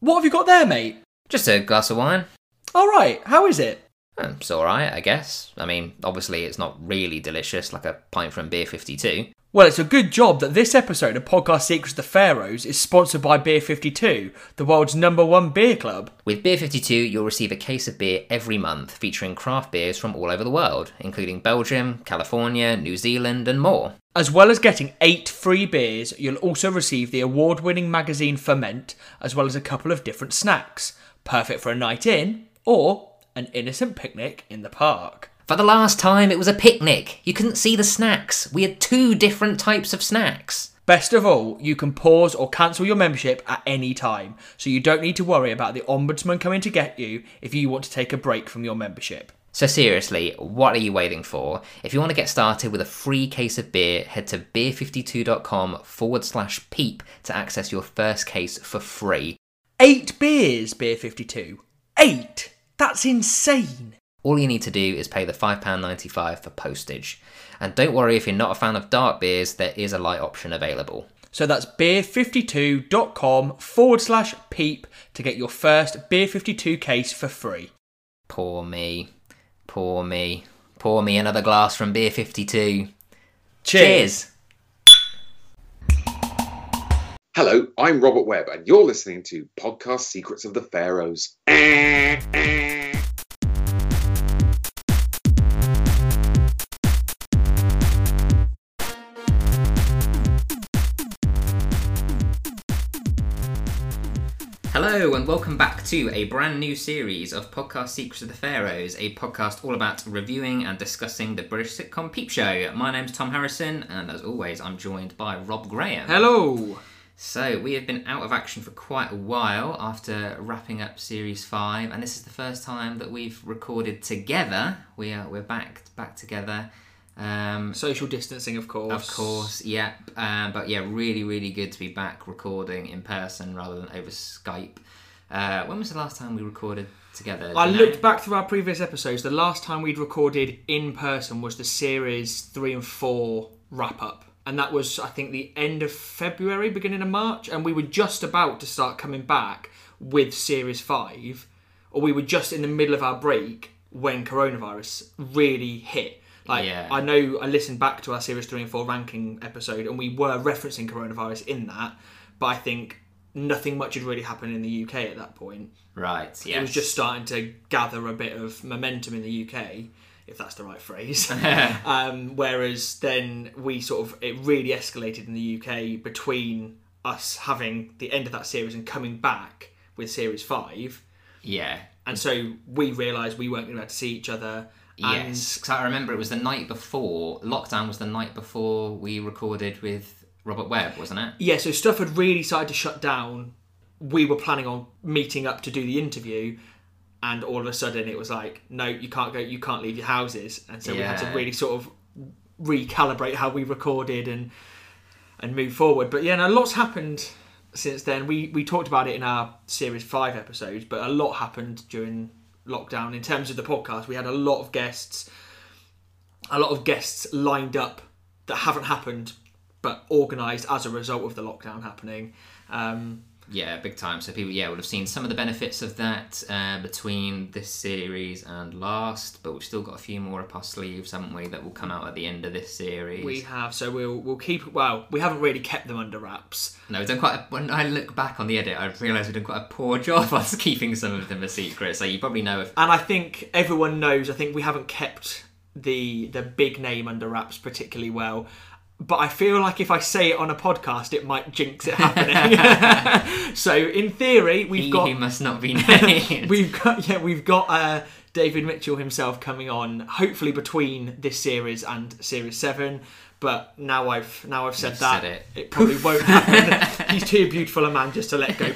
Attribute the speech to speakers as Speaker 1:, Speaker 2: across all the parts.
Speaker 1: What have you got there, mate?
Speaker 2: Just a glass of wine.
Speaker 1: All right, how is it?
Speaker 2: Um, It's alright, I guess. I mean, obviously, it's not really delicious like a pint from Beer 52.
Speaker 1: Well, it's a good job that this episode of Podcast Secrets of the Pharaohs is sponsored by Beer 52, the world's number one beer club.
Speaker 2: With Beer 52, you'll receive a case of beer every month featuring craft beers from all over the world, including Belgium, California, New Zealand, and more.
Speaker 1: As well as getting eight free beers, you'll also receive the award winning magazine Ferment, as well as a couple of different snacks. Perfect for a night in or an innocent picnic in the park.
Speaker 2: For the last time, it was a picnic. You couldn't see the snacks. We had two different types of snacks.
Speaker 1: Best of all, you can pause or cancel your membership at any time, so you don't need to worry about the Ombudsman coming to get you if you want to take a break from your membership.
Speaker 2: So, seriously, what are you waiting for? If you want to get started with a free case of beer, head to beer52.com forward slash peep to access your first case for free.
Speaker 1: Eight beers, Beer 52. Eight? That's insane.
Speaker 2: All you need to do is pay the £5.95 for postage. And don't worry if you're not a fan of dark beers, there is a light option available.
Speaker 1: So that's beer52.com forward slash peep to get your first Beer 52 case for free.
Speaker 2: Poor me. Poor me. Pour me another glass from Beer 52. Cheers.
Speaker 3: Hello, I'm Robert Webb, and you're listening to Podcast Secrets of the Pharaohs.
Speaker 2: Hello, and welcome back to a brand new series of Podcast Secrets of the Pharaohs, a podcast all about reviewing and discussing the British sitcom Peep Show. My name's Tom Harrison, and as always, I'm joined by Rob Graham.
Speaker 1: Hello.
Speaker 2: So, we have been out of action for quite a while after wrapping up Series 5, and this is the first time that we've recorded together. We are, we're back, back together. Um,
Speaker 1: Social distancing, of course.
Speaker 2: of course, yeah. Um, but yeah, really, really good to be back recording in person rather than over Skype. Uh, when was the last time we recorded together?
Speaker 1: I
Speaker 2: know?
Speaker 1: looked back through our previous episodes. The last time we'd recorded in person was the series three and four wrap up. And that was, I think, the end of February, beginning of March. And we were just about to start coming back with series five, or we were just in the middle of our break when coronavirus really hit. Like,
Speaker 2: Yeah.
Speaker 1: I know I listened back to our series three and four ranking episode, and we were referencing coronavirus in that. But I think nothing much had really happened in the UK at that point
Speaker 2: Right, Yeah.
Speaker 1: it was just starting to gather a bit of momentum in the UK, if that's the right phrase. um, whereas then we sort of it really escalated in the UK between us having the end of that series and coming back with series five,
Speaker 2: Yeah.
Speaker 1: and so we realised we weren't going to be able to see each other.
Speaker 2: Yes, because I remember it was the night before, lockdown was the night before we recorded with Robert Webb, wasn't it?
Speaker 1: yeah, so stuff had really started to shut down. We were planning on meeting up to do the interview, and all of a sudden it was like, no, you can't go, you can't leave your houses, and so we had to really sort of recalibrate how we recorded and and move forward. But yeah, no, lots happened since then. We we talked about it in our series five episodes, but a lot happened during lockdown in terms of the podcast. We had a lot of guests, a lot of guests lined up that haven't happened, but organised as a result of the lockdown happening. Um,
Speaker 2: Yeah, big time. So people, yeah, would have seen some of the benefits of that uh, between this series and last, but we've still got a few more up our sleeves, haven't we? That will come out at the end of this series.
Speaker 1: we have so we'll we'll keep well. We haven't really kept them under wraps.
Speaker 2: No, we've done quite. A, when I look back on the edit, I realise we've done quite a poor job on keeping some of them a secret. So you probably know if
Speaker 1: And I think everyone knows. I think we haven't kept the the big name under wraps particularly well. But I feel like if I say it on a podcast, it might jinx it happening. so in theory, we've
Speaker 2: he
Speaker 1: got
Speaker 2: who must not be named.
Speaker 1: we've got yeah we've got uh, David Mitchell himself coming on. Hopefully between this series and series seven. But now I've now I've said
Speaker 2: You've
Speaker 1: that
Speaker 2: said it.
Speaker 1: probably won't happen. He's too beautiful a man just to let go.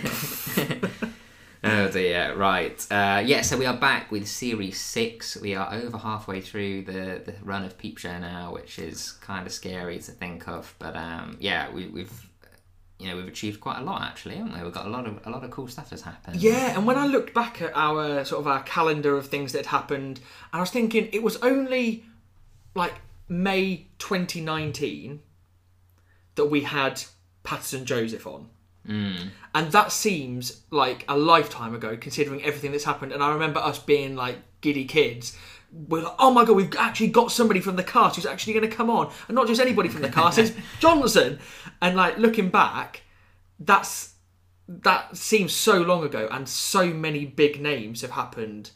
Speaker 2: Oh dear, right. Uh, yeah, so we are back with series six. We are over halfway through the, the run of Peep Show now, which is kind of scary to think of. But um, yeah, we, we've you know we've achieved quite a lot actually, haven't we? We've got a lot of a lot of cool stuff has happened.
Speaker 1: Yeah, and when I looked back at our sort of our calendar of things that had happened, I was thinking it was only like May 2019 that we had Patterson Joseph on. Mm. And that seems like a lifetime ago, considering everything that's happened. And I remember us being like giddy kids. We're like, oh my god, we've actually got somebody from the cast who's actually going to come on, and not just anybody from the cast. It's Johnson. And like looking back, that's that seems so long ago, and so many big names have happened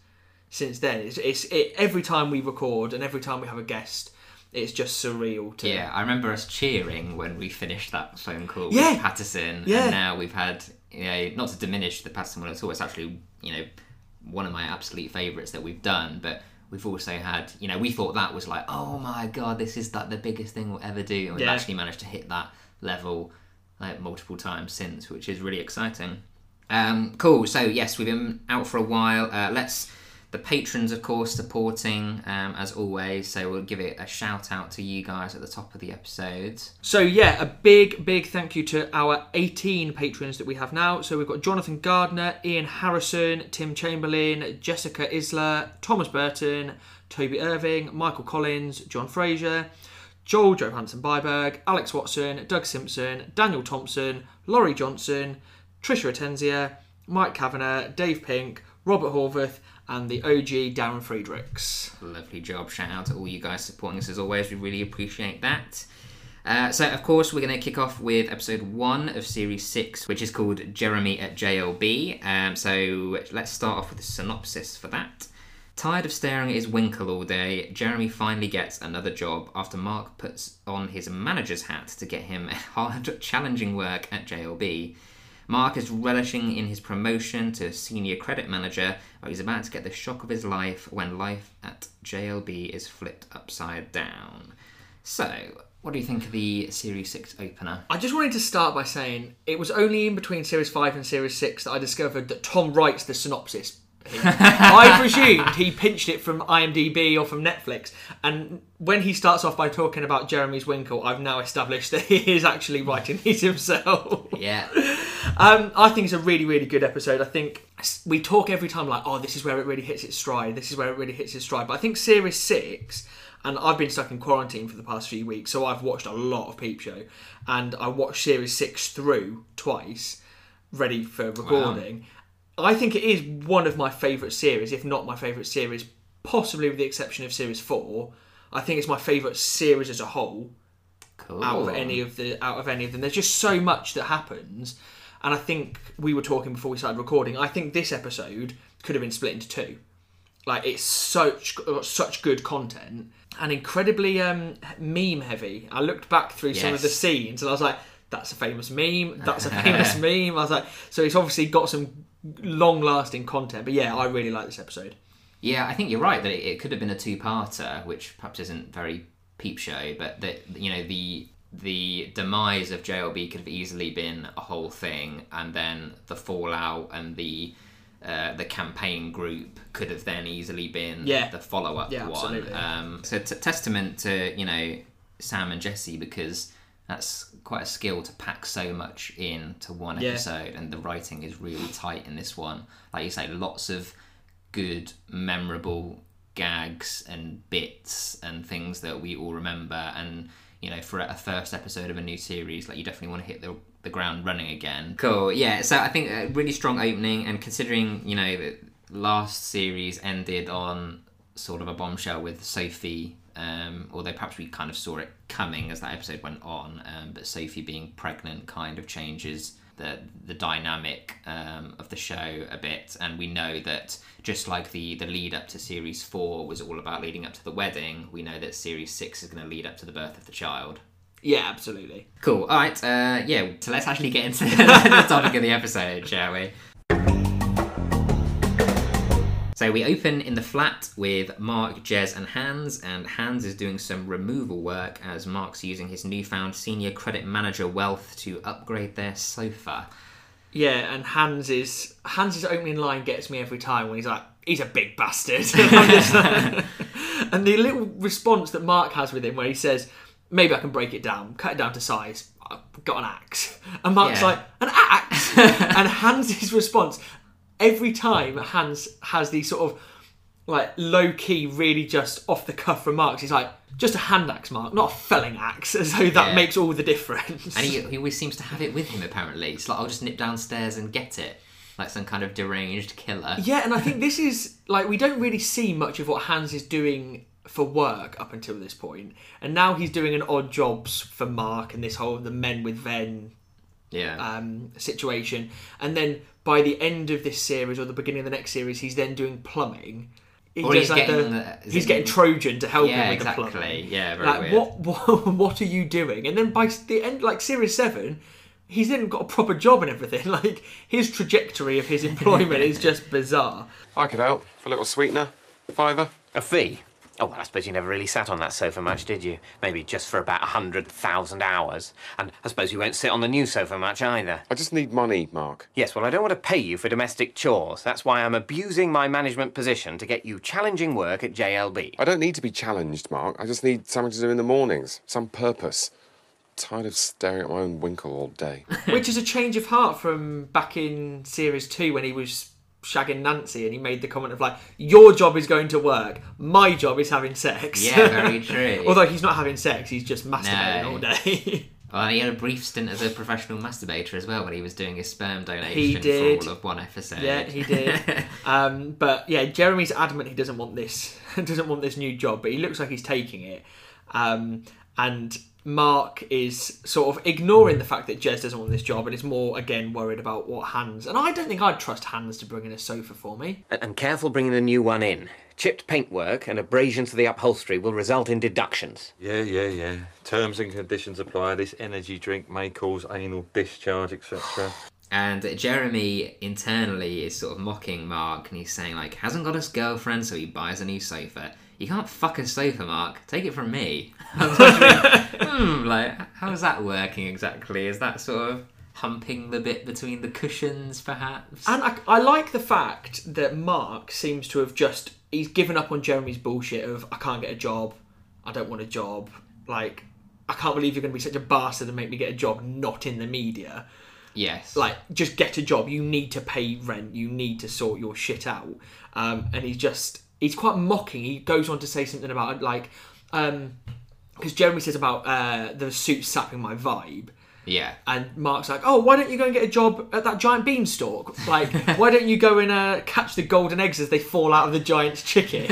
Speaker 1: since then. It's, it's it, every time we record and every time we have a guest, it's just surreal. To
Speaker 2: Yeah, I remember us cheering when we finished that phone call
Speaker 1: Yeah.
Speaker 2: with Patterson.
Speaker 1: Yeah.
Speaker 2: And now we've had, you know, not to diminish the Patterson one at all, it's actually, you know, one of my absolute favourites that we've done, but we've also had, you know, we thought that was like, oh my god, this is like the biggest thing we'll ever do. And we've
Speaker 1: Yeah.
Speaker 2: actually managed to hit that level like multiple times since, which is really exciting. Um, cool. So yes, we've been out for a while. Uh, let's the patrons, of course, supporting um, as always. So we'll give it a shout out to you guys at the top of the episode.
Speaker 1: So yeah, a big, big thank you to our 18 patrons that we have now. So we've got Jonathan Gardner, Ian Harrison, Tim Chamberlain, Jessica Isler, Thomas Burton, Toby Irving, Michael Collins, John Fraser, Joel Johansson Byberg, Alex Watson, Doug Simpson, Daniel Thompson, Laurie Johnson, Trisha Atenzia, Mike Kavanagh, Dave Pink, Robert Horvath, and the OG Darren Friedrichs.
Speaker 2: Lovely job. Shout out to all you guys supporting us as always. We really appreciate that. Uh, so, of course, we're going to kick off with episode one of series six, which is called Jeremy at JLB. Um, so, let's start off with a synopsis for that. Tired of staring at his winkle all day, Jeremy finally gets another job after Mark puts on his manager's hat to get him hard, challenging work at JLB. Mark is relishing in his promotion to senior credit manager, but he's about to get the shock of his life when life at JLB is flipped upside down. So, what do you think of the Series 6 opener?
Speaker 1: I just wanted to start by saying it was only in between Series 5 and Series 6 that I discovered that Tom writes the synopsis. I presumed he pinched it from IMDb or from Netflix, and when he starts off by talking about Jeremy's Winkle, I've now established that he is actually writing these himself.
Speaker 2: Yeah,
Speaker 1: Um, I think it's a really, really good episode. I think we talk every time like, oh, this is where it really hits its stride. This is where it really hits its stride. But I think Series Six, and I've been stuck in quarantine for the past few weeks, so I've watched a lot of Peep Show, and I watched Series Six through twice, ready for recording. I think it is one of my favourite series, if not my favourite series, possibly with the exception of Series Four. I think it's my favourite series as a whole
Speaker 2: cool.
Speaker 1: out of any of the out of any of them. There's just so much that happens, and I think we were talking before we started recording. I think this episode could have been split into two. Like it's such such good content and incredibly um, meme heavy. I looked back through some of the scenes and I was like, "That's a famous meme. That's a famous meme." I was like, "So it's obviously got some long lasting content." But yeah, I really like this episode.
Speaker 2: Yeah, I think you're right that it, it could have been a two-parter, which perhaps isn't very peep show, but that you know the the demise of JLB could have easily been a whole thing, and then the fallout and the uh, the campaign group could have then easily been
Speaker 1: Yeah.
Speaker 2: the follow-up
Speaker 1: Yeah,
Speaker 2: one.
Speaker 1: absolutely.
Speaker 2: Um, so t- testament to you know Sam and Jesse because that's quite a skill to pack so much in to one
Speaker 1: Yeah.
Speaker 2: episode, and the writing is really tight in this one. Like you say, lots of good, memorable gags and bits and things that we all remember. And you know, for a first episode of a new series, like you definitely want to hit the the ground running again. Cool, yeah. So I think a really strong opening, and considering you know the last series ended on sort of a bombshell with Sophie. Um, although perhaps we kind of saw it coming as that episode went on, um, but Sophie being pregnant kind of changes the the dynamic um, of the show a bit, and we know that just like the the lead up to series four was all about leading up to the wedding, we know that series six is going to lead up to the birth of the child.
Speaker 1: Yeah, absolutely.
Speaker 2: Cool. All right. Uh, yeah. So let's actually get into the topic of the episode, shall we? So we open in the flat with Mark, Jez, and Hans, and Hans is doing some removal work as Mark's using his newfound senior credit manager wealth to upgrade their sofa.
Speaker 1: Yeah, and Hans is Hans's opening line gets me every time when he's like, "He's a big bastard," and, I'm just like- and the little response that Mark has with him, where he says, "Maybe I can break it down, cut it down to size. I've got an axe," and Mark's
Speaker 2: Yeah.
Speaker 1: like, "An axe," and Hans's response every time Hans has these sort of like low key, really just off the cuff remarks. He's like, just a hand axe, Mark, not a felling axe, as though that
Speaker 2: Yeah.
Speaker 1: makes all the difference.
Speaker 2: And he, he always seems to have it with him, apparently. It's like, I'll just nip downstairs and get it. Like some kind of deranged killer.
Speaker 1: Yeah, and I think this is like we don't really see much of what Hans is doing for work up until this point, and now he's doing an odd jobs for Mark and this whole the men with Ven
Speaker 2: Yeah.
Speaker 1: um, situation, and then by the end of this series or the beginning of the next series, he's then doing plumbing. He
Speaker 2: Or he's
Speaker 1: like,
Speaker 2: getting
Speaker 1: the-
Speaker 2: the-
Speaker 1: he's
Speaker 2: it-
Speaker 1: getting Trojan to help
Speaker 2: yeah,
Speaker 1: him with the plumbing.
Speaker 2: Yeah, very
Speaker 1: Like
Speaker 2: weird.
Speaker 1: what, what what are you doing? And then by the end, like series seven, he's then got a proper job and everything. Like his trajectory of his employment is just bizarre.
Speaker 3: I could help for a little sweetener. Fiver.
Speaker 4: A fee? Oh, well, I suppose you never really sat on that sofa much, did you? Maybe just for about a hundred thousand hours. And I suppose you won't sit on the new sofa much either.
Speaker 3: I just need money, Mark.
Speaker 4: Yes, well, I don't want to pay you for domestic chores. That's why I'm abusing my management position to get you challenging work at JLB.
Speaker 3: I don't need to be challenged, Mark. I just need something to do in the mornings. Some purpose. Tired of staring at my own winkle all day.
Speaker 1: Which is a change of heart from back in series two when he was shagging Nancy and he made the comment of like, "Your job is going to work, my job is having sex."
Speaker 2: Yeah, very true.
Speaker 1: Although he's not having sex, he's just masturbating
Speaker 2: No.
Speaker 1: all day.
Speaker 2: Well, he had a brief stint as a professional masturbator as well when he was doing his sperm donation
Speaker 1: He did.
Speaker 2: for all of one episode.
Speaker 1: yeah, he did. um, but yeah, Jeremy's adamant he doesn't want this, doesn't want this new job, but he looks like he's taking it. Um, and Mark is sort of ignoring the fact that Jez doesn't want this job and is more again worried about what Hans. And I don't think I'd trust Hans to bring in a sofa for me.
Speaker 4: And, and careful bringing the new one in. Chipped paintwork and abrasions to the upholstery will result in deductions.
Speaker 5: Yeah, yeah, yeah. Terms and conditions apply. This energy drink may cause anal discharge, etc.
Speaker 2: And Jeremy internally is sort of mocking Mark, and he's saying like, hasn't got a girlfriend, so he buys a new sofa. You can't fucking sofa, Mark. Take it from me. Hmm, like, how is that working exactly? Is that sort of humping the bit between the cushions, perhaps?
Speaker 1: And I, I like the fact that Mark seems to have just he's given up on Jeremy's bullshit of I can't get a job, I don't want a job. Like I can't believe you're going to be such a bastard and make me get a job not in the media.
Speaker 2: yes.
Speaker 1: Like just get a job. You need to pay rent. You need to sort your shit out. Um, and he's just he's quite mocking. He goes on to say something about like because Jeremy says about uh, the suit sapping my vibe.
Speaker 2: yeah.
Speaker 1: And Mark's like, "Oh, why don't you go and get a job at that giant beanstalk? Like, why don't you go and uh, catch the golden eggs as they fall out of the giant's chicken?"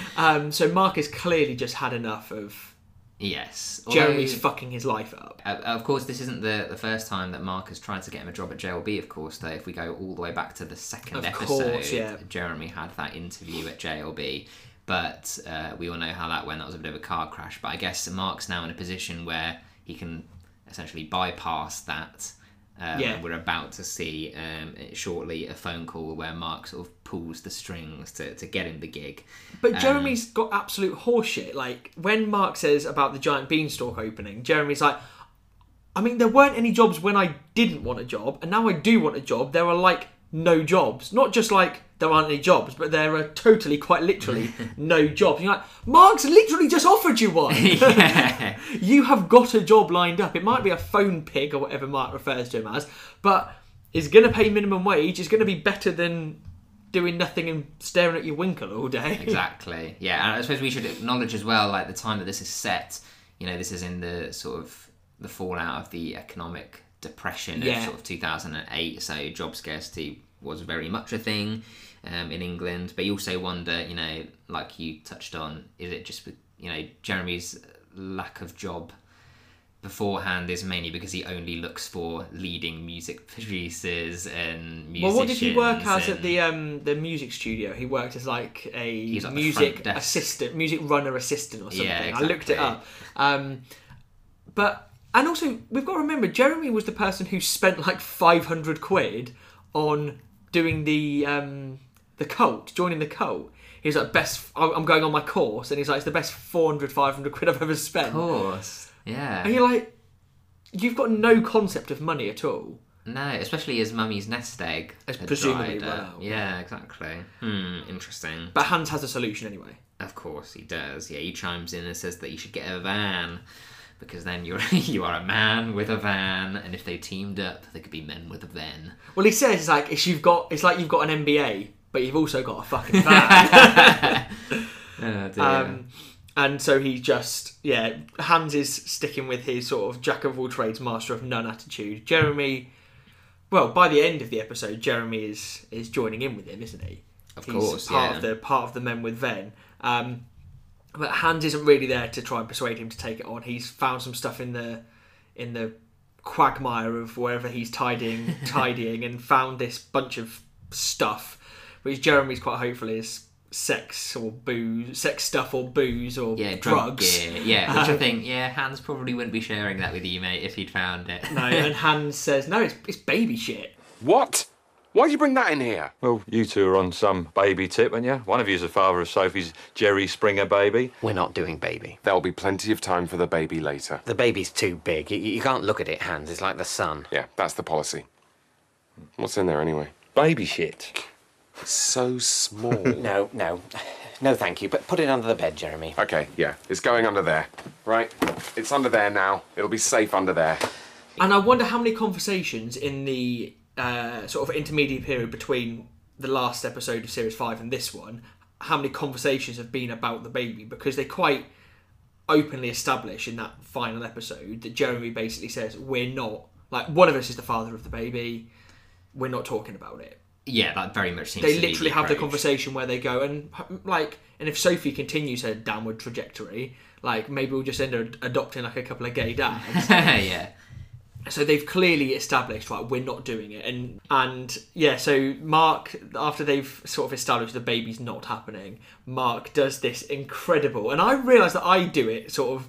Speaker 1: um, so Mark has clearly just had enough of
Speaker 2: Yes.
Speaker 1: Jeremy's fucking his life up.
Speaker 2: Uh, of course, this isn't the, the first time that Mark has tried to get him a job at JLB, of course, though. If we go all the way back to the second
Speaker 1: Of
Speaker 2: episode,
Speaker 1: course, yeah.
Speaker 2: Jeremy had that interview at JLB. But uh, we all know how that went. That was a bit of a car crash. But I guess Mark's now in a position where he can essentially bypass that. Um,
Speaker 1: Yeah.
Speaker 2: We're about to see um, shortly a phone call where Mark sort of pulls the strings to, to get him the gig.
Speaker 1: But Jeremy's got absolute horseshit. Like when Mark says about the giant beanstalk opening, Jeremy's like, I mean, there weren't any jobs when I didn't want a job, and now I do want a job. There are like no jobs. Not just like there aren't any jobs, but there are totally, quite literally, no jobs. You're like, Mark's literally just offered you one.
Speaker 2: yeah.
Speaker 1: you have got a job lined up. It might be a phone pig or whatever Mark refers to him as, but it's going to pay minimum wage. It's going to be better than doing nothing and staring at your winkle all day.
Speaker 2: Exactly. Yeah, and I suppose we should acknowledge as well, like the time that this is set. You know, this is in the sort of the fallout of the economic depression
Speaker 1: Yeah.
Speaker 2: of sort of 2008. So job scarcity was very much a thing um, in England. But you also wonder, you know, like you touched on, is it just you know Jeremy's lack of job beforehand is mainly because he only looks for leading music producers and musicians.
Speaker 1: Well, what did he work as at the um the music studio? He worked as like a
Speaker 2: the
Speaker 1: music assistant, music runner assistant or something.
Speaker 2: Yeah,
Speaker 1: I looked it up. Um, but and also we've got to remember Jeremy was the person who spent like five hundred quid on doing the um the cult, joining the cult. He's like best. I'm going on my course, and he's like it's the best 400, 500 quid I've ever spent.
Speaker 2: Course. Yeah.
Speaker 1: And you're like, you've got no concept of money at all.
Speaker 2: No, especially as mummy's nest egg.
Speaker 1: As
Speaker 2: had
Speaker 1: presumably run
Speaker 2: up. Yeah, exactly. Hmm, interesting.
Speaker 1: But Hans has a solution anyway.
Speaker 2: Of course he does. Yeah, he chimes in and says that you should get a van because then you're you are a man with a van, and if they teamed up, they could be men with a van.
Speaker 1: Well, he says it's like if you've got, it's like you've got an MBA but you've also got a fucking van.
Speaker 2: Oh.
Speaker 1: Um, and so he just, yeah, Hans is sticking with his sort of jack of all trades, master of none attitude. Jeremy, well, by the end of the episode, Jeremy is is joining in with him, isn't he?
Speaker 2: Of
Speaker 1: He's
Speaker 2: course,
Speaker 1: part
Speaker 2: yeah.
Speaker 1: of the part of the men with Ven. Um, but Hans isn't really there to try and persuade him to take it on. He's found some stuff in the in the quagmire of wherever he's tidying, tidying, and found this bunch of stuff, which Jeremy's quite hopeful is sex or booze, sex stuff or booze or
Speaker 2: yeah, drug
Speaker 1: drugs.
Speaker 2: gear. Yeah, which I
Speaker 1: Um,
Speaker 2: think, yeah, Hans probably wouldn't be sharing that with you, mate, if he'd found it.
Speaker 1: No, and Hans says, "No, it's, it's baby shit."
Speaker 3: What? Why'd you bring that in here?
Speaker 5: Well, you two are on some baby tip, aren't you? One of you's the father of Sophie's Jerry Springer baby.
Speaker 4: We're not doing baby.
Speaker 3: There'll be plenty of time for the baby later.
Speaker 4: The baby's too big. You, you can't look at it, Hans. It's like the sun.
Speaker 3: Yeah, that's the policy. What's in there anyway?
Speaker 5: Baby shit.
Speaker 3: So small.
Speaker 4: No, no. No, thank you. But put it under the bed, Jeremy.
Speaker 3: okay, yeah, it's going under there. Right, it's under there now. It'll be safe under there.
Speaker 1: And I wonder how many conversations in the uh, sort of intermediate period between the last episode of series five and this one, how many conversations have been about the baby because they quite openly establish in that final episode that Jeremy basically says we're not like one of us is the father of the baby. We're not talking about it.
Speaker 2: Yeah, that very much seems
Speaker 1: They
Speaker 2: to be
Speaker 1: literally have the conversation where they go and like, and if Sophie continues her downward trajectory, like maybe we'll just end up adopting like a couple of gay dads.
Speaker 2: yeah.
Speaker 1: So they've clearly established right we're not doing it and and yeah so mark after they've sort of established the baby's not happening mark does this incredible and i realize that i do it sort of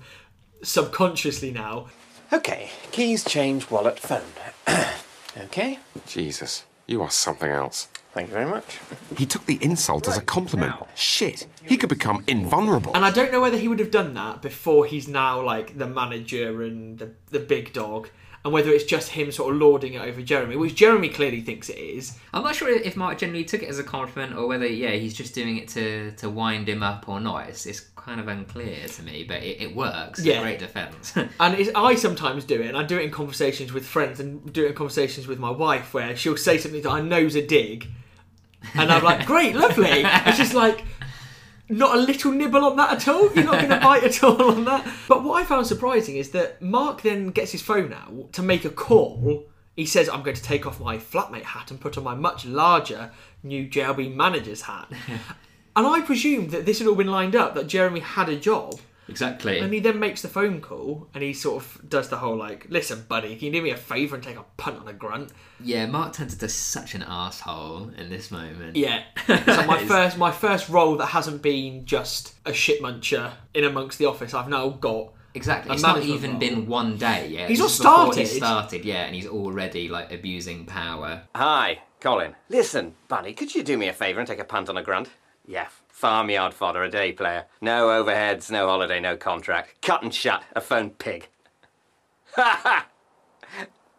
Speaker 1: subconsciously now
Speaker 4: Okay. Keys, change, wallet, phone. okay.
Speaker 3: Jesus, you are something else.
Speaker 4: Thank you very much.
Speaker 3: He took the insult as a compliment. Shit, he could become invulnerable.
Speaker 1: and i don't know whether he would have done that before he's now like the manager and the, the big dog and whether it's just him sort of lording it over jeremy which jeremy clearly thinks it is
Speaker 2: I'm not sure if Mark generally took it as a compliment or whether, yeah, he's just doing it to, to wind him up or not. It's, it's kind of unclear to me, but it, it works.
Speaker 1: Yeah.
Speaker 2: Great defence.
Speaker 1: And I sometimes do it, and I do it in conversations with friends and do it in conversations with my wife where she'll say something that I know's a dig. And I'm like, great, lovely. It's just like, not a little nibble on that at all. You're not going to bite at all on that. But what I found surprising is that Mark then gets his phone out to make a call. He says, I'm going to take off my flatmate hat and put on my much larger new JLB manager's hat. and I presumed that this had all been lined up, that Jeremy had a job.
Speaker 2: Exactly.
Speaker 1: And he then makes the phone call and he sort of does the whole like, listen, buddy, can you do me a favour and take a punt on a grunt?
Speaker 2: Yeah, Mark turns into such an asshole in this moment.
Speaker 1: Yeah. so my first my first role that hasn't been just a shit muncher in amongst the office, I've now got
Speaker 2: Exactly.
Speaker 1: A
Speaker 2: It's not even
Speaker 1: role.
Speaker 2: been one day yet.
Speaker 1: He's
Speaker 2: This
Speaker 1: not started.
Speaker 2: He started, yeah, and he's already like abusing power.
Speaker 4: Hi, Colin. Listen, buddy, could you do me a favour and take a punt on a grunt? Yeah, farmyard fodder, a day player. No overheads, no holiday, no contract. Cut and shut, a phone pig. Ha ha!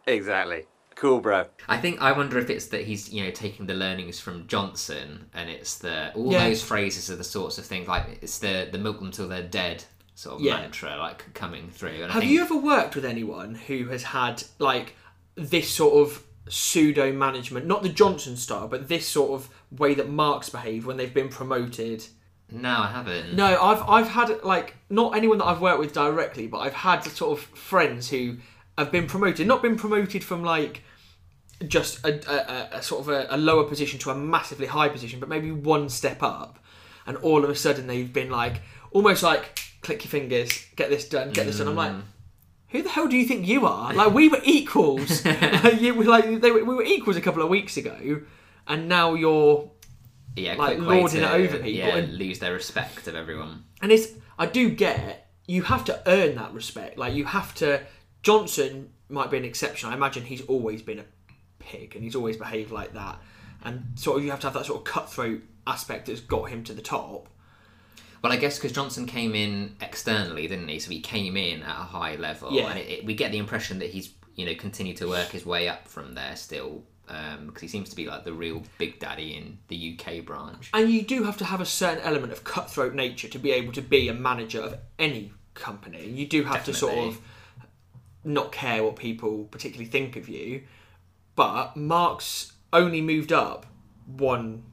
Speaker 4: Exactly. Cool, bro.
Speaker 2: I think I wonder if it's that he's you know taking the learnings from Johnson, and it's the all
Speaker 1: Yeah.
Speaker 2: those phrases are the sorts of things like it's the the milk them till they're dead sort of
Speaker 1: Yeah.
Speaker 2: mantra like coming through. And I
Speaker 1: Have
Speaker 2: think,
Speaker 1: you ever worked with anyone who has had like this sort of pseudo management, not the Johnson style, but this sort of way that Mark's behave when they've been promoted?
Speaker 2: No, I haven't.
Speaker 1: No, I've I've had like not anyone that I've worked with directly, but I've had sort of friends who have been promoted, not been promoted from like just a, a, a- sort of a, a lower position to a massively high position, but maybe one step up, and all of a sudden they've been like almost like click your fingers, get this done, get this done. I'm like. Who the hell do you think you are? Like we were equals. like, you, like they we were equals a couple of weeks ago, and now you're
Speaker 2: Yeah,
Speaker 1: like, lording
Speaker 2: to,
Speaker 1: it over people
Speaker 2: Yeah,
Speaker 1: and-
Speaker 2: lose their respect of everyone.
Speaker 1: And it's I do get it. you have to earn that respect. Like you have to. Johnson might be an exception. I imagine he's always been a pig and he's always behaved like that. And sort of you have to have that sort of cutthroat aspect that's got him to the top.
Speaker 2: Well, I guess because Johnson came in externally, didn't he? So he came in at a high level,
Speaker 1: Yeah.
Speaker 2: and it, it, we get the impression that he's you know continued to work his way up from there still, Um, because he seems to be like the real big daddy in the UK branch.
Speaker 1: And you do have to have a certain element of cutthroat nature to be able to be a manager of any company. You do have to sort of not care what people particularly think of you. But Mark's only moved up one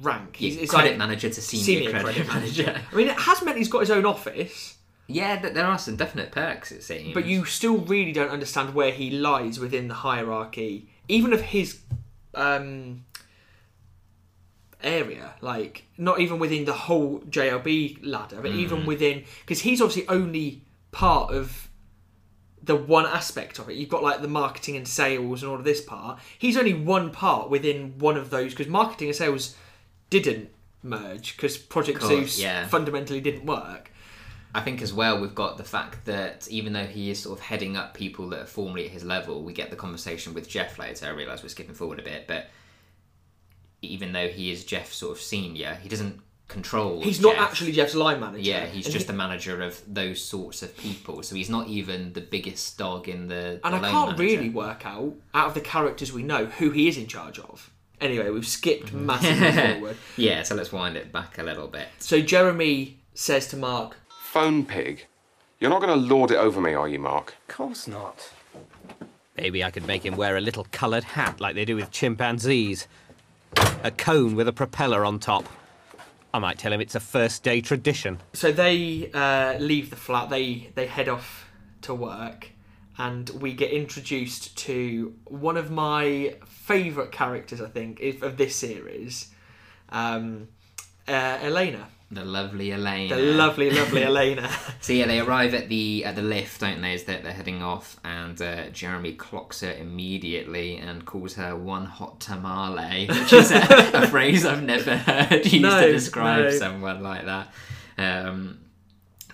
Speaker 1: rank. He's,
Speaker 2: Yeah, credit
Speaker 1: like
Speaker 2: manager to senior, credit, manager.
Speaker 1: I mean, it has meant he's got his own office,
Speaker 2: yeah, there are some definite perks. It seems.
Speaker 1: but you still really don't understand where he lies within the hierarchy, even of his um, area. Like, not even within the whole JLB ladder, but
Speaker 2: Mm.
Speaker 1: even within because he's obviously only part of the one aspect of it. You've got like the marketing and sales and all of this part. He's only one part within one of those because marketing and sales didn't merge because Project
Speaker 2: Course,
Speaker 1: Zeus
Speaker 2: yeah.
Speaker 1: fundamentally didn't work.
Speaker 2: I think as well we've got the fact that even though he is sort of heading up people that are formerly at his level, we get the conversation with Jeff later. I realise we're skipping forward a bit, but even though he is Jeff sort of senior, he doesn't control.
Speaker 1: He's not actually Jeff's line manager.
Speaker 2: Yeah, he's
Speaker 1: And
Speaker 2: just
Speaker 1: he-
Speaker 2: the manager of those sorts of people. So he's not even the biggest dog in the.
Speaker 1: and
Speaker 2: the
Speaker 1: I can't
Speaker 2: manager.
Speaker 1: really work out out of the characters we know who he is in charge of. Anyway, we've skipped massively forward.
Speaker 2: Yeah, so let's wind it back a little bit.
Speaker 1: So Jeremy says to Mark,
Speaker 3: Phone pig. You're not going to lord it over me, are you, Mark?
Speaker 4: Of course not.
Speaker 6: Maybe I could make him wear a little coloured hat like they do with chimpanzees. A cone with a propeller on top. I might tell him it's a first day tradition.
Speaker 1: So they uh, leave the flat. They they head off to work, and we get introduced to one of my favourite characters. I think if- of this series, um, uh, Elena,
Speaker 2: The lovely Elaine.
Speaker 1: the lovely, lovely Elena.
Speaker 2: So yeah, they arrive at the at the lift, don't they? As they're, they're heading off, and uh, Jeremy clocks her immediately and calls her one hot tamale, which is a, a phrase I've never heard used
Speaker 1: No,
Speaker 2: to describe
Speaker 1: no.
Speaker 2: someone like that. Um,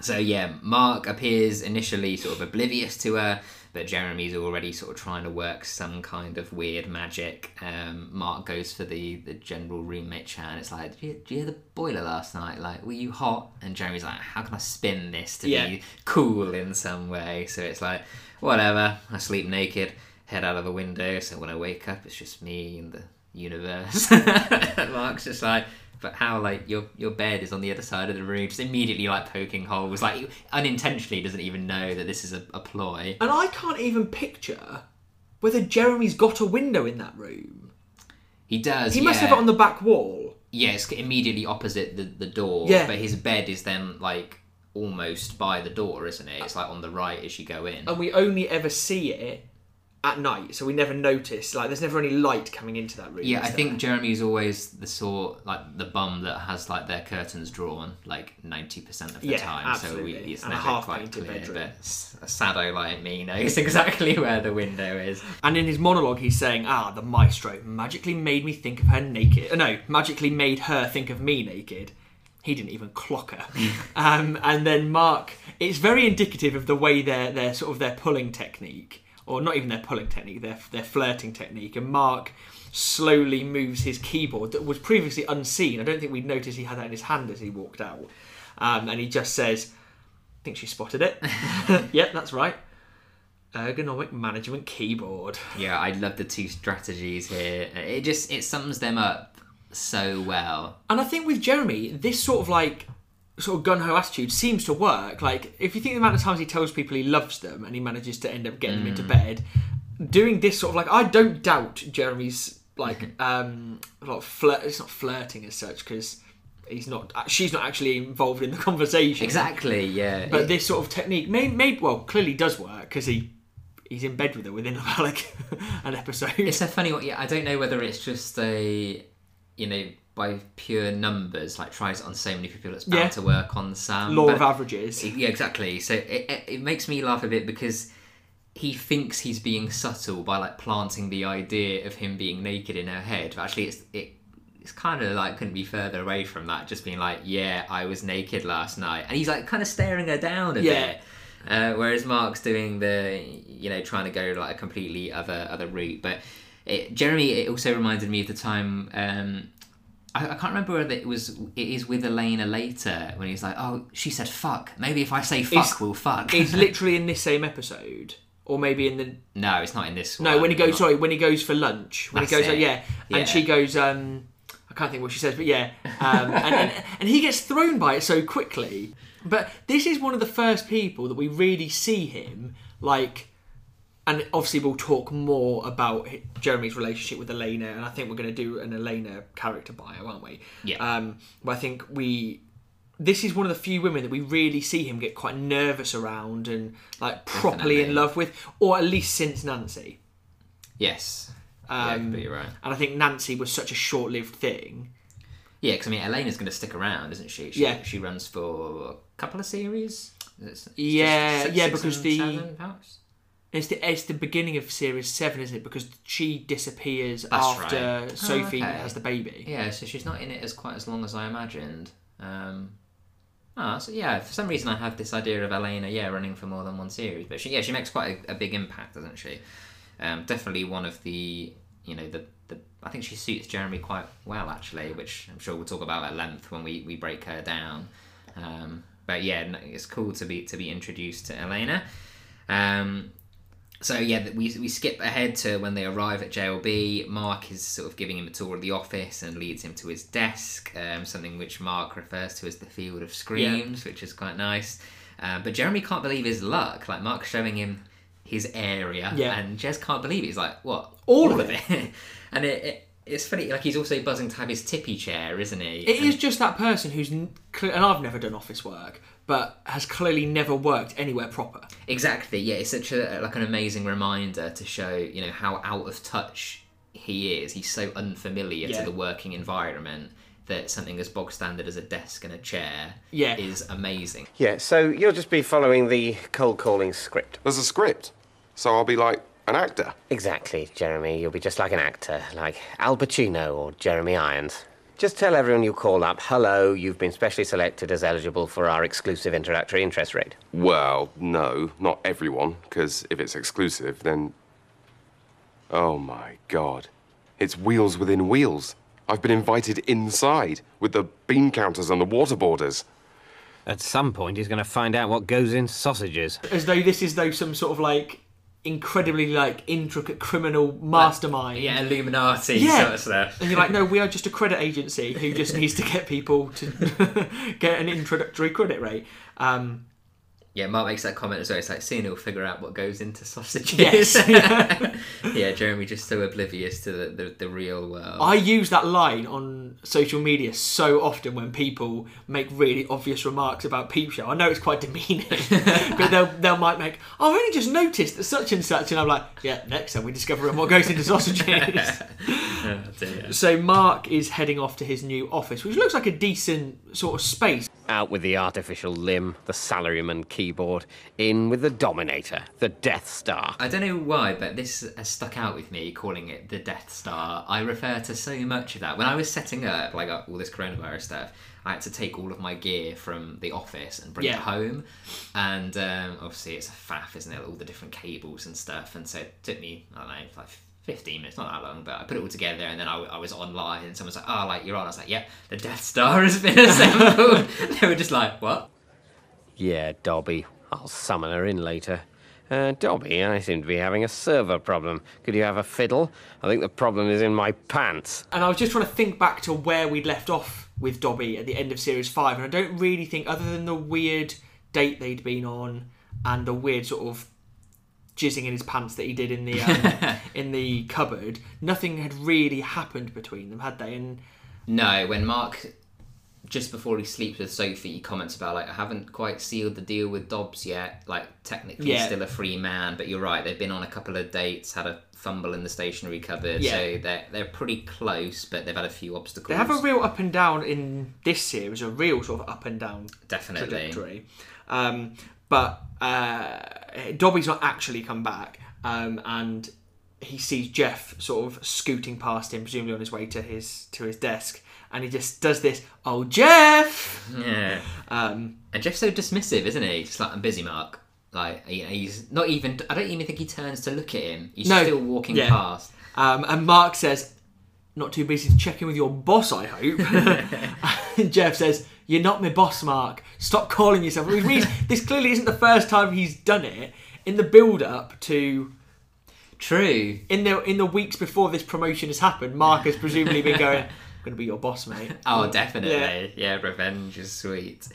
Speaker 2: so yeah, Mark appears initially sort of oblivious to her, but Jeremy's already sort of trying to work some kind of weird magic. Um, Mark goes for the, the general roommate chat, and it's like, did you, did you hear the boiler last night? Like, were you hot? And Jeremy's like, how can I spin this to
Speaker 1: Yeah.
Speaker 2: be cool in some way? So it's like, whatever. I sleep naked, head out of the window. So when I wake up, it's just me and the universe. Mark's just like, but how like your your bed is on the other side of the room, just immediately like poking holes, like unintentionally doesn't even know that this is a, a ploy.
Speaker 1: and I can't even picture whether Jeremy's got a window in that room.
Speaker 2: He does.
Speaker 1: He must
Speaker 2: yeah.
Speaker 1: have it on the back wall.
Speaker 2: Yeah, it's immediately opposite the, the door.
Speaker 1: Yeah.
Speaker 2: But his bed is then like almost by the door, isn't it? It's like on the right as you go in.
Speaker 1: and we only ever see it at night, so we never notice. Like, there's never any light coming into that room.
Speaker 2: Yeah, I
Speaker 1: is
Speaker 2: think
Speaker 1: there?
Speaker 2: Jeremy's always the sort like the bum that has like their curtains drawn like ninety percent of the
Speaker 1: Yeah,
Speaker 2: time. So
Speaker 1: absolutely.
Speaker 2: we, it's
Speaker 1: And a
Speaker 2: never quite clear.
Speaker 1: bedroom.
Speaker 2: But sado like me knows exactly where the window is.
Speaker 1: And in his monologue, he's saying, "Ah, the maestro magically made me think of her naked. No, magically made her think of me naked." He didn't even clock her. um, and then Mark, it's very indicative of the way their their sort of their pulling technique, or not even their pulling technique, their their flirting technique. And Mark slowly moves his keyboard that was previously unseen. I don't think we'd noticed he had that in his hand as he walked out. Um, and he just says, "I think she spotted it." yep, that's right. Ergonomic management keyboard.
Speaker 2: Yeah, I love the two strategies here. It just it sums them up so well.
Speaker 1: And I think with Jeremy, this sort of like sort of gun ho attitude seems to work. Like if you think the amount of times he tells people he loves them and he manages to end up getting them into mm. bed, doing this sort of like I don't doubt Jeremy's like mm-hmm. um like flirt. It's not flirting as such because he's not. Uh, she's not actually involved in the conversation.
Speaker 2: Exactly. Yeah.
Speaker 1: But
Speaker 2: It-
Speaker 1: this sort of technique, may, may well clearly does work because he he's in bed with her within about like an episode.
Speaker 2: It's a funny. Yeah, I don't know whether it's just a, you know, by pure numbers, like tries it on so many people, it's bound
Speaker 1: Yeah.
Speaker 2: to work on Sam.
Speaker 1: Law
Speaker 2: but-
Speaker 1: of averages.
Speaker 2: Yeah, exactly. So it, it, it makes me laugh a bit because he thinks he's being subtle by like planting the idea of him being naked in her head. But actually, it's it. It's kind of like couldn't be further away from that. Just being like, yeah, I was naked last night, and he's like kind of staring her down a
Speaker 1: Yeah.
Speaker 2: bit. Uh, whereas Mark's doing the, you know, trying to go like a completely other other route. But it, Jeremy, it also reminded me of the time. Um, I, I can't remember whether it was. It is with Elena later when he's like, "Oh, she said fuck. Maybe if I say fuck,
Speaker 1: It's-
Speaker 2: we'll fuck."
Speaker 1: It's literally in this same episode, or maybe in the
Speaker 2: no, it's not in this.
Speaker 1: No,
Speaker 2: one.
Speaker 1: when he goes,
Speaker 2: Not-
Speaker 1: sorry, when he goes for lunch, when
Speaker 2: That's
Speaker 1: he goes,
Speaker 2: it.
Speaker 1: yeah,
Speaker 2: Yeah.
Speaker 1: and she goes, um, I can't think what she says, but yeah, um, and, and, and he gets thrown by it so quickly. But this is one of the first people that we really see him like and obviously we'll talk more about Jeremy's relationship with Elena, and I think we're going to do an Elena character bio, aren't we?
Speaker 2: Yeah.
Speaker 1: Um, but I think we. This is one of the few women that we really see him get quite nervous around and like properly in love with, or at least since Nancy.
Speaker 2: Yes. yeah,
Speaker 1: Um,
Speaker 2: completely right.
Speaker 1: And I think Nancy was such a short-lived thing.
Speaker 2: Yeah, because I mean, Elena's going to stick around, isn't she? she?
Speaker 1: Yeah.
Speaker 2: She runs for a couple of series. Is it s- just
Speaker 1: Yeah,
Speaker 2: six-
Speaker 1: yeah, because the-
Speaker 2: seven, perhaps?
Speaker 1: It's the it's the beginning of series seven, isn't it? Because she disappears
Speaker 2: That's
Speaker 1: after
Speaker 2: right.
Speaker 1: Sophie
Speaker 2: Oh, okay.
Speaker 1: has the baby.
Speaker 2: Yeah, so she's not in it as quite as long as I imagined. Um, ah, so yeah, for some reason I have this idea of Elena, yeah, running for more than one series, but she, yeah, she makes quite a, a big impact, doesn't she? Um, definitely one of the, you know, the, the I think she suits Jeremy quite well actually, which I'm sure we'll talk about at length when we, we break her down. Um, but yeah, it's cool to be to be introduced to Elena. Um, so yeah, we, we skip ahead to when they arrive at JLB. Mark is sort of giving him a tour of the office and leads him to his desk, um, something which Mark refers to as the field of screams, which is quite nice. Uh, but Jeremy can't believe his luck. Like Mark's showing him his area,
Speaker 1: Yeah.
Speaker 2: and Jez can't believe it. He's like, "What?
Speaker 1: All of
Speaker 2: it?" and it, it, it's funny. Like he's also buzzing to have his tippy chair, isn't he?
Speaker 1: It
Speaker 2: And-
Speaker 1: is just that person who's, and I've never done office work, but has clearly never worked anywhere proper.
Speaker 2: Exactly. Yeah, it's such a uh, like an amazing reminder to show you know how out of touch he is. He's so unfamiliar
Speaker 1: Yeah.
Speaker 2: to the working environment that something as bog standard as a desk and a chair
Speaker 1: Yeah.
Speaker 2: is amazing.
Speaker 4: Yeah, so you'll just be following the cold calling script.
Speaker 3: There's a script, so I'll be like an actor.
Speaker 4: Exactly, Jeremy. You'll be just like an actor, like Al Pacino or Jeremy Irons. Just tell everyone you call up, hello, you've been specially selected as eligible for our exclusive introductory interest rate.
Speaker 3: Well, no, not everyone, because if it's exclusive, then. Oh my god. It's wheels within wheels. I've been invited inside with the bean counters and the water waterboarders.
Speaker 6: At some point, he's going to find out what goes in sausages.
Speaker 1: As though this is though some sort of like incredibly like intricate criminal mastermind.
Speaker 2: Yeah, Illuminati
Speaker 1: Yeah.
Speaker 2: sort of stuff.
Speaker 1: And you're like, no, we are just a credit agency who just needs to get people to get an introductory credit rate. Um,
Speaker 2: Yeah, Mark makes that comment as well. It's like soon he'll figure out what goes into sausages.
Speaker 1: Yes.
Speaker 2: yeah, Jeremy just so oblivious to the, the, the real world.
Speaker 1: I use that line on social media so often when people make really obvious remarks about Peep Show. I know it's quite demeaning, but they'll, they'll might make, "Oh, I've only just noticed that such and such, and I'm like, yeah, next time we discover what goes into sausages.
Speaker 2: Oh,
Speaker 1: so Mark is heading off to his new office, which looks like a decent sort of space.
Speaker 4: Out with the artificial limb, the salaryman keyboard. In with the Dominator, the Death Star.
Speaker 2: I don't know why, but this has stuck out with me, calling it the Death Star. I refer to so much of that. When I was setting up like all this coronavirus stuff, I had to take all of my gear from the office and bring
Speaker 1: Yeah.
Speaker 2: it home. And um, obviously, it's a faff, isn't it? All the different cables and stuff. And so it took me, I don't know, like 15 minutes, not that long, but I put it all together and then I, I was online and someone was like, oh, like, you're on. I was like, yep, the Death Star has been assembled. they were just like, what?
Speaker 4: Yeah, Dobby. I'll summon her in later. Uh, Dobby, I seem to be having a server problem. Could you have a fiddle? I think the problem is in my pants.
Speaker 1: And I was just trying to think back to where we'd left off with Dobby at the end of series five, and I don't really think, other than the weird date they'd been on and the weird sort of jizzing in his pants that he did in the um, in the cupboard, nothing had really happened between them, had they? And
Speaker 2: No, when Mark, just before he sleeps with Sophie, he comments about like I haven't quite sealed the deal with Dobbs yet. Like technically
Speaker 1: Yeah.
Speaker 2: still a free man, but you're right. They've been on a couple of dates, had a fumble in the stationery cupboard,
Speaker 1: Yeah.
Speaker 2: so they're they're pretty close, but they've had a few obstacles.
Speaker 1: they have a real up and down in this series, a real sort of up and down
Speaker 2: definitely.
Speaker 1: trajectory. Um, but uh, Dobby's not actually come back, um, and he sees Jeff sort of scooting past him, presumably on his way to his to his desk, and he just does this, "Oh, Jeff!"
Speaker 2: Yeah,
Speaker 1: Um,
Speaker 2: and Jeff's so dismissive, isn't he? Just like I'm busy, Mark. Like you know, he's not even. I don't even think he turns to look at him. He's
Speaker 1: No,
Speaker 2: still walking
Speaker 1: yeah.
Speaker 2: past.
Speaker 1: um, and Mark says, "Not too busy to check in with your boss, I hope." and Jeff says, "You're not my boss, Mark. Stop calling yourself." This clearly isn't the first time he's done it. In the build-up to
Speaker 2: True.
Speaker 1: in the in the weeks before this promotion has happened, Mark has presumably been going, "I'm going to be your boss, mate."
Speaker 2: Oh, definitely. Yeah. revenge is sweet.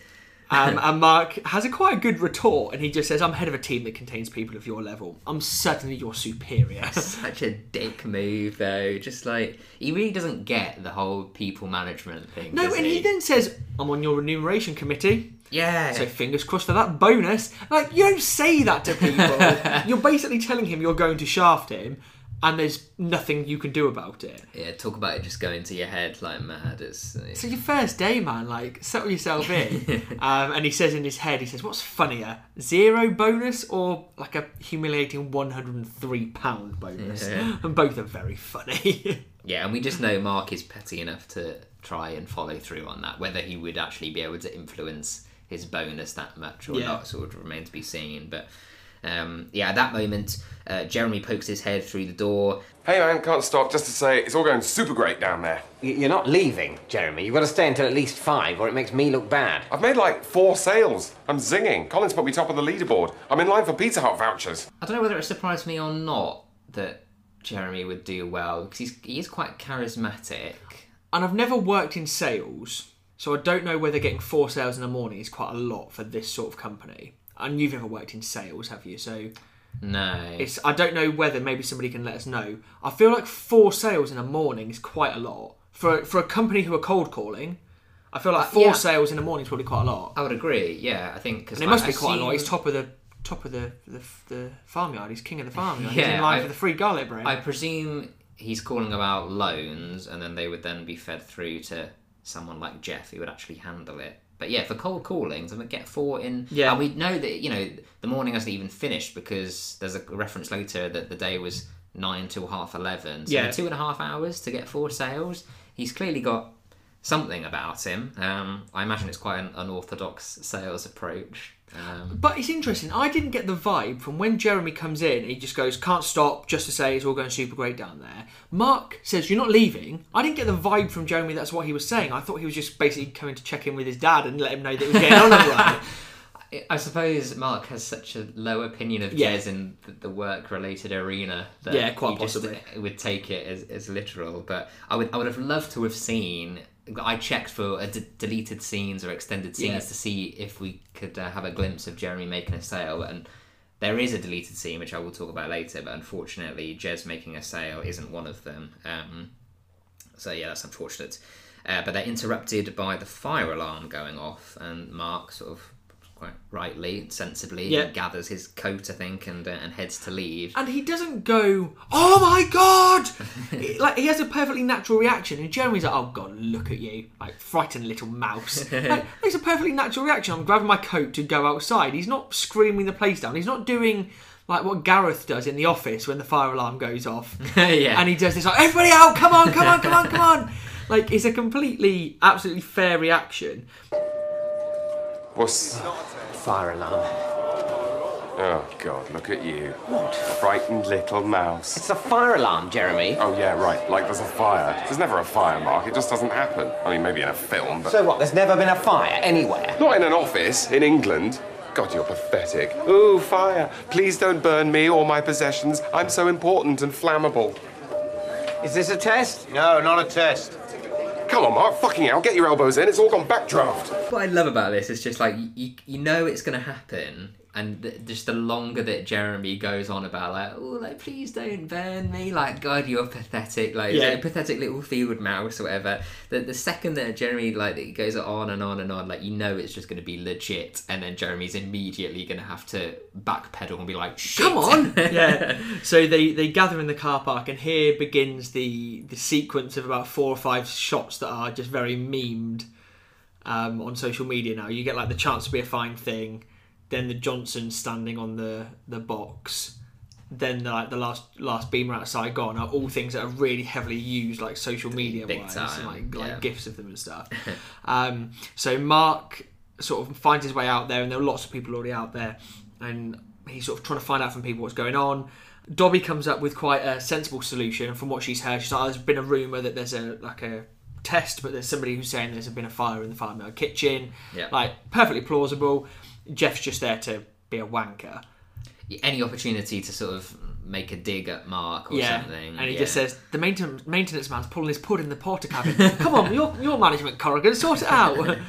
Speaker 1: Um, and Mark has a quite a good retort, and he just says, "I'm head of a team that contains people of your level. I'm certainly your superior."
Speaker 2: Such a dick move, though. Just like he really doesn't get the whole people management thing.
Speaker 1: no, and he then says, "I'm on your remuneration committee."
Speaker 2: yeah.
Speaker 1: So fingers crossed for that bonus. Like you don't say that to people. you're basically telling him you're going to shaft him, and there's nothing you can do about it.
Speaker 2: yeah, talk about it just going to your head like mad. It's,
Speaker 1: It's your first day, man. Like settle yourself in. um, and he says in his head, he says, "What's funnier, zero bonus or like a humiliating 103 pound bonus?"
Speaker 2: Yeah.
Speaker 1: And both are very funny.
Speaker 2: Yeah, and we just know Mark is petty enough to try and follow through on that. Whether he would actually be able to influence his bonus that much or
Speaker 1: Yeah.
Speaker 2: not sort of remains to be seen. But um, yeah, at that moment, uh, Jeremy pokes his head through the door.
Speaker 3: Hey man, can't stop. Just to say, it's all going super great down there.
Speaker 4: Y- You're not leaving, Jeremy. You've got to stay until at least five, or it makes me look bad.
Speaker 3: I've made like four sales. I'm zinging. Collins put me top of the leaderboard. I'm in line for Pizza Hut vouchers.
Speaker 2: I don't know whether it surprised me or not that Jeremy would do well because he's he is quite charismatic.
Speaker 1: and I've never worked in sales, so I don't know whether getting four sales in the morning is quite a lot for this sort of company. And you've never worked in sales, have you? So
Speaker 2: No,
Speaker 1: it's I don't know whether maybe somebody can let us know. I feel like four sales in a morning is quite a lot for for a company who are cold calling. I feel like
Speaker 2: Uh,
Speaker 1: four
Speaker 2: yeah.
Speaker 1: sales in the morning is probably quite a lot.
Speaker 2: I would agree. Yeah, I think because
Speaker 1: it must be quite a lot. He's top of the top of the the, the farmyard. He's king of the farmyard. He's
Speaker 2: Yeah,
Speaker 1: in line
Speaker 2: I-
Speaker 1: for the free garlic bread.
Speaker 2: I presume he's calling about loans, and then they would then be fed through to someone like Jeff who would actually handle it. But yeah, for cold callings, and we get four in.
Speaker 1: Yeah.
Speaker 2: and we know that you know the morning hasn't even finished because there's a reference later that the day was nine till half eleven. So
Speaker 1: Yeah.
Speaker 2: two and a half hours to get four sales. He's clearly got something about him. Um, I imagine it's quite an unorthodox sales approach. Um,
Speaker 1: But it's interesting. I didn't get the vibe from when Jeremy comes in. He just goes, "Can't stop," just to say it's all going super great down there. Mark says, "You're not leaving." I didn't get the vibe from Jeremy. That's what he was saying. I thought he was just basically coming to check in with his dad and let him know that he was getting on all right.
Speaker 2: I suppose Mark has such a low opinion of
Speaker 1: Yeah.
Speaker 2: Jez in the, the work-related arena that
Speaker 1: Yeah, quite
Speaker 2: he just
Speaker 1: possibly.
Speaker 2: would take it as, as literal. But I would I would have loved to have seen. I checked for d- deleted scenes or extended scenes
Speaker 1: Yeah.
Speaker 2: to see if we could uh, have a glimpse of Jeremy making a sale, and there is a deleted scene which I will talk about later. But unfortunately, Jez making a sale isn't one of them. Um, so yeah, that's unfortunate. Uh, but they're interrupted by the fire alarm going off, and Mark sort of quite rightly, sensibly,
Speaker 1: Yeah.
Speaker 2: gathers his coat, I think, and uh, and heads to leave.
Speaker 1: And he doesn't go, "Oh my god!" Like he has a perfectly natural reaction, and Jeremy's like, "Oh god, look at you, like frightened little mouse." like, it's a perfectly natural reaction. I'm grabbing my coat to go outside. He's not screaming the place down. He's not doing like what Gareth does in the office when the fire alarm goes off.
Speaker 2: yeah,
Speaker 1: and he does this like, "Everybody out! Come on, come on, come on, come on!" Like it's a completely, absolutely fair reaction.
Speaker 3: What's.
Speaker 4: Fire alarm.
Speaker 3: Oh, God, look at you. What? Frightened little mouse.
Speaker 4: It's a fire alarm, Jeremy.
Speaker 3: Oh, yeah, right. Like there's a fire. There's never a fire, Mark. It just doesn't happen. I mean, maybe in a film, but.
Speaker 4: So what? There's never been a fire anywhere.
Speaker 3: Not in an office in England. God, you're pathetic. Ooh, fire. Please don't burn me or my possessions. I'm so important and flammable.
Speaker 4: Is this a test?
Speaker 7: No, not a test.
Speaker 3: Come on, Mark. Fucking hell. Get your elbows in. It's all gone backdraft.
Speaker 2: what I love about this is just like you, you know it's going to happen, and th- just the longer that Jeremy goes on about like, oh, like please don't burn me, like God, you're pathetic, like
Speaker 1: Yeah.
Speaker 2: pathetic little field mouse or whatever. The the second that Jeremy like he goes on and on and on, like you know it's just going to be legit, and then Jeremy's immediately going to have to backpedal and be like, Shit.
Speaker 1: Come on! yeah. So they, they gather in the car park, and here begins the the sequence of about four or five shots that are just very memed um, on social media now. You get like the chance to be a fine thing, then the Johnson standing on the the box, then the, like the last last beamer out of Saigon are all things that are really heavily used like social media
Speaker 2: Big
Speaker 1: wise,
Speaker 2: time,
Speaker 1: like like
Speaker 2: yeah.
Speaker 1: gifs of them and stuff. um, so Mark sort of finds his way out there, and there are lots of people already out there, and he's sort of trying to find out from people what's going on. Dobby comes up with quite a sensible solution, from what she's heard, she's like, oh, "There's been a rumor that there's a like a test, but there's somebody who's saying there's been a fire in the farmyard kitchen.
Speaker 2: Yeah.
Speaker 1: Like perfectly plausible. Jeff's just there to be a wanker.
Speaker 2: Any opportunity to sort of make a dig at Mark or
Speaker 1: yeah,
Speaker 2: something,
Speaker 1: and he
Speaker 2: yeah.
Speaker 1: just says the maintenance maintenance man's pulling his pud in the Portakabin. Come on, your your management, Corrigan, sort it out.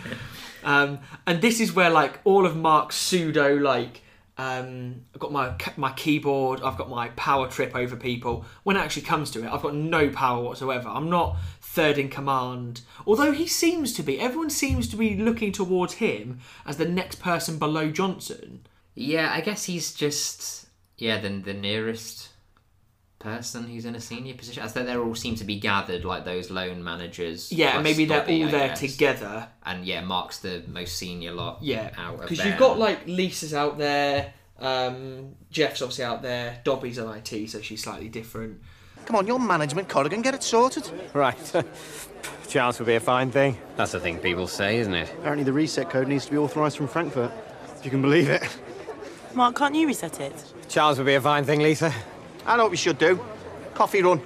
Speaker 1: Um, and this is where like all of Mark's pseudo like um, I've got my my keyboard, I've got my power trip over people. When it actually comes to it, I've got no power whatsoever. I'm not third in command. Although he seems to be, everyone seems to be looking towards him as the next person below Johnson.
Speaker 2: Yeah, I guess he's just yeah the the nearest person who's in a senior position. As though they all seem to be gathered like those loan managers.
Speaker 1: Yeah, maybe they're all
Speaker 2: I
Speaker 1: there
Speaker 2: guess.
Speaker 1: together.
Speaker 2: And yeah, Mark's the most senior lot.
Speaker 1: Yeah,
Speaker 2: out of
Speaker 1: because you've got like Lisa's out there, um, Jeff's obviously out there, Dobby's on IT, so she's slightly different.
Speaker 7: Come on, your management, Corrigan, get it sorted.
Speaker 6: Right. Chance would be a fine thing. That's the thing people say, isn't it?
Speaker 7: Apparently, the reset code needs to be authorised from Frankfurt. If you can believe it.
Speaker 8: Mark, can't you reset it?
Speaker 6: Chance would be a fine thing, Lisa.
Speaker 7: I know what we should do. Coffee run.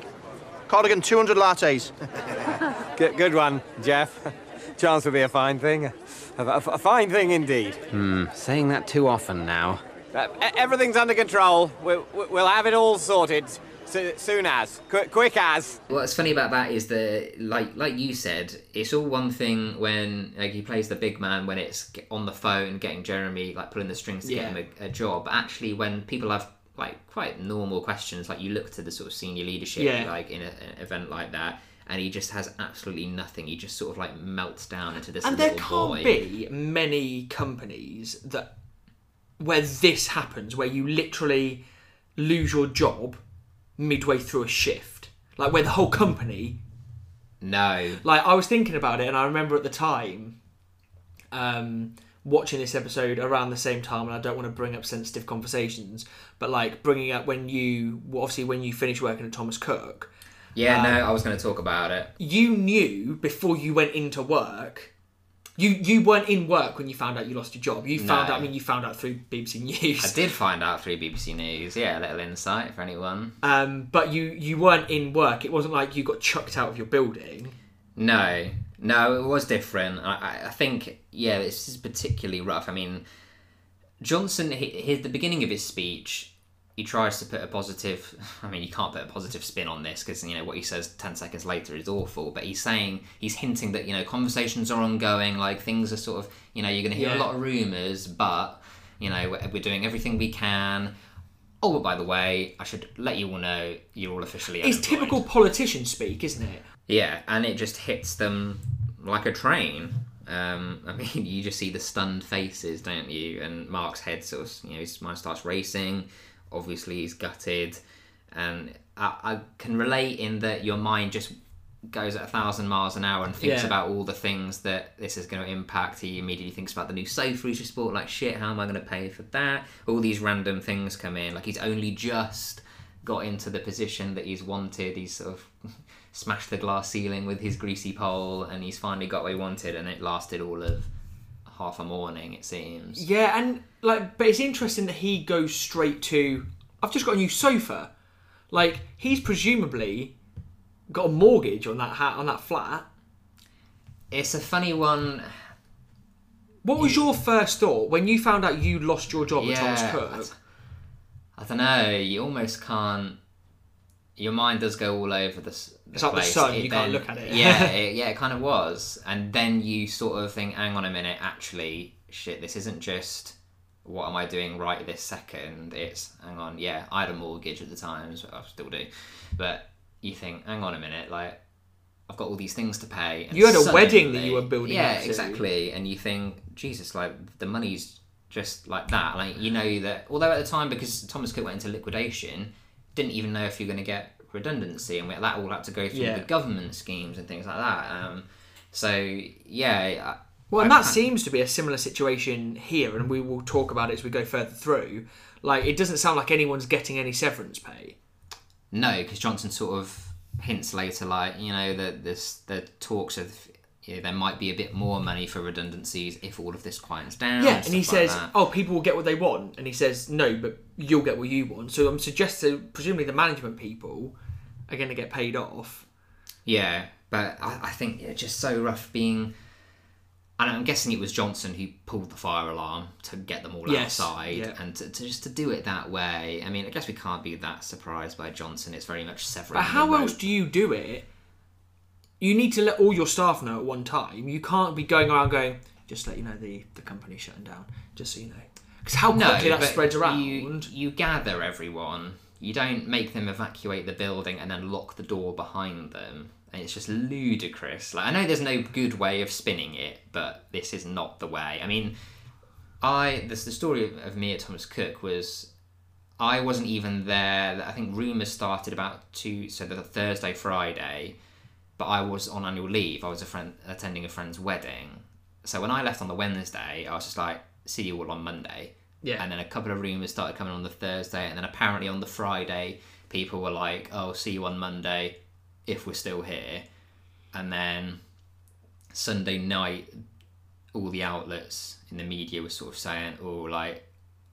Speaker 7: Corrigan, 200 lattes.
Speaker 6: Good, good one, Jeff. Chance would be a fine thing. A, a- a fine thing indeed. Hmm, saying that too often now. Uh, everything's under control. We'll, we'll have it all sorted so, soon as. Qu- quick as.
Speaker 2: What's funny about that is that, like, like you said, it's all one thing when like he plays the big man when it's on the phone getting Jeremy like pulling the strings to
Speaker 1: Yeah.
Speaker 2: get him a, a job. But actually, when people have like quite normal questions, like you look to the sort of senior leadership,
Speaker 1: Yeah.
Speaker 2: like in a, an event like that, and he just has absolutely nothing. He just sort of like melts down into this
Speaker 1: And there
Speaker 2: little
Speaker 1: can't
Speaker 2: boy.
Speaker 1: be many companies that where this happens, where you literally lose your job midway through a shift, like where the whole company.
Speaker 2: No,
Speaker 1: Like I was thinking about it, and I remember at the time, um, watching this episode around the same time, and I don't want to bring up sensitive conversations, but like bringing up when you, well, obviously when you finish working at Thomas Cook,
Speaker 2: yeah,
Speaker 1: Um,
Speaker 2: no. I was going to talk about it.
Speaker 1: you knew before you went into work. You you weren't in work when you found out you lost your job. You found
Speaker 2: No.
Speaker 1: out. I mean, you found out through BBC News.
Speaker 2: I did find out through BBC News. Yeah, a little insight for anyone.
Speaker 1: Um, but you you weren't in work. It wasn't like you got chucked out of your building.
Speaker 2: No, no, it was different. I, I- think, yeah, this is particularly rough. I mean, Johnson, he, he, the beginning of his speech, he tries to put a positive. I mean, you can't put a positive spin on this because you know what he says ten seconds later is awful. But he's saying he's hinting that you know conversations are ongoing, like things are sort of you know you're going to hear
Speaker 1: Yeah.
Speaker 2: a lot of rumors, but you know we're, we're doing everything we can. Oh, but by the way, I should let you all know you're all officially.
Speaker 1: It's typical politician speak, isn't it?
Speaker 2: Yeah, and it just hits them like a train. Um, I mean, you just see the stunned faces, don't you? And Mark's head sort of, you know, his mind starts racing. Obviously, he's gutted, and I, I can relate in that your mind just goes at a thousand miles an hour and thinks
Speaker 1: Yeah.
Speaker 2: about all the things that this is going to impact. He immediately thinks about the new sofa he's just bought. Like, shit, how am I going to pay for that? All these random things come in. Like, he's only just got into the position that he's wanted. He's sort of smashed the glass ceiling with his greasy pole, and he's finally got what he wanted. And it lasted all of half a morning, it seems.
Speaker 1: Yeah, and like, but it's interesting that he goes straight to. I've just got a new sofa. Like he's presumably got a mortgage on that hat on that flat.
Speaker 2: It's a funny one.
Speaker 1: What was your first thought when you found out you lost your job at Thomas
Speaker 2: Yeah,
Speaker 1: Cook?
Speaker 2: I don't know. You almost can't. Your mind does go all over the. the
Speaker 1: It's like the sun,
Speaker 2: It
Speaker 1: you can't look at it.
Speaker 2: yeah, it, yeah, it kind of was, and then you sort of think, "Hang on a minute, actually, shit, this isn't just what am I doing right this second. It's hang on, yeah, I had a mortgage at the time, so I still do, but you think, hang on a minute, like I've got all these things to pay. And
Speaker 1: You had a wedding that you were building
Speaker 2: Yeah,
Speaker 1: up to.
Speaker 2: exactly. And you think, Jesus, like the money's just like that. Like you know that. Although at the time, because Thomas Cook went into liquidation, didn't even know if you're going to get redundancy, and we- that all had to go through
Speaker 1: Yeah.
Speaker 2: the government schemes and things like that. Um, so yeah. I-
Speaker 1: Well, and that seems to be a similar situation here, and we will talk about it as we go further through. Like, it doesn't sound like anyone's getting any severance pay.
Speaker 2: No, because Johnson sort of hints later, like you know, that this the talks of you know, there might be a bit more money for redundancies if all of this quiets down.
Speaker 1: Yeah, and he
Speaker 2: like
Speaker 1: says,
Speaker 2: that.
Speaker 1: "Oh, people will get what they want," and he says, "No, but you'll get what you want." So I'm suggesting, presumably, the management people are going to get paid off.
Speaker 2: Yeah, but I, I think it's just so rough being. And I'm guessing it was Johnson who pulled the fire alarm to get them all
Speaker 1: Yes,
Speaker 2: outside,
Speaker 1: yeah.
Speaker 2: and to, to just to do it that way. I mean, I guess we can't be that surprised by Johnson. It's very much severing.
Speaker 1: But how else do you do it? You need to let all your staff know at one time. You can't be going around going, just let you know the the company's shutting down. Just so you know, because how
Speaker 2: No,
Speaker 1: quickly that spreads around.
Speaker 2: You, you gather everyone. You don't make them evacuate the building and then lock the door behind them. And it's just ludicrous. Like I know there's no good way of spinning it, but this is not the way. I mean, I this the story of, of me at Thomas Cook was I wasn't even there. I think rumours started about two, so the Thursday, Friday, but I was on annual leave. I was a friend attending a friend's wedding. So when I left on the Wednesday, I was just like, see you all on Monday.
Speaker 1: Yeah.
Speaker 2: And then a couple of rumours started coming on the Thursday, and then apparently on the Friday, people were like, oh, see you on Monday if we're still here. And then Sunday night, all the outlets in the media were sort of saying, oh, like,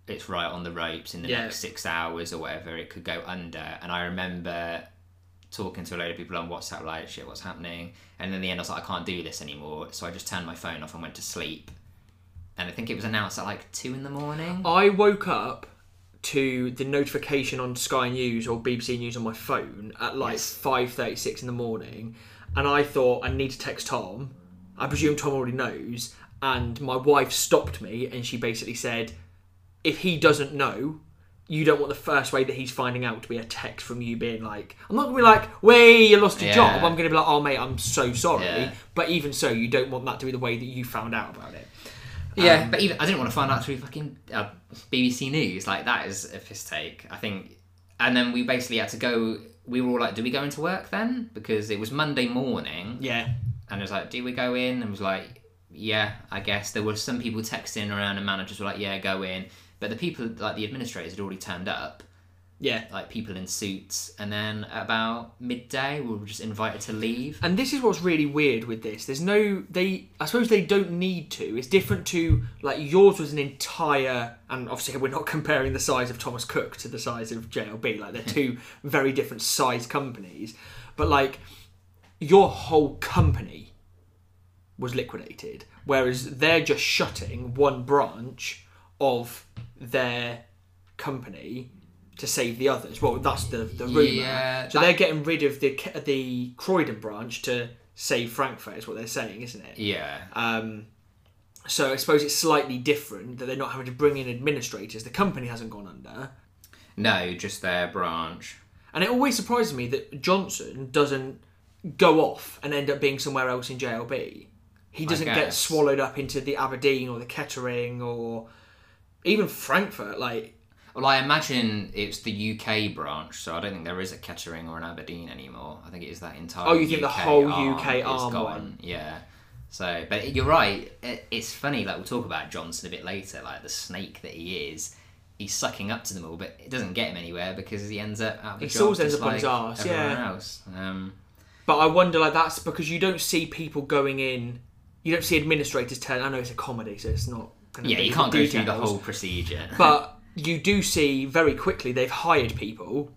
Speaker 2: it's right on the ropes in the
Speaker 1: Yeah.
Speaker 2: next six hours or whatever, it could go under. And I remember talking to a load of people on WhatsApp, like, shit, what's happening? And in the end, I was like, I can't do this anymore. So I just turned my phone off and went to sleep. And I think it was announced at like two in the morning.
Speaker 1: I woke up to the notification on Sky News or BBC News on my phone at like
Speaker 2: Yes.
Speaker 1: five thirty six in the morning, and I thought I need to text Tom. I presume Tom already knows, and my wife stopped me and she basically said, "If he doesn't know." You don't want the first way that he's finding out to be a text from you being like, I'm not gonna be like, "Way, you lost your
Speaker 2: Yeah.
Speaker 1: job." I'm gonna be like, "Oh mate, I'm so sorry."
Speaker 2: Yeah.
Speaker 1: But even so, you don't want that to be the way that you found out about it.
Speaker 2: Yeah, but even I didn't want to find out through fucking uh, BBC News. Like that is a piss take. I think, and then we basically had to go. We were all like, "Do we go into work then?" Because it was Monday morning,
Speaker 1: Yeah,
Speaker 2: and it was like, "Do we go in?" And it was like, "Yeah, I guess." There were some people texting around, and managers were like, "Yeah, go in." But the people, like the administrators, had already turned up,
Speaker 1: yeah.
Speaker 2: like people in suits. And then about midday, we were just invited to leave.
Speaker 1: And this is what's really weird with this. There's no they I suppose they don't need to. It's different to like yours was an entire and obviously we're not comparing the size of Thomas Cook to the size of JLB. Like they're two very different size companies. But like your whole company was liquidated. Whereas they're just shutting one branch of their company to save the others. Well, that's the the rumor.
Speaker 2: Yeah,
Speaker 1: so
Speaker 2: that-
Speaker 1: they're getting rid of the the Croydon branch to save Frankfurt. Is what they're saying, isn't it?
Speaker 2: Yeah,
Speaker 1: Um, so I suppose it's slightly different that they're not having to bring in administrators. The company hasn't gone under.
Speaker 2: no, just their branch.
Speaker 1: And it always surprises me that Johnson doesn't go off and end up being somewhere else in JLB. He doesn't get swallowed up into the Aberdeen or the Kettering or even Frankfurt. Like,
Speaker 2: Well, I imagine it's the UK branch, so I don't think there is a Kettering or an Aberdeen anymore. I think it is that entire.
Speaker 1: Oh, you think the
Speaker 2: UK
Speaker 1: whole
Speaker 2: arm
Speaker 1: UK
Speaker 2: is
Speaker 1: arm
Speaker 2: gone?
Speaker 1: went?
Speaker 2: Yeah. So, but you're right. It, it's funny. Like we'll talk about Johnson a bit later. Like the snake that he is, he's sucking up to them all, but it doesn't get him anywhere because he ends up out of a
Speaker 1: He always ends up on his
Speaker 2: like
Speaker 1: arse, yeah.
Speaker 2: else. Um,
Speaker 1: but I wonder, like, that's because you don't see people going in. You don't see administrators turn. I know it's a comedy, so it's not.
Speaker 2: Yeah, you can't go through the whole procedure.
Speaker 1: But you do see very quickly they've hired people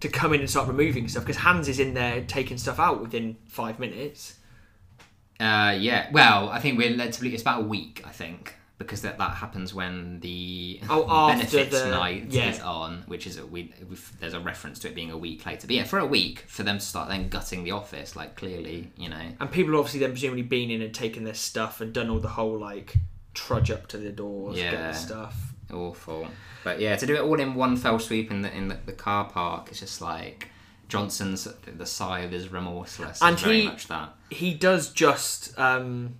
Speaker 1: to come in and start removing stuff because Hans is in there taking stuff out within five minutes.
Speaker 2: Uh, yeah. Well, I think we're led to believe it's about a week. I think because that that happens when the
Speaker 1: Oh, after
Speaker 2: benefits
Speaker 1: the-
Speaker 2: night
Speaker 1: yeah.
Speaker 2: is on, which is a, we we've, there's a reference to it being a week later. But yeah, for a week for them to start then gutting the office, like clearly, you know.
Speaker 1: And people obviously then presumably been in and taken their stuff and done all the whole like trudge up to the doors, get
Speaker 2: Yeah.
Speaker 1: the stuff.
Speaker 2: awful. But yeah, to do it all in one fell swoop in the in the, the car park, it's just like Johnson's the scythe is remorseless.
Speaker 1: And he-. He does just um,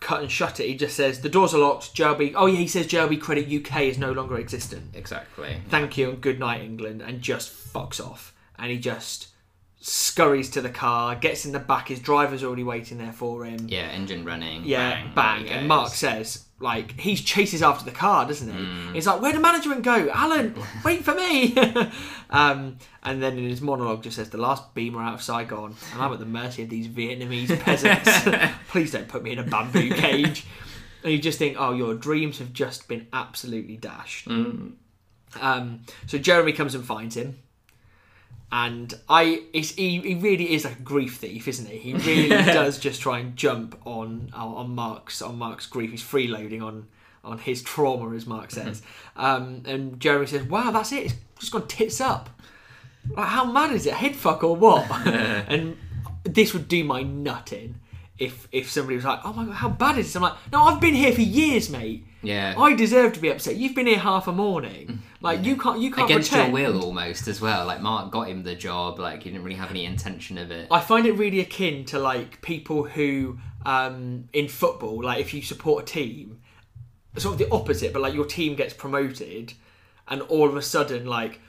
Speaker 1: cut and shut it. He just says the doors are locked. JLB. Oh yeah, he says JLB Credit UK is no longer existent.
Speaker 2: Exactly.
Speaker 1: Thank you and good night England, and just fucks off. And he just scurries to the car, gets in the back. His driver's already waiting there for him.
Speaker 2: Yeah, engine running.
Speaker 1: Yeah,
Speaker 2: bang.
Speaker 1: bang. And
Speaker 2: goes.
Speaker 1: Mark says, like, he chases after the car, doesn't he?
Speaker 2: Mm.
Speaker 1: He's like, where'd the management go? Alan, wait for me. um, and then in his monologue just says, the last beamer out of Saigon, and I'm at the mercy of these Vietnamese peasants. Please don't put me in a bamboo cage. And you just think, oh, your dreams have just been absolutely dashed.
Speaker 2: Mm.
Speaker 1: Um, so Jeremy comes and finds him. And I, it's, he, he really is like a grief thief, isn't he? He really does just try and jump on on Mark's on Mark's grief. He's freeloading on on his trauma, as Mark says. Um, and Jeremy says, "Wow, that's it. It's just gone tits up. Like, how mad is it? Head fuck or what?" and this would do my nut in if if somebody was like, "Oh my god, how bad is this?" I'm like, "No, I've been here for years, mate.
Speaker 2: Yeah.
Speaker 1: I deserve to be upset. You've been here half a morning. Like you can't you can't
Speaker 2: Against
Speaker 1: pretend.
Speaker 2: your will, almost as well. Like Mark got him the job. Like he didn't really have any intention of it.
Speaker 1: I find it really akin to like people who um, in football, like if you support a team, sort of the opposite, but like your team gets promoted, and all of a sudden, like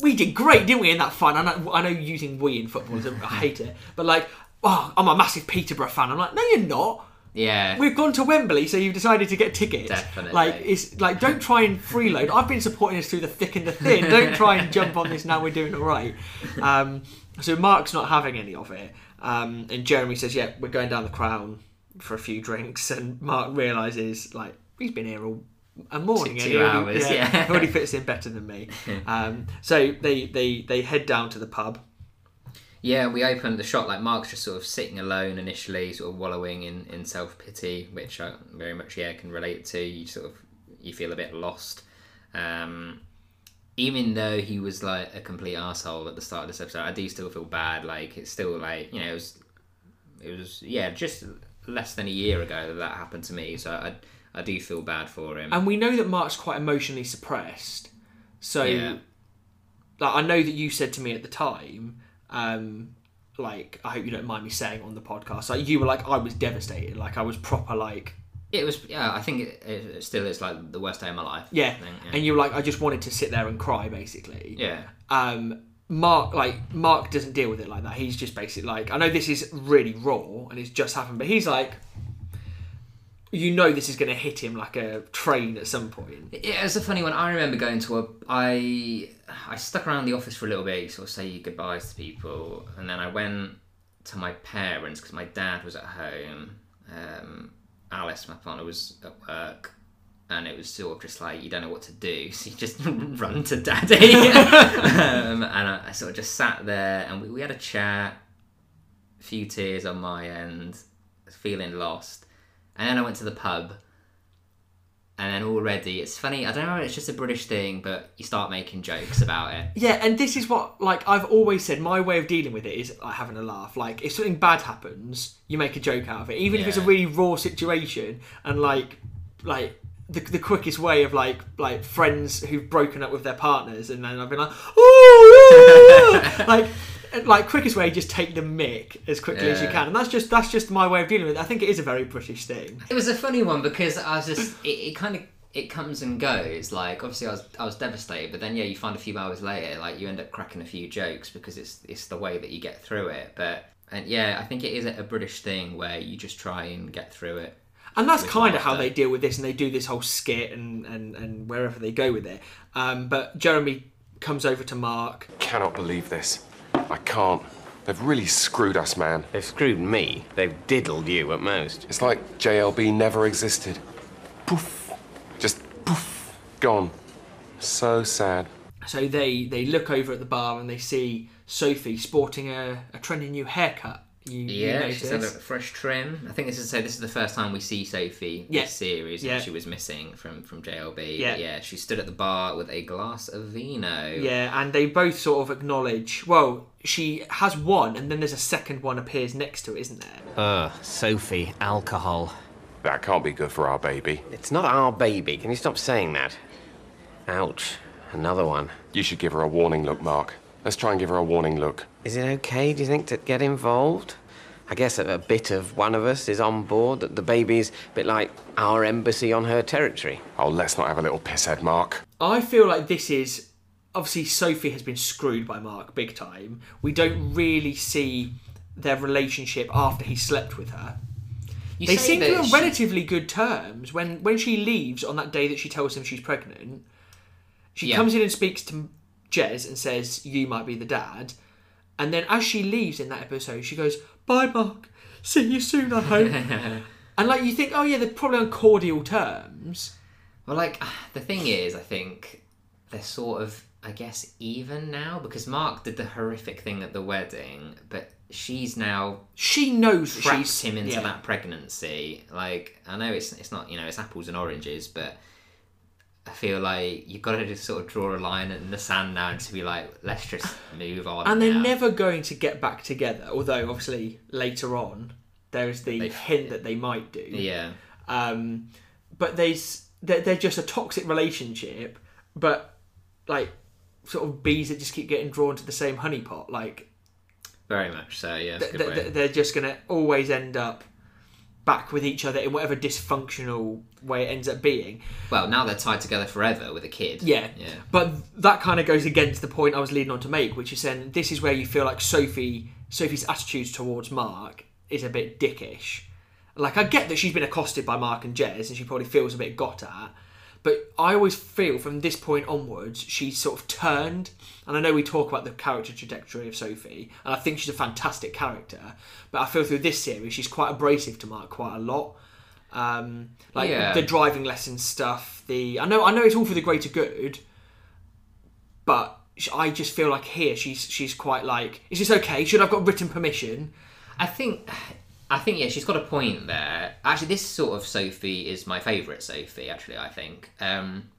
Speaker 1: we did great, didn't we, in that fun? I know, I know using "we" in football, I hate it, but like, oh, I'm a massive Peterborough fan. I'm like, no, you're not.
Speaker 2: Yeah.
Speaker 1: We've gone to Wembley, so you've decided to get tickets.
Speaker 2: Definitely.
Speaker 1: Like it's like don't try and freeload. I've been supporting us through the thick and the thin. Don't try and jump on this now. We're doing all right. Um, so Mark's not having any of it, um, and Jeremy says, "Yeah, we're going down the Crown for a few drinks." And Mark realizes like he's been here all a morning.
Speaker 2: Two- two
Speaker 1: already-
Speaker 2: hours, yeah.
Speaker 1: he already fits in better than me. Um, so they they they head down to the pub.
Speaker 2: Yeah, we opened the shot like Mark's just sort of sitting alone initially, sort of wallowing in, in self pity, which I very much yeah can relate to. You sort of you feel a bit lost, um, even though he was like a complete asshole at the start of this episode. I do still feel bad. Like it's still like you know it was it was yeah just less than a year ago that that happened to me. So I I do feel bad for him.
Speaker 1: And we know that Mark's quite emotionally suppressed. So,
Speaker 2: Yeah.
Speaker 1: like, I know that you said to me at the time, um, like, I hope you don't mind me saying on the podcast, like, you were like, I was devastated. Like, I was proper, like,
Speaker 2: it was yeah. I think it, it still is like the worst day of my life.
Speaker 1: yeah.
Speaker 2: Think, yeah.
Speaker 1: And you were like, I just wanted to sit there and cry, basically.
Speaker 2: yeah.
Speaker 1: Um, Mark, like, Mark doesn't deal with it like that. He's just basically like, I know this is really raw and it's just happened, but he's like, you know, this is going to hit him like a train at some point.
Speaker 2: Yeah, it's a funny one. I remember going to a. I I stuck around the office for a little bit, sort of say goodbyes to people, and then I went to my parents because my dad was at home. Um, Alice, my partner, was at work, and it was sort of just like you don't know what to do, so you just run to daddy. um, and I, I sort of just sat there, and we, we had a chat, a few tears on my end, feeling lost, and then I went to the pub and then already it's funny i don't know it's just a british thing but you start making jokes about it
Speaker 1: Yeah, and this is what like I've always said. My way of dealing with it is like, having a laugh. Like if something bad happens, you make a joke out of it, even if it's a really raw situation. And like, like the, the quickest way of like like friends who've broken up with their partners, and then I've been like, oh, like. Like quickest way, just take the mick as quickly as you can, and that's just that's just my way of dealing with it. I think it is a very British thing.
Speaker 2: it was a funny one because i was just it, it kind of it comes and goes like obviously i was i was devastated but then yeah you find a few hours later like you end up cracking a few jokes because it's it's the way that you get through it but and yeah i think it is a british thing where you just try and get through it
Speaker 1: And that's kind of how they deal with this, and they do this whole skit and, and, and wherever they go with it. Um, but Jeremy comes over to Mark.
Speaker 3: Cannot believe this. I can't. They've really screwed us, man.
Speaker 4: They've screwed me. They've diddled you at most.
Speaker 3: It's like JLB never existed. Poof. Just poof. Gone. So sad.
Speaker 1: So they, they look over at the bar and they see Sophie sporting a, a trendy new haircut. You, you
Speaker 2: Yeah,
Speaker 1: notice.
Speaker 2: she's had a fresh trim. I think this is so. This is the first time we see Sophie
Speaker 1: Yeah.
Speaker 2: this series,
Speaker 1: Yeah.
Speaker 2: and she was missing from from JLB.
Speaker 1: Yeah.
Speaker 2: But yeah, she stood at the bar with a glass of vino.
Speaker 1: Yeah, and they both sort of acknowledge. Well, she has one, and then there's a second one appears next to it, isn't there?
Speaker 6: Ugh, Sophie, alcohol.
Speaker 3: That can't be good for our baby.
Speaker 4: It's not our baby. Can you stop saying that? Ouch. Another one.
Speaker 3: You should give her a warning look, Mark. Let's try and give her a warning look.
Speaker 4: Is it okay, do you think, to get involved? I guess a, a bit of one of us is on board, that the baby's a bit like our embassy on her territory.
Speaker 3: Oh, let's not have a little pisshead, Mark.
Speaker 1: I feel like this is obviously Sophie has been screwed by Mark big time. We don't really see their relationship after he slept with her.
Speaker 2: You
Speaker 1: they seem to be on
Speaker 2: she-
Speaker 1: relatively good terms. When when she leaves on that day that she tells him she's pregnant, she
Speaker 2: Yeah.
Speaker 1: comes in and speaks to Jez and says, "You might be the dad." And then as she leaves in that episode, she goes, "Bye, Mark. See you soon. I hope." and like you think, oh yeah, they're probably on cordial terms.
Speaker 2: Well, like the thing is, I think they're sort of, I guess, even now because Mark did the horrific thing at the wedding, but she's now
Speaker 1: She knows
Speaker 2: trapped
Speaker 1: she's
Speaker 2: him into
Speaker 1: yeah.
Speaker 2: that pregnancy. Like I know it's it's not you know it's apples and oranges, but I feel like you've got to just sort of draw a line in the sand now and to be like, let's just move on.
Speaker 1: and they're
Speaker 2: now.
Speaker 1: never going to get back together. Although obviously later on there's the hint that they might do.
Speaker 2: Yeah.
Speaker 1: Um, but there's they're, they're just a toxic relationship, but like sort of bees that just keep getting drawn to the same honeypot. Like
Speaker 2: Very much so. Yeah.
Speaker 1: Th- th- they're just gonna always end up back with each other in whatever dysfunctional way it ends up being.
Speaker 2: Well, now they're tied together forever with a kid.
Speaker 1: Yeah.
Speaker 2: Yeah.
Speaker 1: But that kind of goes against the point I was leading on to make, which is saying this is where you feel like Sophie Sophie's attitudes towards Mark is a bit dickish. Like I get that she's been accosted by Mark and Jez and she probably feels a bit got at. But I always feel from this point onwards she's sort of turned and I know we talk about the character trajectory of Sophie and I think she's a fantastic character, but I feel through this series she's quite abrasive to Mark quite a lot. Um, like
Speaker 2: Yeah.
Speaker 1: the driving lesson stuff, the I know I know it's all for the greater good, but I just feel like here she's she's quite like, is this okay? Should I've got written permission?
Speaker 2: I think, I think yeah, she's got a point there. Actually, this sort of Sophie is my favourite Sophie. Actually, I think. Um,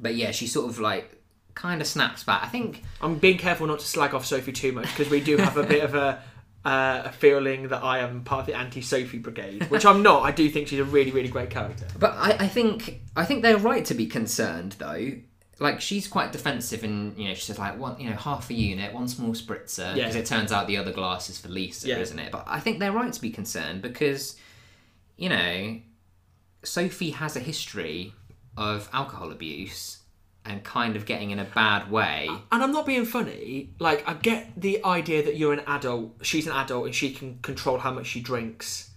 Speaker 2: but yeah, she sort of like kind of snaps back. I think
Speaker 1: I'm being careful not to slag off Sophie too much because we do have a bit of a. Uh, a feeling that I am part of the anti-Sophie brigade, which I'm not. I do think she's a really, really great character.
Speaker 2: But I, I think I think they're right to be concerned though. Like she's quite defensive, and you know she says like one, you know, half a unit, one small spritzer,
Speaker 1: Yeah.
Speaker 2: because it turns out the other glass is for Lisa,
Speaker 1: Yeah.
Speaker 2: isn't it? But I think they're right to be concerned because, you know, Sophie has a history of alcohol abuse and kind of getting in a bad way.
Speaker 1: And I'm not being funny. Like, I get the idea that you're an adult, she's an adult, and she can control how much she drinks.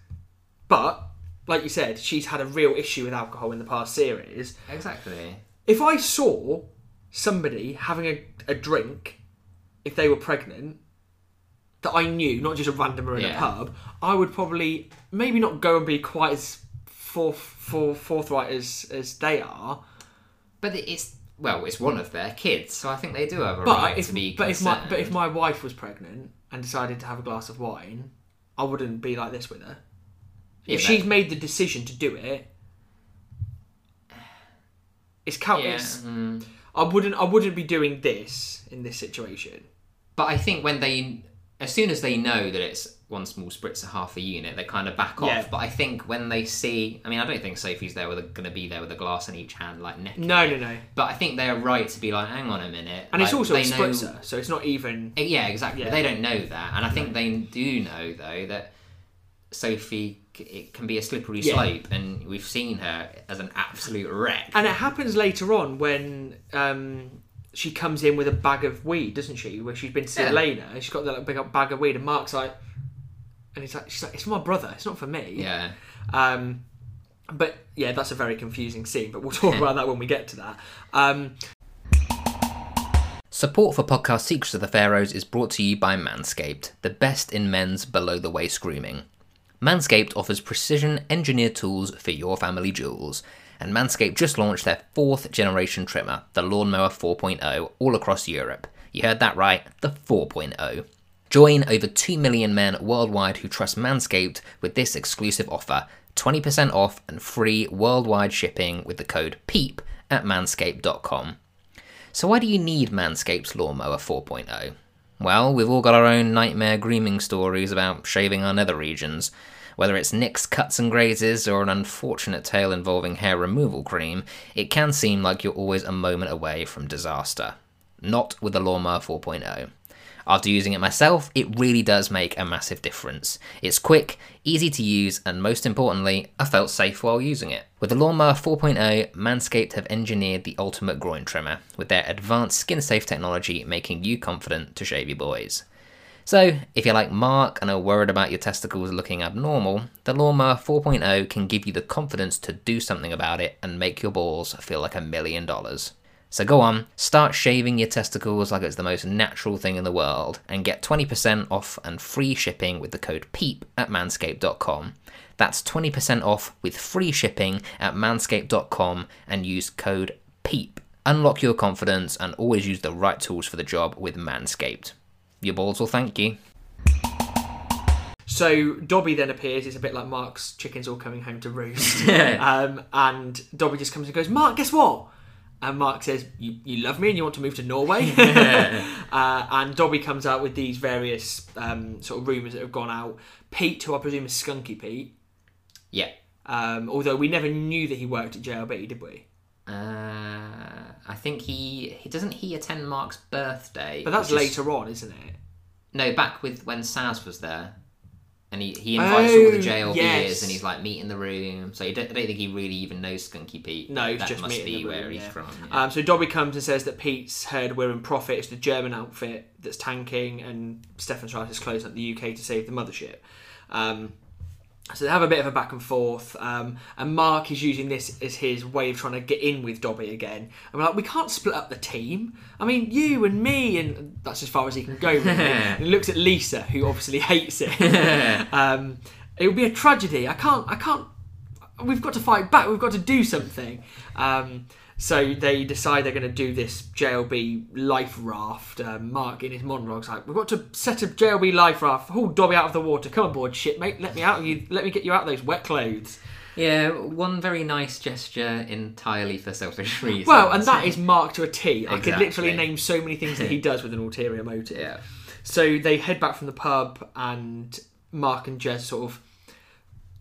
Speaker 1: But, like you said, she's had a real issue with alcohol in the past series.
Speaker 2: Exactly.
Speaker 1: If I saw somebody having a, a drink, if they were pregnant, that I knew, not just a randomer in
Speaker 2: Yeah.
Speaker 1: a pub, I would probably maybe not go and be quite as forth, for, forthright as, as they are.
Speaker 2: But it's well, it's one of their kids, so I think they do have a
Speaker 1: But
Speaker 2: right
Speaker 1: if
Speaker 2: to be
Speaker 1: but if my but if my wife was pregnant and decided to have a glass of wine, I wouldn't be like this with her.
Speaker 2: Yeah,
Speaker 1: if
Speaker 2: but-
Speaker 1: she's made the decision to do it, it's count.
Speaker 2: Yeah,
Speaker 1: it's-
Speaker 2: mm.
Speaker 1: I wouldn't. I wouldn't be doing this in this situation.
Speaker 2: But I think when they, as soon as they know that it's one small spritzer, half a unit, they kind of back off.
Speaker 1: Yeah.
Speaker 2: But I think when they see, I mean, I don't think Sophie's there with going to be there with a glass in each hand, like necking.
Speaker 1: No, no, no.
Speaker 2: But I think they're right to be like, hang on a minute.
Speaker 1: And it's
Speaker 2: like,
Speaker 1: also a
Speaker 2: they know-
Speaker 1: spritzer, so it's not even.
Speaker 2: Uh, Yeah, exactly.
Speaker 1: Yeah.
Speaker 2: They don't know that, and I think they do know though that Sophie it can be a slippery
Speaker 1: Yeah.
Speaker 2: slope, and we've seen her as an absolute wreck.
Speaker 1: And it happens later on when um, she comes in with a bag of weed, doesn't she? Where she's been to see
Speaker 2: Yeah.
Speaker 1: Elena, and she's got that big bag of weed, and Mark's like, and he's like, she's like, it's for my brother, it's not for me.
Speaker 2: Yeah.
Speaker 1: Um, but yeah, that's a very confusing scene. But we'll talk about that when we get to that. Um,
Speaker 2: Support for podcast Secrets of the Pharaohs is brought to you by Manscaped, the best in men's below the waist grooming. Manscaped offers precision engineered tools for your family jewels, and Manscaped just launched their fourth generation trimmer, the Lawnmower 4.0, all across Europe. You heard that right, the 4.0. Join over 2 million men worldwide who trust Manscaped with this exclusive offer 20% off and free worldwide shipping with the code PEEP at manscaped.com. So, why do you need Manscaped's Lawnmower 4.0? Well, we've all got our own nightmare grooming stories about shaving our nether regions. Whether it's nicks, cuts, and grazes, or an unfortunate tale involving hair removal cream, it can seem like you're always a moment away from disaster. Not with the Lawnmower 4.0. After using it myself, it really does make a massive difference. It's quick, easy to use, and most importantly, I felt safe while using it. With the Lawnmower 4.0, Manscaped have engineered the ultimate groin trimmer, with their advanced skin safe technology making you confident to shave your boys. So, if you're like Mark and are worried about your testicles looking abnormal, the Lawnmower 4.0 can give you the confidence to do something about it and make your balls feel like a million dollars. So go on, start shaving your testicles like it's the most natural thing in the world, and get 20% off and free shipping with the code PEEP at manscaped.com. That's 20% off with free shipping at manscaped.com and use code PEEP. Unlock your confidence and always use the right tools for the job with Manscaped. Your balls will thank you.
Speaker 1: so Dobby then appears. It's a bit like Mark's chickens all coming home to roost. um, and Dobby just comes and goes, Mark, guess what? And Mark says, "You, you love me and you want to move to Norway." uh, and Dobby comes out with these various um, sort of rumours that have gone out. Pete, who I presume is Skunky Pete,
Speaker 2: Yeah.
Speaker 1: um, although we never knew that he worked at JLB, did we?
Speaker 2: Uh, I think he he doesn't he attend Mark's birthday.
Speaker 1: But that's
Speaker 2: which is-
Speaker 1: later on, isn't it?
Speaker 2: No, back with when Saz was there, and he, he invites all the
Speaker 1: Oh,
Speaker 2: JLBers,
Speaker 1: yes.
Speaker 2: and he's like meet in the room. So you don't, I don't think he really even knows Skunky Pete.
Speaker 1: No,
Speaker 2: that
Speaker 1: just
Speaker 2: must
Speaker 1: meeting
Speaker 2: be
Speaker 1: the
Speaker 2: where
Speaker 1: room,
Speaker 2: he's from. yeah.
Speaker 1: Um, so Dobby comes and says that Pete's heard we're in profit. It's the German outfit that's tanking, and Stefan tries to close up the UK to save the mothership. Um, so they have a bit of a back and forth, um, and Mark is using this as his way of trying to get in with Dobby again. And we're like, we can't split up the team. I mean, you and me, and that's as far as he can go. Really. and he looks at Lisa, who obviously hates it. um, it would be a tragedy. I can't. I can't we've got to fight back. We've got to do something. Um, so they decide they're going to do this JLB life raft. Um, Mark in his monologue's like, "We've got to set a JLB life raft. Haul Dobby out of the water. Come on board, shit mate. Let me out. You let me get you out of those wet clothes."
Speaker 2: yeah, one very nice gesture entirely for selfish reasons.
Speaker 1: Well, and that is Mark to a T. I could literally name so many things that he does with an ulterior motive.
Speaker 2: yeah.
Speaker 1: So they head back from the pub, and Mark and Jez sort of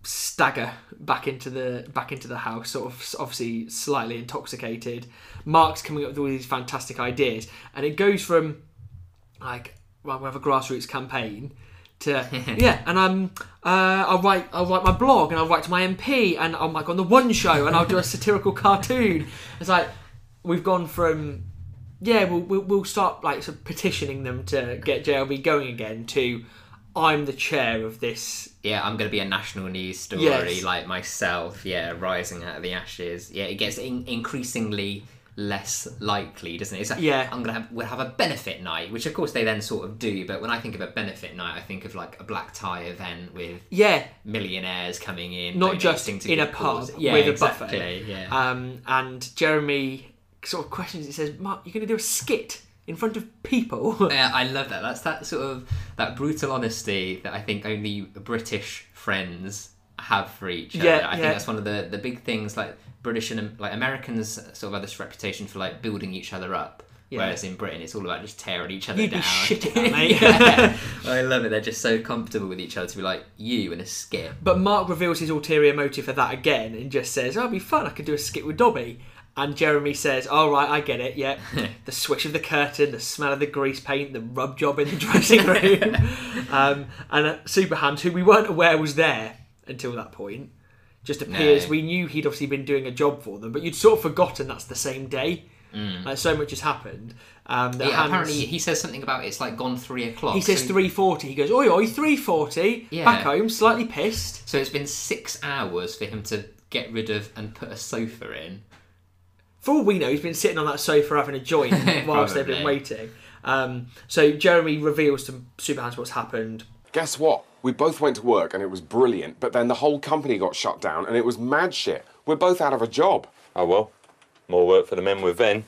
Speaker 1: stagger back into the back into the house, sort of obviously slightly intoxicated. Mark's coming up with all these fantastic ideas, and it goes from like well, we have a grassroots campaign to yeah, and um, uh, I'll write I'll write my blog and I'll write to my MP and I'm like on the One Show and I'll do a satirical cartoon. It's like we've gone from yeah, we'll, we'll, we'll start like sort of petitioning them to get JLB going again to I'm the chair of this.
Speaker 2: Yeah, I'm going to be a national news story
Speaker 1: Yes.
Speaker 2: like myself. Yeah, rising out of the ashes. Yeah, it gets in- increasingly less likely, doesn't it? It's like,
Speaker 1: Yeah.
Speaker 2: I'm gonna have we'll have a benefit night, which of course they then sort of do. But when I think of a benefit night, I think of like a black tie event with
Speaker 1: Yeah,
Speaker 2: millionaires coming in,
Speaker 1: not just in a pub
Speaker 2: yeah,
Speaker 1: with a buffet.
Speaker 2: Yeah.
Speaker 1: Um, and Jeremy sort of questions. He says, "Mark, you're going to do a skit in front of people."
Speaker 2: Yeah, I love that. That's that sort of that brutal honesty that I think only British friends have for each other.
Speaker 1: Yeah,
Speaker 2: I
Speaker 1: yeah.
Speaker 2: think that's one of the the big things. Like British and like Americans sort of have this reputation for like building each other up.
Speaker 1: Yeah.
Speaker 2: Whereas in Britain, it's all about just tearing each other
Speaker 1: You'd
Speaker 2: down.
Speaker 1: shit at mate.
Speaker 2: Yeah. I love it. They're just so comfortable with each other to be like you in a skit.
Speaker 1: But Mark reveals his ulterior motive for that again and just says, oh, it'll be fun, I could do a skit with Dobby. And Jeremy says, all right, I get it, yeah. the swish of the curtain, the smell of the grease paint, the rub job in the dressing room. um, and uh, Super Hans, who we weren't aware was there until that point, just appears.
Speaker 2: No.
Speaker 1: We knew he'd obviously been doing a job for them, but you'd sort of forgotten that's the same day. Like, so much has happened. Um, that
Speaker 2: Mm. Yeah,
Speaker 1: Hans-
Speaker 2: apparently he says something about it's like gone three o'clock.
Speaker 1: he says
Speaker 2: so-
Speaker 1: 3.40. He goes, oi, oi, 3.40.
Speaker 2: Yeah.
Speaker 1: Back home, slightly pissed.
Speaker 2: So it's been six hours for him to get rid of and put a sofa in.
Speaker 1: For all we know, he's been sitting on that sofa having a joint whilst they've been waiting. Um, so Jeremy reveals to Super Hans what's happened.
Speaker 3: Guess what? We both went to work and it was brilliant, but then the whole company got shut down and it was mad shit. We're both out of a job.
Speaker 5: Oh well, more work for the men with Ven.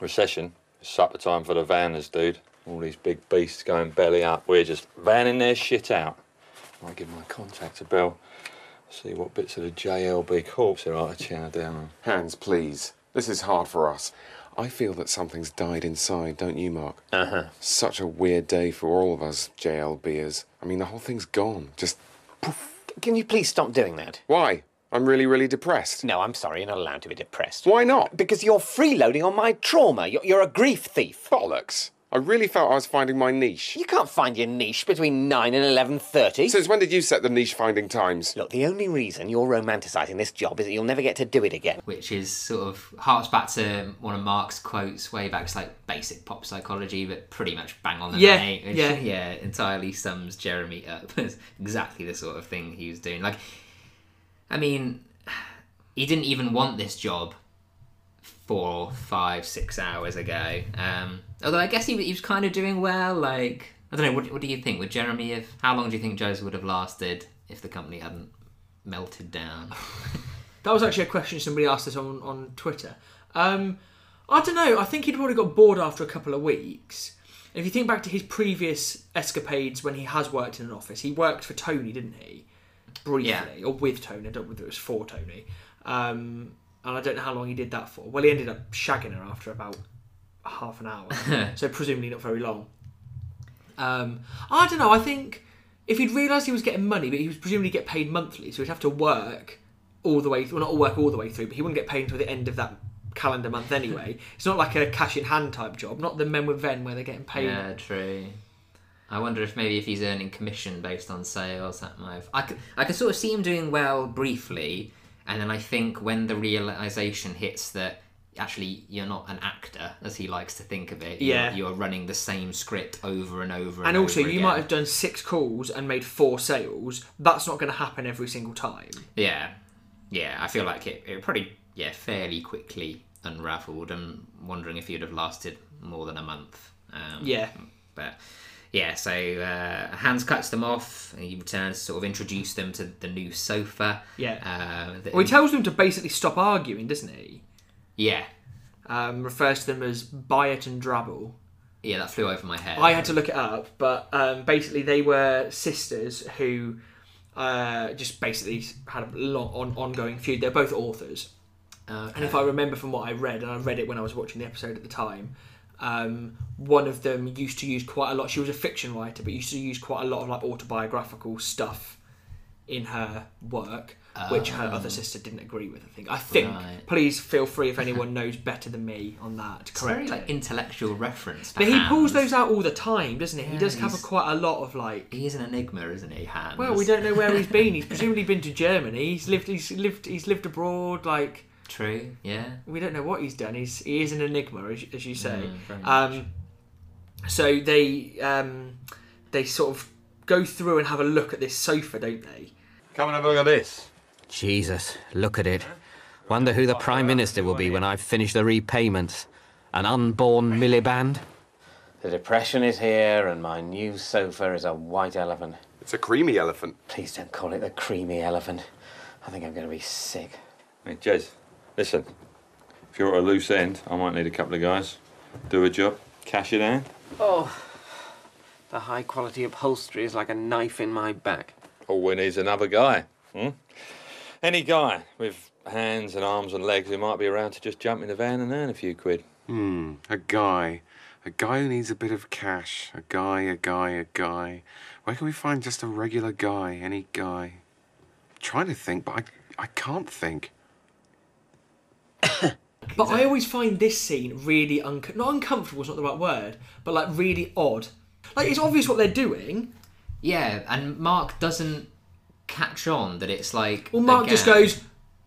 Speaker 5: Recession. It's supper time for the vanners, dude. All these big beasts going belly up. We're just vanning their shit out. Might give my contact a bell. See what bits of the JLB corpse there are to chow down on.
Speaker 3: Hans, please. This is hard for us. I feel that something's died inside, don't you, Mark?
Speaker 4: Uh huh.
Speaker 3: Such a weird day for all of us JLBers. I mean, the whole thing's gone. Just
Speaker 4: Can you please stop doing that?
Speaker 3: why? I'm really, really depressed.
Speaker 4: No, I'm sorry, you're not allowed to be depressed.
Speaker 3: Why not?
Speaker 4: Because you're freeloading on my trauma. You're, you're a grief thief.
Speaker 3: Bollocks. I really felt I was finding my niche.
Speaker 4: You can't find your niche between 9 and 11.30.
Speaker 3: Since when did you set the niche finding times?
Speaker 4: Look, the only reason you're romanticising this job is that you'll never get to do it again.
Speaker 2: which is sort of harks back to one of Mark's quotes way back. It's like basic pop psychology, but pretty much bang on the
Speaker 1: Yeah,
Speaker 2: money. which,
Speaker 1: yeah.
Speaker 2: yeah, entirely sums Jeremy up. It's exactly the sort of thing he was doing. Like, I mean, he didn't even want this job four, five, six hours ago. Um, although I guess he, he was kind of doing well. Like, I don't know. What, what do you think? Would Jeremy have? How long do you think Joe's would have lasted if the company hadn't melted down?
Speaker 1: That was actually a question somebody asked us on, on Twitter. Um, I don't know. I think he'd probably got bored after a couple of weeks. If you think back to his previous escapades when he has worked in an office, he worked for Tony, didn't he? Briefly,
Speaker 2: Yeah.
Speaker 1: or with Tony. I don't know whether it was for Tony. Um, and I don't know how long he did that for. Well, he ended up shagging her after about half an hour, so presumably not very long. Um, I don't know. I think if he'd realised he was getting money, but he was presumably get paid monthly, so he'd have to work all the way. Well, not all work all the way through, but he wouldn't get paid until the end of that calendar month anyway. it's not like a cash in hand type job. Not the men with Ven where they're getting paid.
Speaker 2: Yeah, true. I wonder if maybe if he's earning commission based on sales, that might have. I could, I could sort of see him doing well briefly, and then I think when the realization hits that actually you're not an actor, as he likes to think of it,
Speaker 1: Yeah.
Speaker 2: you're, you're running the same script over and over. And,
Speaker 1: And also,
Speaker 2: over
Speaker 1: you might have done six calls and made four sales. That's not going to happen every single time.
Speaker 2: Yeah, yeah. I feel like it, it probably yeah fairly quickly unravelled. I'm wondering if you'd have lasted more than a month. Um,
Speaker 1: Yeah.
Speaker 2: but yeah. So uh, Hans cuts them off. And he returns to sort of introduce them to the new sofa.
Speaker 1: Yeah.
Speaker 2: Uh,
Speaker 1: Well, he tells them to basically stop arguing, doesn't he?
Speaker 2: Yeah.
Speaker 1: Um, refers to them as Byatt and Drabble.
Speaker 2: Yeah, that flew over my head.
Speaker 1: I had to look it up, but um, basically they were sisters who uh, just basically had a long on, ongoing feud. They're both authors,
Speaker 2: Okay.
Speaker 1: and if I remember from what I read, and I read it when I was watching the episode at the time, um, one of them used to use quite a lot. She was a fiction writer, but used to use quite a lot of like autobiographical stuff in her work, which her other sister didn't agree with. I think. I think.
Speaker 2: Right.
Speaker 1: Please feel free if anyone knows better than me on that. to
Speaker 2: It's very like intellectual reference. For
Speaker 1: But he pulls those out all the time, doesn't he? he does have a,
Speaker 2: he's-
Speaker 1: quite a lot of like.
Speaker 2: He is an enigma, isn't he, Hans?
Speaker 1: Well, we don't know where he's been. He's presumably been to Germany. He's lived. He's lived. He's lived abroad. Like
Speaker 2: True. Yeah.
Speaker 1: we don't know what he's done. He's he is an enigma, as, as you say.
Speaker 2: Mm,
Speaker 1: um, so they um, they sort of go through and have a look at this sofa, don't they?
Speaker 5: Come and have a look at this.
Speaker 6: Jesus, look at it. Wonder who the Prime Minister will be when I've finished the repayments. An unborn Miliband?
Speaker 4: The depression is here, and my new sofa is a white elephant.
Speaker 3: It's a creamy elephant.
Speaker 4: Please don't call it the creamy elephant. I think I'm going to be sick.
Speaker 5: Hey, Jez, listen. If you're at a loose end, I might need a couple of guys. Do a job, cash it in.
Speaker 6: Oh, the high quality upholstery is like a knife in my back.
Speaker 5: All we need's another guy. Hmm? Any guy with hands and arms and legs who might be around to just jump in the van and earn a few quid.
Speaker 3: Hmm, a guy. A guy who needs a bit of cash. A guy, a guy, a guy. Where can we find just a regular guy? Any guy? I'm trying to think, but I, I can't think.
Speaker 1: But I always find this scene really unco- not uncomfortable. Is not the right word, but like really odd. Like it's obvious what they're doing.
Speaker 2: Yeah, and Mark doesn't catch on that it's like.
Speaker 1: Well, Mark just goes,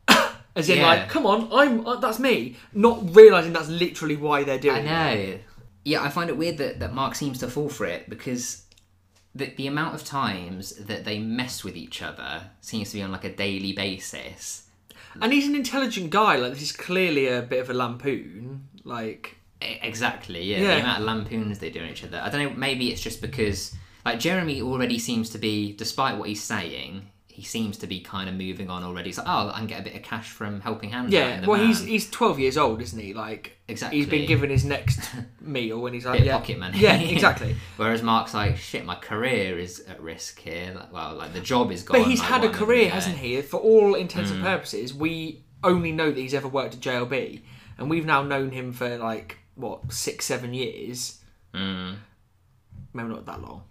Speaker 1: as in
Speaker 2: Yeah.
Speaker 1: like, "Come on, I'm uh, that's me," not realizing that's literally why they're doing.
Speaker 2: I
Speaker 1: it.
Speaker 2: know. Yeah, I find it weird that, that Mark seems to fall for it because the, the amount of times that they mess with each other seems to be on like a daily basis.
Speaker 1: And he's an intelligent guy. Like this is clearly a bit of a lampoon. Like
Speaker 2: Exactly, yeah.
Speaker 1: Yeah.
Speaker 2: The amount of lampoons they do on each other. I don't know, maybe it's just because, like, Jeremy already seems to be, despite what he's saying, he seems to be kind of moving on already. He's like, oh, I can get a bit of cash from helping Hans
Speaker 1: yeah,
Speaker 2: in the
Speaker 1: well he's
Speaker 2: van."
Speaker 1: he's twelve years old, isn't he? Like
Speaker 2: Exactly.
Speaker 1: He's been given his next meal, and he's like, yeah,
Speaker 2: pocket money.
Speaker 1: Yeah, exactly.
Speaker 2: Whereas Mark's like, shit, my career is at risk here. Like, well, like the job is gone.
Speaker 1: But he's had a
Speaker 2: what am I
Speaker 1: career, hasn't he? For all intents
Speaker 2: Mm.
Speaker 1: and purposes, we only know that he's ever worked at JLB, and we've now known him for like what six, seven years.
Speaker 2: Mm.
Speaker 1: Maybe not that long.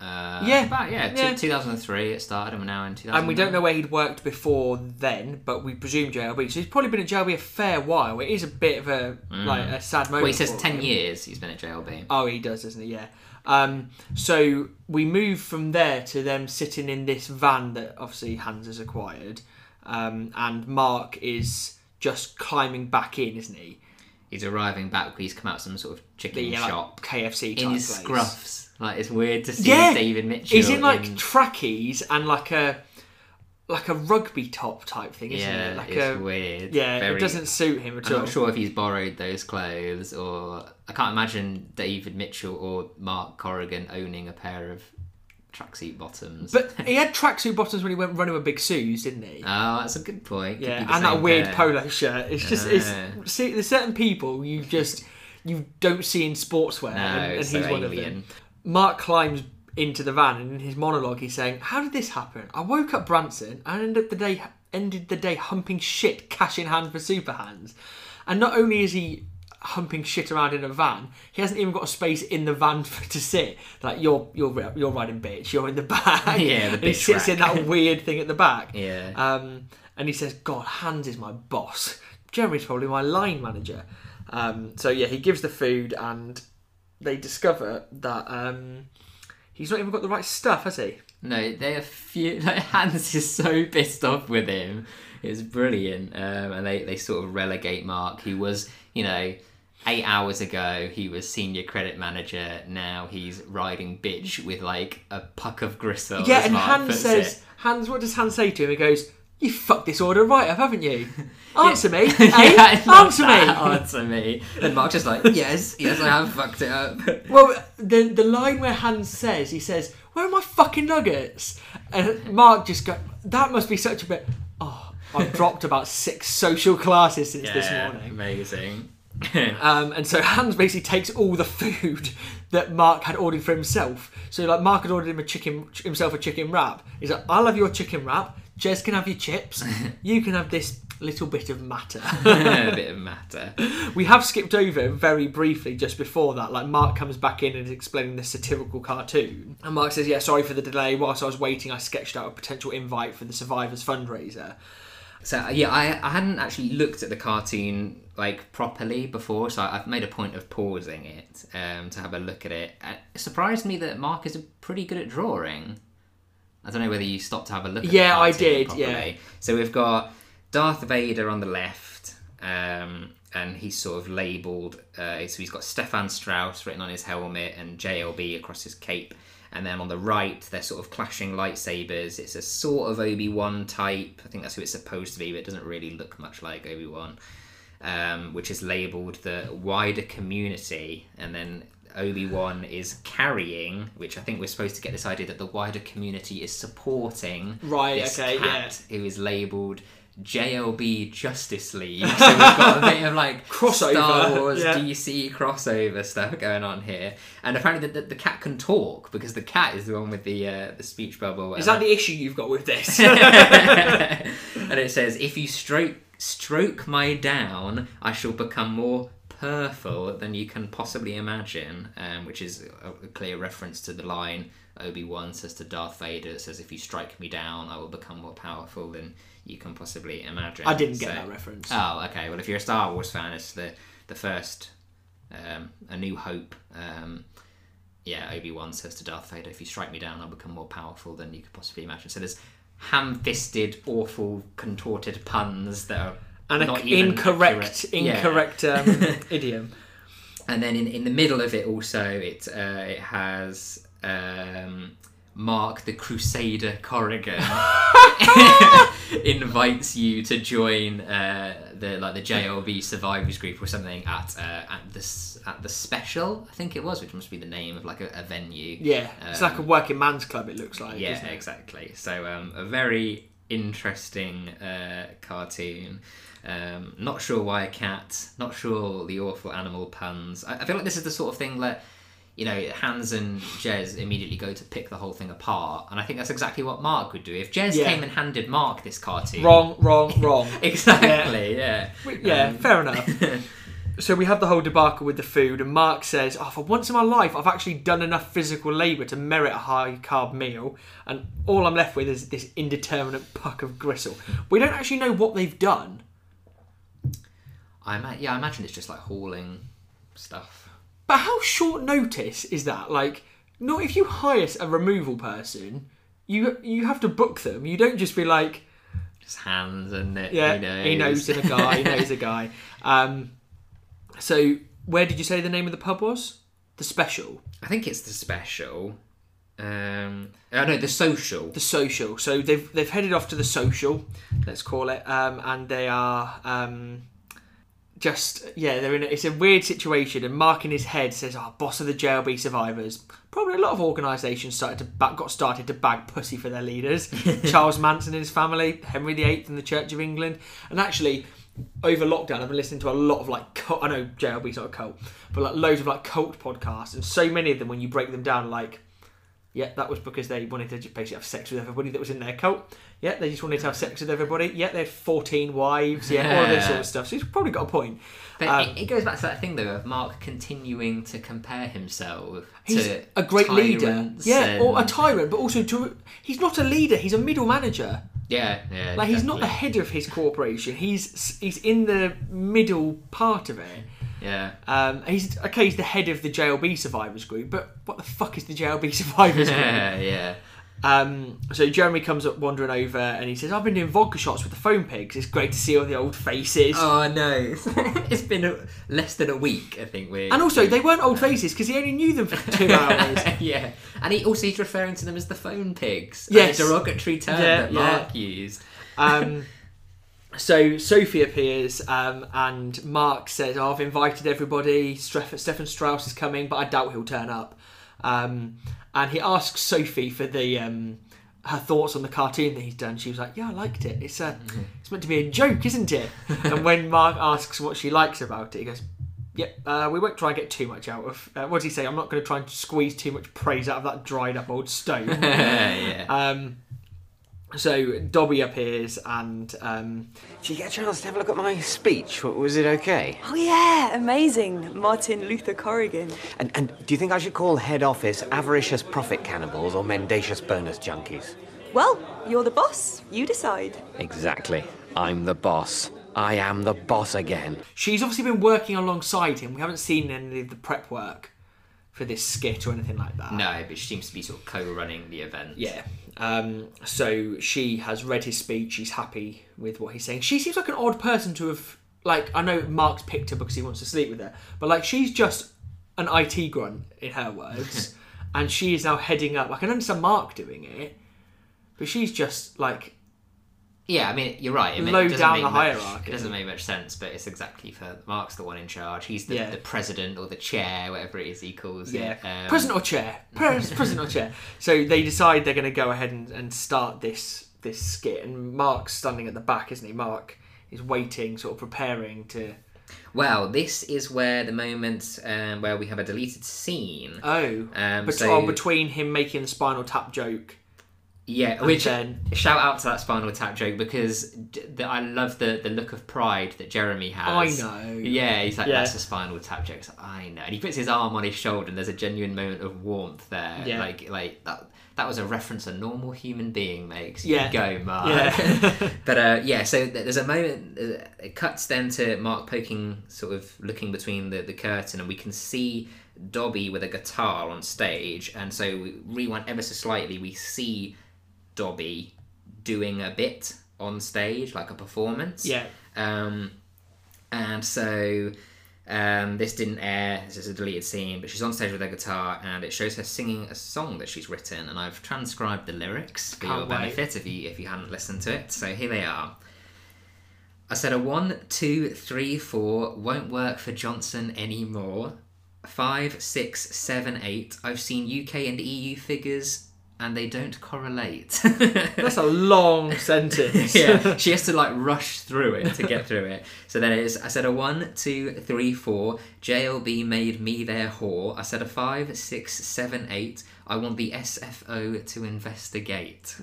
Speaker 2: Uh,
Speaker 1: Yeah,
Speaker 2: about yeah, t-
Speaker 1: yeah.
Speaker 2: 2003 it started, and we're now in 2000.
Speaker 1: And we don't know where he'd worked before then, but we presume JLB. So he's probably been at JLB a fair while. It is a bit of a like a sad moment.
Speaker 2: Well, he says 10
Speaker 1: him.
Speaker 2: years he's been at JLB.
Speaker 1: Oh, he does, doesn't he? Yeah. Um, so we move from there to them sitting in this van that obviously Hans has acquired, um, and Mark is just climbing back in, isn't he?
Speaker 2: He's arriving back. He's come out of some sort of chicken
Speaker 1: The, yeah, like,
Speaker 2: shop
Speaker 1: KFC
Speaker 2: in his
Speaker 1: place.
Speaker 2: scruffs. Like it's weird to see
Speaker 1: Yeah,
Speaker 2: David Mitchell.
Speaker 1: He's in like trackies and like a like a rugby top type thing, isn't
Speaker 2: yeah,
Speaker 1: it? Like
Speaker 2: it's
Speaker 1: a
Speaker 2: weird.
Speaker 1: yeah,
Speaker 2: Very-
Speaker 1: it doesn't suit him at
Speaker 2: I'm
Speaker 1: all.
Speaker 2: not sure if he's borrowed those clothes or I can't imagine David Mitchell or Mark Corrigan owning a pair of tracksuit bottoms.
Speaker 1: But he had tracksuit bottoms when he went running with Big Sue's, didn't he?
Speaker 2: oh, that's a good point. Could
Speaker 1: yeah, and that weird
Speaker 2: pair.
Speaker 1: polo shirt. It's just it's see there's certain people you just you don't see in sportswear,
Speaker 2: No,
Speaker 1: and, and
Speaker 2: it's
Speaker 1: he's
Speaker 2: so
Speaker 1: one of them. Mark climbs into the van, and in his monologue, he's saying, "How did this happen? I woke up Branson, and ended the day ended the day humping shit, cash in hand for Super Hans. And not only is he humping shit around in a van, he hasn't even got a space in the van for to sit. Like you're you're you're riding bitch, you're in the back.
Speaker 2: Yeah, the
Speaker 1: And he
Speaker 2: bitch
Speaker 1: sits in that weird thing at the back.
Speaker 2: Yeah.
Speaker 1: Um, and he says, "God, Hans is my boss. Jeremy's probably my line manager." Um, so yeah, he gives the food, and they discover that um, he's not even got the right stuff, has he?
Speaker 2: No, they are few. Like Hans is so pissed off with him. It's brilliant, um, and they they sort of relegate Mark. He was, you know, eight hours ago he was senior credit manager. Now he's riding bitch with like a puck of gristle.
Speaker 1: yeah, and Hans says,
Speaker 2: it.
Speaker 1: "Hans, what does Hans say to him?" He goes, "You fucked this order right up, haven't you? Answer me,
Speaker 2: Yeah,
Speaker 1: eh? Answer me."
Speaker 2: Answer me. And Mark's just like, yes, yes, I have fucked it up.
Speaker 1: Well, the the line where Hans says, he says, "Where are my fucking nuggets?" And Mark just go, "That must be such a bit." Oh, I've dropped about six social classes since this morning.
Speaker 2: amazing.
Speaker 1: Um, and so Hans basically takes all the food that Mark had ordered for himself. So like Mark had ordered him a chicken himself a chicken wrap. He's like, I'll have your chicken wrap. Jez can have your chips. You can have this little bit of matter.
Speaker 2: a bit of matter.
Speaker 1: we have skipped over very briefly just before that. Like Mark comes back in and is explaining the satirical cartoon, and Mark says, "Yeah, sorry for the delay. Whilst I was waiting, I sketched out a potential invite for the Survivors fundraiser."
Speaker 2: So yeah, I, I hadn't actually looked at the cartoon like properly before, so I've made a point of pausing it um, to have a look at it. Uh, It surprised me that Mark is pretty good at drawing. I don't know whether you stopped to have a look. at the
Speaker 1: Yeah, I did,
Speaker 2: properly.
Speaker 1: yeah.
Speaker 2: So we've got Darth Vader on the left, um, and he's sort of labelled. Uh, so he's got Stefan Strauss written on his helmet and JLB across his cape. And then on the right, they're sort of clashing lightsabers. It's a sort of Obi Wan type. I think that's who it's supposed to be, but it doesn't really look much like Obi Wan. Um, which is labelled the wider community, and then Obi Wan is carrying, which I think we're supposed to get this idea that the wider community is supporting
Speaker 1: Right,
Speaker 2: this
Speaker 1: okay,
Speaker 2: cat who is labelled JLB Justice League. So we've got a bit of like
Speaker 1: Crossover,
Speaker 2: Star Wars
Speaker 1: yeah.
Speaker 2: DC crossover stuff going on here, and apparently the, the, the cat can talk because the cat is the one with the uh, the speech bubble.
Speaker 1: Is that the issue you've got with this?
Speaker 2: and it says, "If you stroke stroke my down, I shall become more purple than you can possibly imagine," um, which is a, clear reference to the line Obi Wan says to Darth Vader. Says, "If you strike me down, I will become more powerful than you can possibly imagine."
Speaker 1: I didn't get
Speaker 2: So-
Speaker 1: that reference.
Speaker 2: Oh, okay. Well, if you're a Star Wars fan, it's the the first um, A New Hope. Um, yeah, Obi Wan says to Darth Vader, "If you strike me down, I'll become more powerful than you could possibly imagine." So there's ham-fisted, awful, contorted puns that are
Speaker 1: an incorrect,
Speaker 2: accurate. Yeah.
Speaker 1: incorrect um, idiom.
Speaker 2: And then in, in the middle of it also it uh, it has um, Mark the Crusader Corrigan invites you to join uh, the like the JLB survivors group or something at uh, at this at the special I think it was which must be the name of like a, a venue.
Speaker 1: Yeah, it's like a
Speaker 2: Um,
Speaker 1: working man's club. It looks like.
Speaker 2: yeah, exactly. So um, a very interesting uh, cartoon. Um, not sure why a cat. Not sure the awful animal puns. I, I feel like this is the sort of thing that you know Hans and Jez immediately go to pick the whole thing apart, and I think that's exactly what Mark would do if Jez
Speaker 1: Yeah.
Speaker 2: came and handed Mark this cartoon.
Speaker 1: Wrong, wrong, wrong.
Speaker 2: Exactly. Yeah.
Speaker 1: Yeah,
Speaker 2: Um,
Speaker 1: fair enough. so we have the whole debacle with the food, and Mark says, "Oh, for once in my life, I've actually done enough physical labour to merit a high carb meal, and all I'm left with is this indeterminate puck of gristle." We don't actually know what they've done.
Speaker 2: I yeah, I imagine it's just like hauling stuff.
Speaker 1: But how short notice is that? Like, not if you hire a removal person, you you have to book them. You don't just be like,
Speaker 2: Just hands and it.
Speaker 1: yeah,
Speaker 2: he knows.
Speaker 1: he knows a guy, he knows a guy. Um, so where did you say the name of the pub was? The special.
Speaker 2: I think it's the special. Um, oh no, the social.
Speaker 1: the social. So they've they've headed off to the social, let's call it, um, and they are um, just yeah, they're in. A, it's a weird situation, and Mark in his head says, "Oh, boss of the JLB survivors." Probably a lot of organisations started to back, got started to bag pussy for their leaders. Charles Manson and his family, Henry VIII and the Church of England, and actually. Over lockdown, I've been listening to a lot of like cult, I know JLB's not a cult, but like loads of like cult podcasts, and so many of them, when you break them down, like Yeah, that was because they wanted to just basically have sex with everybody that was in their cult. Yeah, they just wanted to have sex with everybody. Yeah, they had 14 wives. Yeah, all of this sort of stuff. So he's probably got a point.
Speaker 2: But
Speaker 1: Um,
Speaker 2: it, it goes back to that thing though of Mark continuing to compare himself
Speaker 1: He's
Speaker 2: to
Speaker 1: a great leader. Yeah, or a tyrant, but also to, he's not a leader. He's a middle manager.
Speaker 2: yeah, yeah.
Speaker 1: Like he's not the head of his corporation. He's he's in the middle part of it.
Speaker 2: Yeah.
Speaker 1: Um, he's okay. He's the head of the JLB survivors group, but what the fuck is the JLB survivors group?
Speaker 2: Yeah, yeah.
Speaker 1: Um, so Jeremy comes up wandering over and he says, "I've been doing vodka shots with the foam pigs. It's great to see all the old faces."
Speaker 2: Oh no, it's been a, less than a week. I think we.
Speaker 1: And also, they weren't old faces because he only knew them for two hours.
Speaker 2: yeah, and he also he's referring to them as the phone pigs.
Speaker 1: Yes.
Speaker 2: a derogatory term
Speaker 1: Yeah,
Speaker 2: that
Speaker 1: yeah.
Speaker 2: Mark used.
Speaker 1: Um, so Sophie appears um, and Mark says, oh, "I've invited everybody. Stefan Strauss is coming, but I doubt he'll turn up." Um, and he asks Sophie for the um, her thoughts on the cartoon that he's done. She was like, "Yeah, I liked it. It's uh, it's meant to be a joke, isn't it?" and when Mark asks what she likes about it, he goes. Yep, uh, we won't try and get too much out of. Uh, what does he say? I'm not going to try and squeeze too much praise out of that dried up old stone.
Speaker 2: yeah.
Speaker 1: Um, so Dobby appears and um,
Speaker 6: Did you get a chance to have a look at my speech? Was it okay?
Speaker 8: Oh yeah, amazing. Martin Luther Corrigan.
Speaker 6: And, and do you think I should call head office avaricious profit cannibals or mendacious bonus junkies?
Speaker 8: Well, you're the boss. You decide.
Speaker 6: Exactly. I'm the boss. I am the boss again.
Speaker 1: she's obviously been working alongside him. We haven't seen any of the prep work for this skit or anything like that.
Speaker 2: No, but she seems to be sort of co-running the event.
Speaker 1: Yeah. Um, so she has read his speech. She's happy with what he's saying. She seems like an odd person to have. Like I know Mark's picked her because he wants to sleep with her, but like she's just an IT grunt in her words, and she is now heading up. Like I can understand Mark doing it, but she's just like
Speaker 2: Yeah, I mean, you're right. It ma-
Speaker 1: Low down the
Speaker 2: much-
Speaker 1: hierarchy.
Speaker 2: It doesn't make much sense, but it's exactly for Mark's the one in charge. He's the,
Speaker 1: Yeah.
Speaker 2: the president or the chair, whatever it is he calls
Speaker 1: Yeah,
Speaker 2: it. Um,
Speaker 1: president or chair, Pres- president or chair. So they decide they're going to go ahead and, and start this this skit, and Mark's standing at the back, isn't he? Mark is waiting, sort of preparing to.
Speaker 2: Well, this is where the moment um, where we have a deleted scene.
Speaker 1: Oh,
Speaker 2: Um,
Speaker 1: bet-
Speaker 2: so-
Speaker 1: oh, between him making the spinal tap joke.
Speaker 2: Yeah, which
Speaker 1: then-
Speaker 2: shout out to that spinal tap joke because d- the, I love the, the look of pride that Jeremy has.
Speaker 1: I know.
Speaker 2: Yeah, he's like
Speaker 1: Yeah.
Speaker 2: that's a spinal tap joke. Like, I know, and he puts his arm on his shoulder, and there's a genuine moment of warmth there.
Speaker 1: Yeah.
Speaker 2: like like that. That was a reference a normal human being makes.
Speaker 1: Yeah.
Speaker 2: You go, Mark.
Speaker 1: Yeah.
Speaker 2: but uh, yeah, so th- there's a moment. Uh, it cuts then to Mark poking, sort of looking between the, the curtain, and we can see Dobby with a guitar on stage. And so we rewind ever so slightly. We see Dobby doing a bit on stage, like a performance.
Speaker 1: Yeah.
Speaker 2: Um, and so um, this didn't air. This is a deleted scene, but she's on stage with her guitar, and it shows her singing a song that she's written. And I've transcribed the lyrics for
Speaker 1: Can't
Speaker 2: your
Speaker 1: wait.
Speaker 2: benefit if you if you hadn't listened to it. So here they are. I said a one, two, three, four won't work for Johnson anymore. Five, six, seven, eight. I've seen UK and EU figures, and they don't correlate.
Speaker 1: That's a long sentence.
Speaker 2: yeah, she has to like rush through it to get through it. So then it is. I said a one, two, three, four. JLB made me their whore. I said a five, six, seven, eight. I want the SFO to investigate.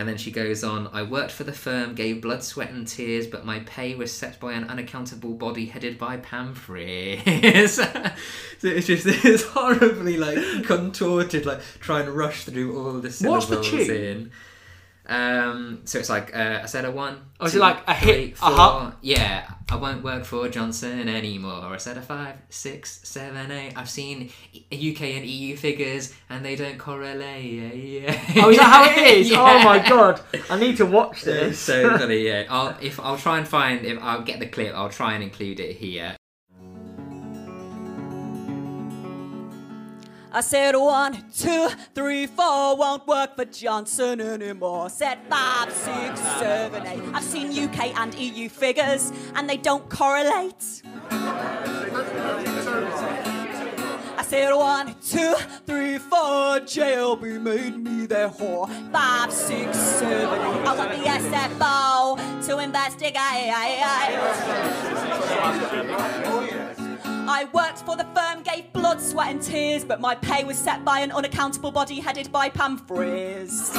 Speaker 2: And then she goes on, I worked for the firm, gave blood, sweat, and tears, but my pay was set by an unaccountable body headed by Pam so it's just this horribly like contorted, like trying to rush through all the syllables
Speaker 1: What's the tune?
Speaker 2: in. Um, so it's like uh, I said a one.
Speaker 1: Oh, is it like a hit,
Speaker 2: three,
Speaker 1: a hut?
Speaker 2: four. Yeah, I won't work for Johnson anymore. I said a five, six, seven, eight. I've seen UK and EU figures, and they don't correlate. Yeah, yeah.
Speaker 1: Oh, is that how it is?
Speaker 2: Yeah.
Speaker 1: Oh my god, I need to watch this.
Speaker 2: so funny. Yeah, I'll if I'll try and find if I'll get the clip. I'll try and include it here.
Speaker 9: I said one, two, three, four, won't work for Johnson anymore. Said five, six, seven, eight. I've seen UK and EU figures, and they don't correlate. I said one, two, three, four. JLB made me their whore. Five, six, seven, eight. I want the SFO to investigate. I worked for the firm, gave blood, blood, sweat, and tears, but my pay was set by an unaccountable body headed by Pam Frizz.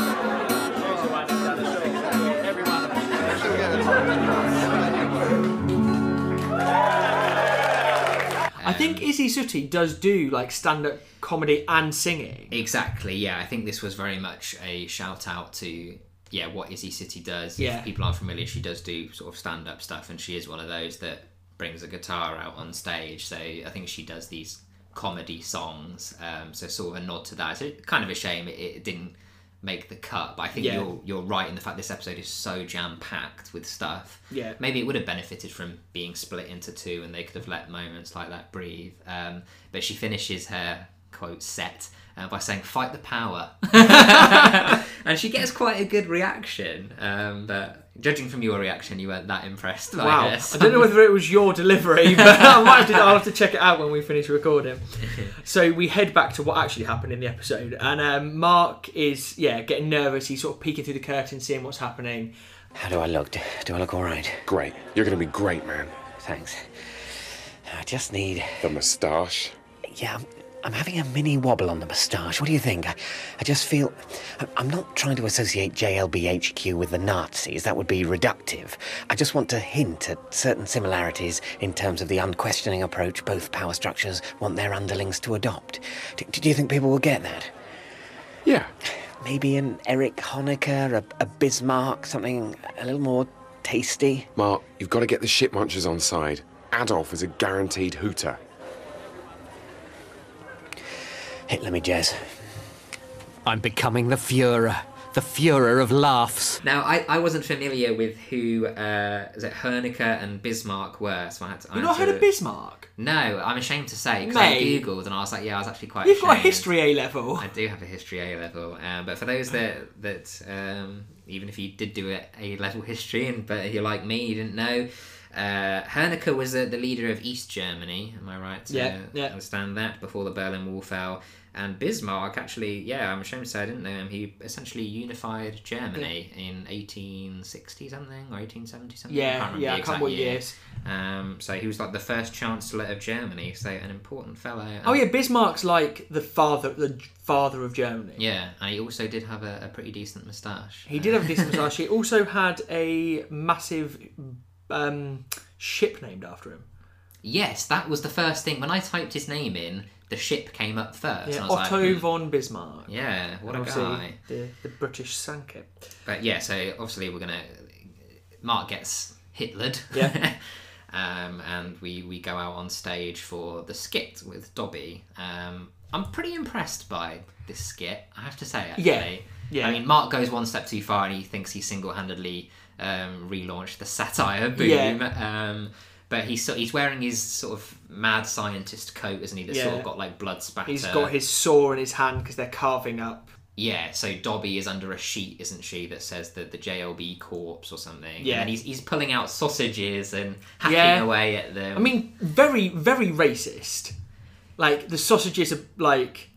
Speaker 1: I think Isy Suttie does do like stand-up comedy and singing.
Speaker 2: Exactly. Yeah, I think this was very much a shout out to yeah what Isy Suttie does.
Speaker 1: Yeah.
Speaker 2: If people aren't familiar, she does do sort of stand up stuff, and she is one of those that brings a guitar out on stage. So I think she does these comedy songs. Um, so sort of a nod to that. So kind of a shame it, it didn't make the cut, but I think
Speaker 1: Yeah.
Speaker 2: you're you're right in the fact this episode is so jam packed with stuff.
Speaker 1: Yeah.
Speaker 2: Maybe it would have benefited from being split into two, and they could have let moments like that breathe. Um, but she finishes her quote set uh, by saying "fight the power," and she gets quite a good reaction. Um, but judging from your reaction, you weren't that impressed by
Speaker 1: Wow.
Speaker 2: this.
Speaker 1: I don't know whether it was your delivery, but I might have to, I'll have to check it out when we finish recording. So we head back to what actually happened in the episode, and um, Mark is yeah getting nervous. He's sort of peeking through the curtain, seeing what's happening.
Speaker 4: How do I look? Do, do I look all right?
Speaker 3: Great. You're gonna be great, man.
Speaker 4: Thanks. I just need.
Speaker 3: The moustache.
Speaker 4: Yeah, I'm, having a mini wobble on the moustache. What do you think? I, I just feel. I'm, I'm not trying to associate JLBHQ with the Nazis. That would be reductive. I just want to hint at certain similarities in terms of the unquestioning approach both power structures want their underlings to adopt. Do, do you think people will get that?
Speaker 3: Yeah.
Speaker 4: Maybe an Erich Honecker, a, a Bismarck, something a little more tasty?
Speaker 3: Mark, you've got to get the shit munchers on side. Adolf is a guaranteed hooter.
Speaker 4: Hitler me, Jez. I'm becoming the Führer. The Führer of laughs.
Speaker 2: Now, I, I wasn't familiar with who uh, is it Honecker and Bismarck were, so I had to. I
Speaker 1: You've
Speaker 2: had
Speaker 1: not heard of Bismarck?
Speaker 2: No, I'm ashamed to say because I googled and I was like, yeah, I was actually quite.
Speaker 1: You've got a history A level.
Speaker 2: I do have a history A level, um, but for those that that um, even if you did do a A level history, and but you're like me, you didn't know. Uh, Honecker was uh, the leader of East Germany. Am I right to
Speaker 1: Yeah, yeah.
Speaker 2: understand that before the Berlin Wall fell? And Bismarck, actually, yeah, I'm ashamed to say I didn't know him. He essentially unified Germany in 1860 something or 1870 something.
Speaker 1: Yeah,
Speaker 2: I can't remember
Speaker 1: yeah, I can't what
Speaker 2: year.
Speaker 1: years.
Speaker 2: Um, so he was like the first Chancellor of Germany, so an important fellow.
Speaker 1: Oh yeah, Bismarck's like the father, the father of Germany.
Speaker 2: Yeah, and he also did have a, a pretty decent moustache.
Speaker 1: He did have a decent moustache. He also had a massive um, ship named after him.
Speaker 2: Yes, that was the first thing. When I typed his name in, the ship came up first.
Speaker 1: Yeah,
Speaker 2: and I was
Speaker 1: Otto
Speaker 2: like, hmm,
Speaker 1: von Bismarck.
Speaker 2: Yeah, what a guy.
Speaker 1: The, the British sank it.
Speaker 2: But yeah, so obviously we're gonna. Mark gets Hitlered.
Speaker 1: Yeah.
Speaker 2: um, and we we go out on stage for the skit with Dobby. Um, I'm pretty impressed by this skit. I have to say, actually.
Speaker 1: Yeah, yeah.
Speaker 2: I mean, Mark goes one step too far, and he thinks he single-handedly um, relaunched the satire boom.
Speaker 1: Yeah.
Speaker 2: Um, but he's so, he's wearing his sort of mad scientist coat, isn't he? That's sort
Speaker 1: Yeah.
Speaker 2: of got like blood spatter.
Speaker 1: He's got his saw in his hand because they're carving up.
Speaker 2: Yeah, so Dobby is under a sheet, isn't she, that says that the JLB corpse or something.
Speaker 1: Yeah.
Speaker 2: And he's, he's pulling out sausages and hacking
Speaker 1: Yeah.
Speaker 2: away at them.
Speaker 1: I mean, very, very racist. Like the sausages are like.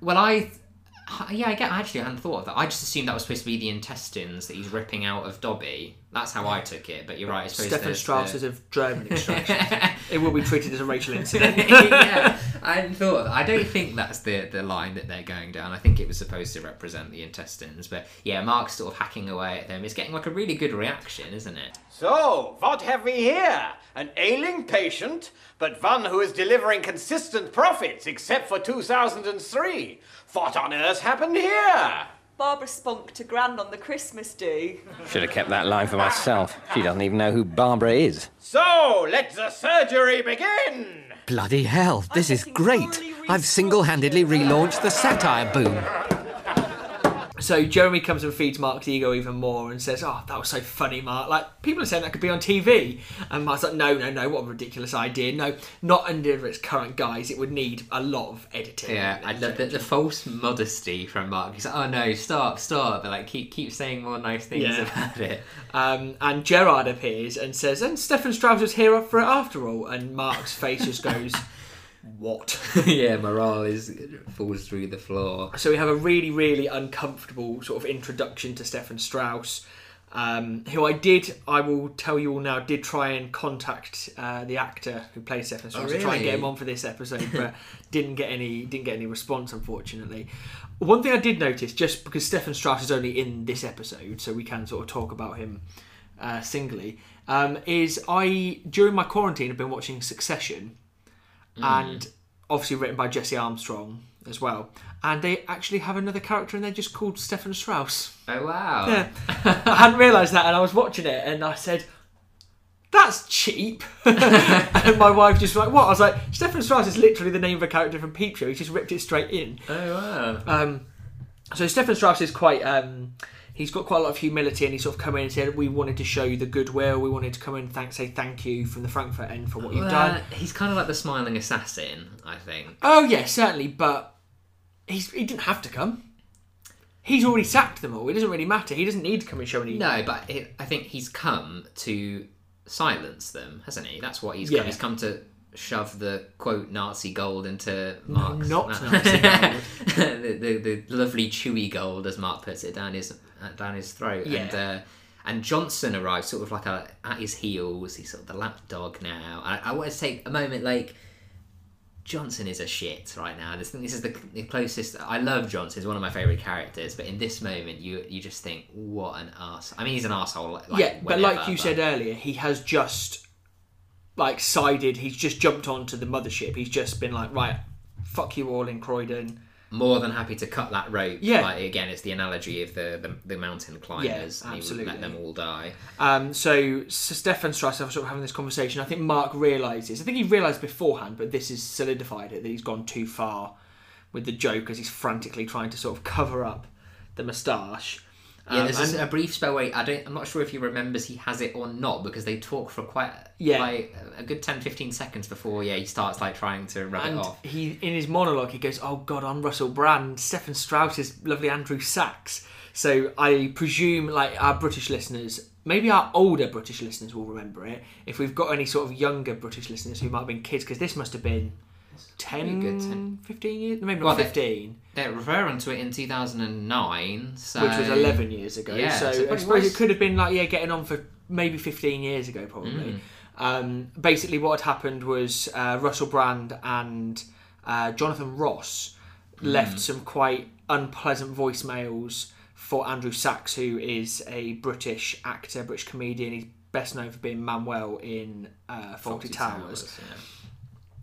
Speaker 2: Well, I. Yeah, I get. Actually, I hadn't thought of that. I just assumed that was supposed to be the intestines that he's ripping out of Dobby. That's how I took it. But you're right. I suppose
Speaker 1: Stefan
Speaker 2: there's
Speaker 1: Strauss
Speaker 2: the-
Speaker 1: of German extraction. it will be treated as a racial incident.
Speaker 2: yeah, I hadn't thought. Of that. I don't think that's the the line that they're going down. I think it was supposed to represent the intestines. But yeah, Mark's sort of hacking away at them. It's getting like a really good reaction, isn't it?
Speaker 4: So, what have we here? An ailing patient, but one who is delivering consistent profits, except for 2003. What on earth happened here?
Speaker 8: Barbara spunked to Grand on the Christmas do.
Speaker 4: Should have kept that line for myself. She doesn't even know who Barbara is. So, let the surgery begin!
Speaker 10: Bloody hell, this is great. I've single handedly relaunched the satire boom.
Speaker 1: So Jeremy comes and feeds Mark's ego even more and says, "Oh, that was so funny, Mark. Like people are saying that could be on TV." And Mark's like, "No, no, no. What a ridiculous idea. No, not under its current guise. It would need a lot of editing."
Speaker 2: Yeah, I love the, the false modesty from Mark. He's like, "Oh no, stop, stop!" But like, keep keep saying more nice things
Speaker 1: Yeah.
Speaker 2: about it.
Speaker 1: Um, and Gerard appears and says, "And Stefan Strauss was here for it after all." And Mark's face just goes, "What?"
Speaker 2: yeah, morale is falls through the floor.
Speaker 1: So we have a really, really uncomfortable sort of introduction to Stefan Strauss. Um, who I did, I will tell you all now, did try and contact uh, the actor who plays Stefan Strauss to try and get him on for this episode, but didn't get any didn't get any response, unfortunately. One thing I did notice, just because Stefan Strauss is only in this episode, so we can sort of talk about him uh, singly, um, is I during my quarantine have been watching Succession, and obviously written by Jesse Armstrong as well. And they actually have another character, and they're just called Stefan Strauss.
Speaker 2: Oh wow.
Speaker 1: Yeah, I hadn't realised that, and I was watching it, and I said, "That's cheap." and my wife just was like, "What?" I was like, "Stefan Strauss is literally the name of a character from Peep Show. He just ripped it straight in."
Speaker 2: Oh wow.
Speaker 1: Um, so Stefan Strauss is quite. Um, he's got quite a lot of humility, and he sort of come in and said, "We wanted to show you the goodwill. We wanted to come in and thank, say thank you from the Frankfurt end for what you've
Speaker 2: Well,
Speaker 1: done."
Speaker 2: He's kind of like the smiling assassin, I think.
Speaker 1: Oh yeah, certainly, but he's he didn't have to come. He's already sacked them all. It doesn't really matter. He doesn't need to come and show any.
Speaker 2: No, but it, I think he's come to silence them, hasn't he? That's what he's
Speaker 1: Yeah.
Speaker 2: come. He's come to shove the quote Nazi gold into Mark's
Speaker 1: not. Nazi gold.
Speaker 2: the, the the lovely chewy gold, as Mark puts it, down his uh, down his throat.
Speaker 1: Yeah.
Speaker 2: And uh, and Johnson arrives sort of like a, at his heels. He's sort of the lapdog now. I, I want to take a moment like. Johnson is a shit right now. This, this is the, the closest. I love Johnson. He's one of my favorite characters. But in this moment, you you just think, what an ass. I mean, he's an asshole. Like,
Speaker 1: yeah, but like
Speaker 2: whenever,
Speaker 1: you said earlier, he has just like sided. He's just jumped onto the mothership. He's just been like, right, fuck you all in Croydon.
Speaker 2: More than happy to cut that rope.
Speaker 1: Yeah.
Speaker 2: Like, again, it's the analogy of the the, the mountain climbers. would
Speaker 1: absolutely.
Speaker 2: let them all die.
Speaker 1: Um, so, so Stefan Strauss, are sort of having this conversation. I think Mark realizes. I think he realized beforehand, but this has solidified it that he's gone too far with the joke as he's frantically trying to sort of cover up the moustache.
Speaker 2: Yeah,
Speaker 1: Um,
Speaker 2: there's a brief spell where I don't. I'm not sure if he remembers he has it or not because they talk for quite
Speaker 1: Yeah.
Speaker 2: like a good 10, 15 seconds before yeah he starts like trying to rub
Speaker 1: and
Speaker 2: it off.
Speaker 1: he in his monologue he goes, "Oh God, I'm Russell Brand. Stefan Strauss is lovely Andrew Sachs." So I presume like our British listeners, maybe our older British listeners will remember it. If we've got any sort of younger British listeners who might have been kids, because this must have been 10,
Speaker 2: good 10.
Speaker 1: 15 years, maybe not
Speaker 2: they-
Speaker 1: 15,
Speaker 2: They're referring to it in 2009, so
Speaker 1: which was 11 years ago.
Speaker 2: Yeah,
Speaker 1: so,
Speaker 2: so
Speaker 1: I suppose
Speaker 2: was-
Speaker 1: it could have been like yeah, getting on for maybe 15 years ago probably.
Speaker 2: Mm.
Speaker 1: Um, basically, what had happened was uh, Russell Brand and uh, Jonathan Ross left
Speaker 2: Mm.
Speaker 1: some quite unpleasant voicemails for Andrew Sachs, who is a British actor, British comedian. He's best known for being Manuel in uh, Fawlty, Towers.
Speaker 2: yeah.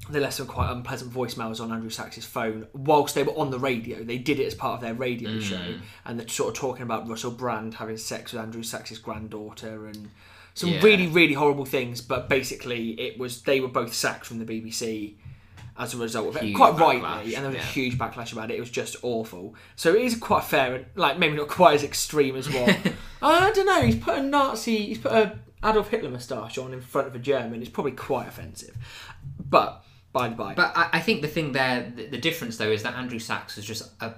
Speaker 1: They left some quite unpleasant voicemails on Andrew Sachs's phone whilst they were on the radio. They did it as part of their radio
Speaker 2: Mm.
Speaker 1: show, and they're sort of talking about Russell Brand having sex with Andrew Sachs's granddaughter and some
Speaker 2: Yeah.
Speaker 1: really, really horrible things. But basically, it was they were both sacked from the BBC as a result of it, quite
Speaker 2: backlash,
Speaker 1: rightly, and there was
Speaker 2: yeah.
Speaker 1: a huge backlash about it. It was just awful. So it is quite fair, and like maybe not quite as extreme as what I don't know. He's put a Nazi, he's put a Adolf Hitler moustache on in front of a German. It's probably quite offensive, but by the by.
Speaker 2: But I, I think the thing there, the, the difference though, is that Andrew Sachs was just a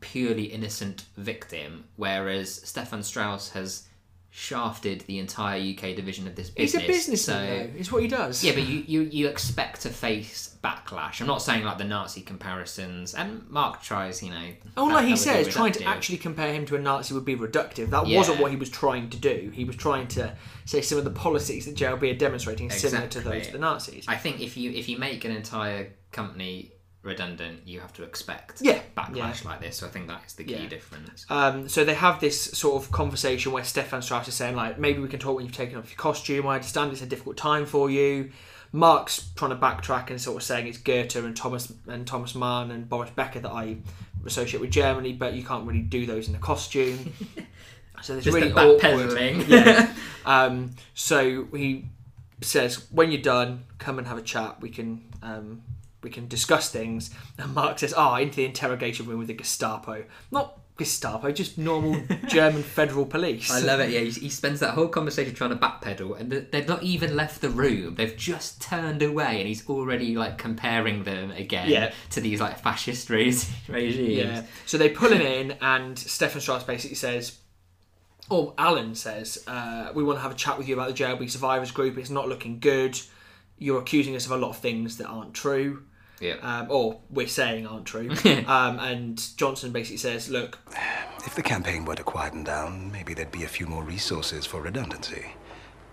Speaker 2: purely innocent victim, whereas Stefan Strauss has shafted the entire UK division of this business.
Speaker 1: He's a businessman,
Speaker 2: so,
Speaker 1: though. It's what he does.
Speaker 2: Yeah, but you, you, you expect to face backlash. I'm not saying like the Nazi comparisons, and Mark tries, you know.
Speaker 1: Oh,
Speaker 2: that-
Speaker 1: like he
Speaker 2: that would be
Speaker 1: says, trying to actually compare him to a Nazi would be reductive. That
Speaker 2: Yeah.
Speaker 1: wasn't what he was trying to do. He was trying to say some of the policies that JLB are demonstrating are similar to those of the Nazis.
Speaker 2: I think if you if you make an entire company redundant, you have to expect
Speaker 1: Yeah,
Speaker 2: backlash
Speaker 1: yeah.
Speaker 2: like this. So I think that is the key
Speaker 1: Yeah.
Speaker 2: difference.
Speaker 1: Um, so they have this sort of conversation where Stefan Strauss is saying, like, maybe we can talk when you've taken off your costume. I understand it's a difficult time for you. Mark's trying to backtrack and sort of saying it's Goethe and Thomas and Thomas Mann and Boris Becker that I associate with Germany, but you can't really do those in a costume. So there's really awkward. Yeah. um, so he says, when you're done, come and have a chat. We can um, we can discuss things. And Mark says, "Ah, into the interrogation room with the Gestapo. Not Gestapo, just normal German federal police."
Speaker 2: I love it. Yeah, he, he spends that whole conversation trying to backpedal, and they've not even left the room. They've just turned away, and he's already like comparing them again
Speaker 1: Yeah.
Speaker 2: to these like fascist re- regimes.
Speaker 1: Yeah. So they pull him in, and Stefan Strauss basically says, or Alan says, uh, "We want to have a chat with you about the JLB Survivors Group. It's not looking good. You're accusing us of a lot of things that aren't true."
Speaker 2: Yeah.
Speaker 1: Um, or we're saying aren't true. um, and Johnson basically says, "Look,
Speaker 11: If the campaign were to quieten down, maybe there'd be a few more resources for redundancy.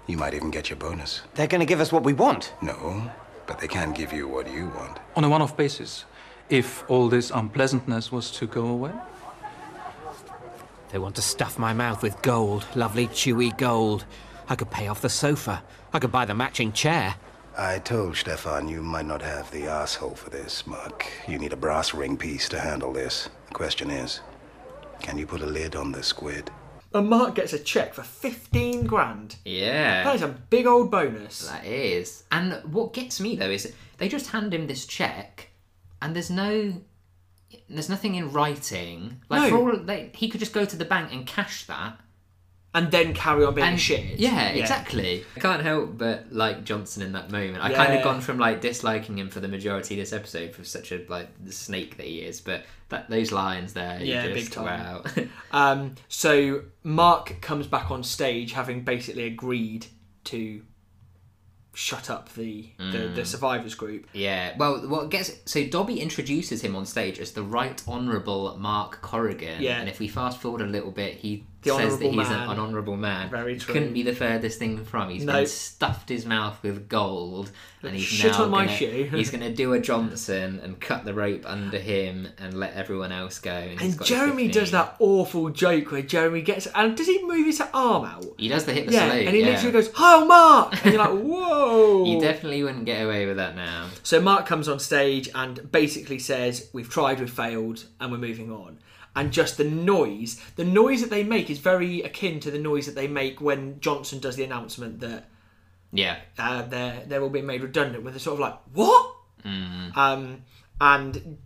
Speaker 11: You might even get your bonus.
Speaker 6: They're going to give us what we want.
Speaker 11: No, but they can give you what you want.
Speaker 12: On a one off basis, if all this unpleasantness was to go away?
Speaker 13: They want to stuff my mouth with gold, lovely chewy gold. I could pay off the sofa. I could buy the matching chair.
Speaker 11: I told Stefan you might not have the asshole for this, Mark. You need a brass ring piece to handle this. The question is, can you put a lid on the squid?
Speaker 1: And Mark gets a check for 15 grand.
Speaker 2: Yeah.
Speaker 1: That is a big old bonus.
Speaker 2: That is. And what gets me though is they just hand him this check, and there's no, there's nothing in writing. Like
Speaker 1: No.
Speaker 2: for all, they, he could just go to the bank and cash that.
Speaker 1: And then carry on being
Speaker 2: And-
Speaker 1: shit.
Speaker 2: Yeah, exactly. I can't help but like Johnson in that moment. I
Speaker 1: Yeah.
Speaker 2: kind of gone from like disliking him for the majority of this episode for such a like the snake that he is, but that those lines there,
Speaker 1: Yeah,
Speaker 2: just,
Speaker 1: big time.
Speaker 2: Wow.
Speaker 1: Um, so Mark comes back on stage having basically agreed to shut up the, the, the
Speaker 2: Mm.
Speaker 1: survivors group.
Speaker 2: Yeah, well, what gets so Dobby introduces him on stage as the Right Honourable Mark Corrigan.
Speaker 1: Yeah.
Speaker 2: and if we fast forward a little bit, he
Speaker 1: The
Speaker 2: says that he's
Speaker 1: man.
Speaker 2: an, honourable man.
Speaker 1: Very true.
Speaker 2: Couldn't be the furthest thing from. He's
Speaker 1: No.
Speaker 2: been stuffed his mouth with gold, and he's
Speaker 1: Shit
Speaker 2: now
Speaker 1: on my
Speaker 2: gonna,
Speaker 1: shoe.
Speaker 2: he's going to do a Johnson and cut the rope under him and let everyone else go. And,
Speaker 1: And Jeremy does that awful joke where Jeremy gets and does he move his arm out?
Speaker 2: He does the hit the
Speaker 1: yeah,
Speaker 2: salute,
Speaker 1: and he
Speaker 2: yeah.
Speaker 1: literally goes, "Oh, Mark!" And you're like, "Whoa!"
Speaker 2: You definitely wouldn't get away with that now.
Speaker 1: So Mark comes on stage and basically says, "We've tried, we've failed, and we're moving on." And just the noise, the noise that they make is very akin to the noise that they make when Johnson does the announcement that
Speaker 2: Yeah.
Speaker 1: uh, they're they're all being made redundant. Where they're sort of like, "What?"
Speaker 2: Mm.
Speaker 1: Um, and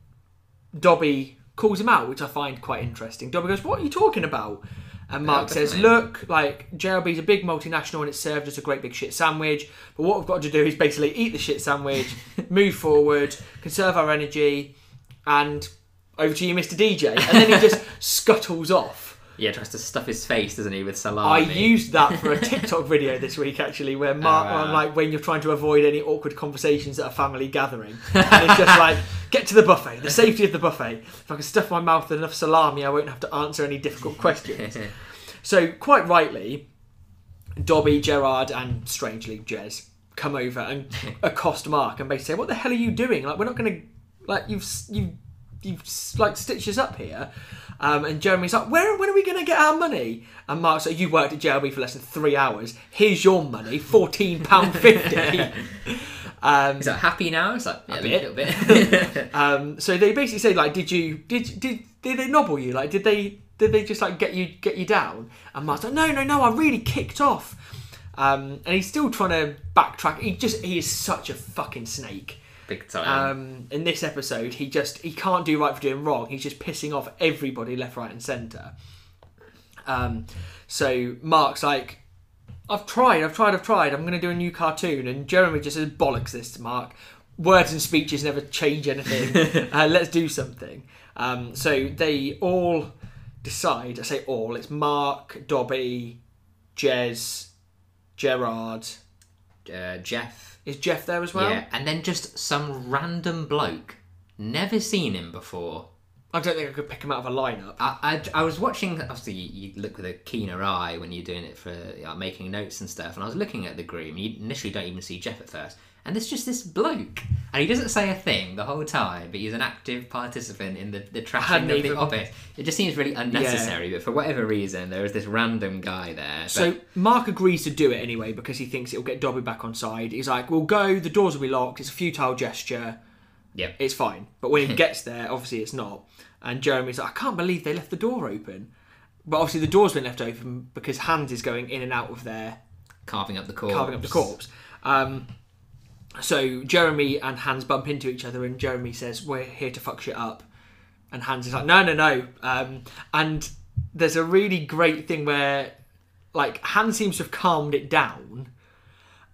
Speaker 1: Dobby calls him out, which I find quite interesting. Dobby goes, "What are you talking about?" And Mark says, "Look, like JLB's a big multinational and it's served us a great big shit sandwich. But what we've got to do is basically eat the shit sandwich, move forward, conserve our energy, and over to you, Mr. DJ." And then he just scuttles off.
Speaker 2: Yeah, tries to stuff his face, doesn't he, with salami?
Speaker 1: I used that for a TikTok video this week actually, where Mark, ah.
Speaker 2: Oh, wow.
Speaker 1: Like when you're trying to avoid any awkward conversations at a family gathering, and it's just like get to the buffet, the safety of the buffet. If I can stuff my mouth with enough salami, I won't have to answer any difficult questions. so quite rightly, Dobby, Gerard, and strangely Jez come over and accost Mark and basically say, "What the hell are you doing? Like we're not going to like you've you you've like stitched us up here." Um, and Jeremy's like, "Where when are we going to get our money?" And Mark's like, "You worked at JLB for less than three hours. Here's your money, fourteen pound fifty. Um,
Speaker 2: Is that happy now? It's like yeah,
Speaker 1: a
Speaker 2: a
Speaker 1: bit.
Speaker 2: little bit.
Speaker 1: um, so they basically say like, did you did did did they nobble you? Like, did they did they just like get you get you down? And Mark's like, no no no, I really kicked off. Um, and he's still trying to backtrack. He just he is such a fucking snake.
Speaker 2: Big time.
Speaker 1: Um, in this episode, he just he can't do right for doing wrong. He's just pissing off everybody left, right, and centre. Um, so Mark's like, I've tried, I've tried, I've tried. I'm going to do a new cartoon, and Jeremy just says bollocks this to Mark. Words and speeches never change anything. uh, let's do something. Um, so they all decide. I say all. It's Mark, Dobby, Jez, Gerard.
Speaker 2: uh, Jeff.
Speaker 1: Is Jeff there as well?
Speaker 2: Yeah, and then just some random bloke. Never seen him before.
Speaker 1: I don't think I could pick him out of a lineup.
Speaker 2: I, I, I was watching. Obviously, you, you look with a keener eye when you're doing it for like, making notes and stuff. And I was looking at the groom. You initially don't even see Jeff at first, and there's just this bloke, and he doesn't say a thing the whole time. But he's an active participant in the the trashing of the
Speaker 1: even-
Speaker 2: office. It just seems really unnecessary. But for whatever reason, there is this random guy there.
Speaker 1: So
Speaker 2: But-
Speaker 1: Mark agrees to do it anyway because he thinks it'll get Dobby back on side. He's like, "We'll go. The doors will be locked. It's a futile gesture.
Speaker 2: Yep.
Speaker 1: It's fine." But when he gets there, obviously it's not. And Jeremy's like, "I can't believe they left the door open." But obviously the door's been left open because Hans is going in and out of there,
Speaker 2: carving up the corpse.
Speaker 1: carving up the corpse. Um, so Jeremy and Hans bump into each other, and Jeremy says, "We're here to fuck shit up," and Hans is like, "No, no, no." Um, and there's a really great thing where, like, Hans seems to have calmed it down,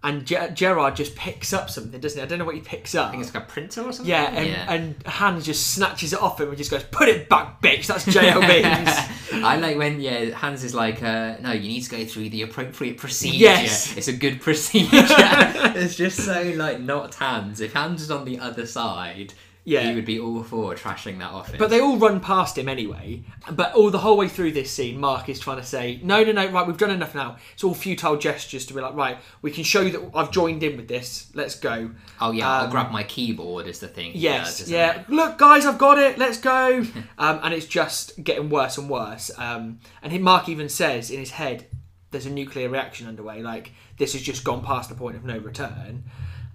Speaker 1: and Ge- Gerard just picks up something, doesn't he? I don't know what he picks up. I think
Speaker 2: it's like a printer or something.
Speaker 1: Yeah, and,
Speaker 2: Yeah.
Speaker 1: and Hans just snatches it off him and just goes, "Put it back, bitch. That's JLB's."
Speaker 2: I like when yeah Hans is like uh, no you need to go through the appropriate procedure.
Speaker 1: Yes.
Speaker 2: it's a good procedure. it's just so like not Hans. If Hans is on the other side,
Speaker 1: Yeah.
Speaker 2: he would be all for trashing that office.
Speaker 1: But they all run past him anyway. But all the whole way through this scene, Mark is trying to say, "No, no, no, right, we've done enough now. It's all futile gestures to be like, right, we can show you that I've joined in with this. Let's go."
Speaker 2: oh yeah, I'll
Speaker 1: Um,
Speaker 2: grab my keyboard is the thing.
Speaker 1: Yes,
Speaker 2: does,
Speaker 1: yeah.
Speaker 2: it?
Speaker 1: Look, guys, I've got it. Let's go. um, and it's just getting worse and worse. Um, and Mark even says in his head, "There's a nuclear reaction underway. Like this has just gone past the point of no return."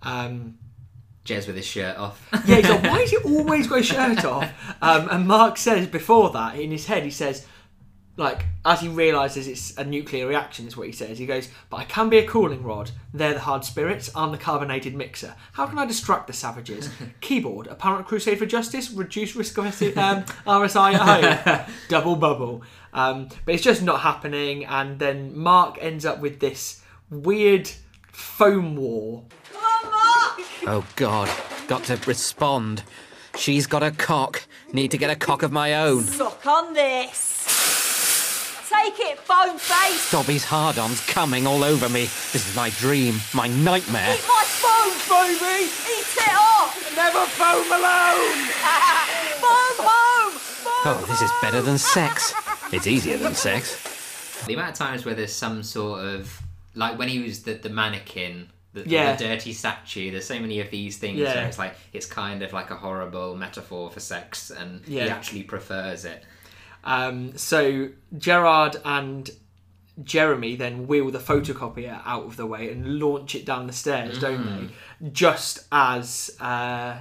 Speaker 1: Um,
Speaker 2: Jez with his shirt off.
Speaker 1: yeah, he's like, "Why has he always got his shirt off?" Um, and Mark says before that in his head, he says, like as he realizes it's a nuclear reaction, is what he says. He goes, "But I can be a cooling rod. They're the hard spirits. I'm the carbonated mixer. How can I distract the savages? Keyboard, apparent crusade for justice, reduce risk of um, RSI at home, double bubble." Um, but it's just not happening, and then Mark ends up with this weird foam war.
Speaker 13: Oh God, got to respond. She's got a cock. Need to get a cock of my own.
Speaker 9: Suck on this. Take it, bone face.
Speaker 13: Dobby's hard-on's coming all over me. This is my dream, my nightmare.
Speaker 9: Eat my bones, baby. Eat it up.
Speaker 6: Never foam alone.
Speaker 9: Foam home.
Speaker 13: Oh, this is better than sex. It's easier than sex.
Speaker 2: The amount of times where there's some sort of like when he was the, the mannequin, the,
Speaker 1: Yeah.
Speaker 2: the dirty statue. There's so many of these things
Speaker 1: Yeah.
Speaker 2: where it's like it's kind of like a horrible metaphor for sex, and he actually prefers it.
Speaker 1: Um, so Gerard and Jeremy then wheel the photocopier out of the way and launch it down the stairs, don't they? Just as uh,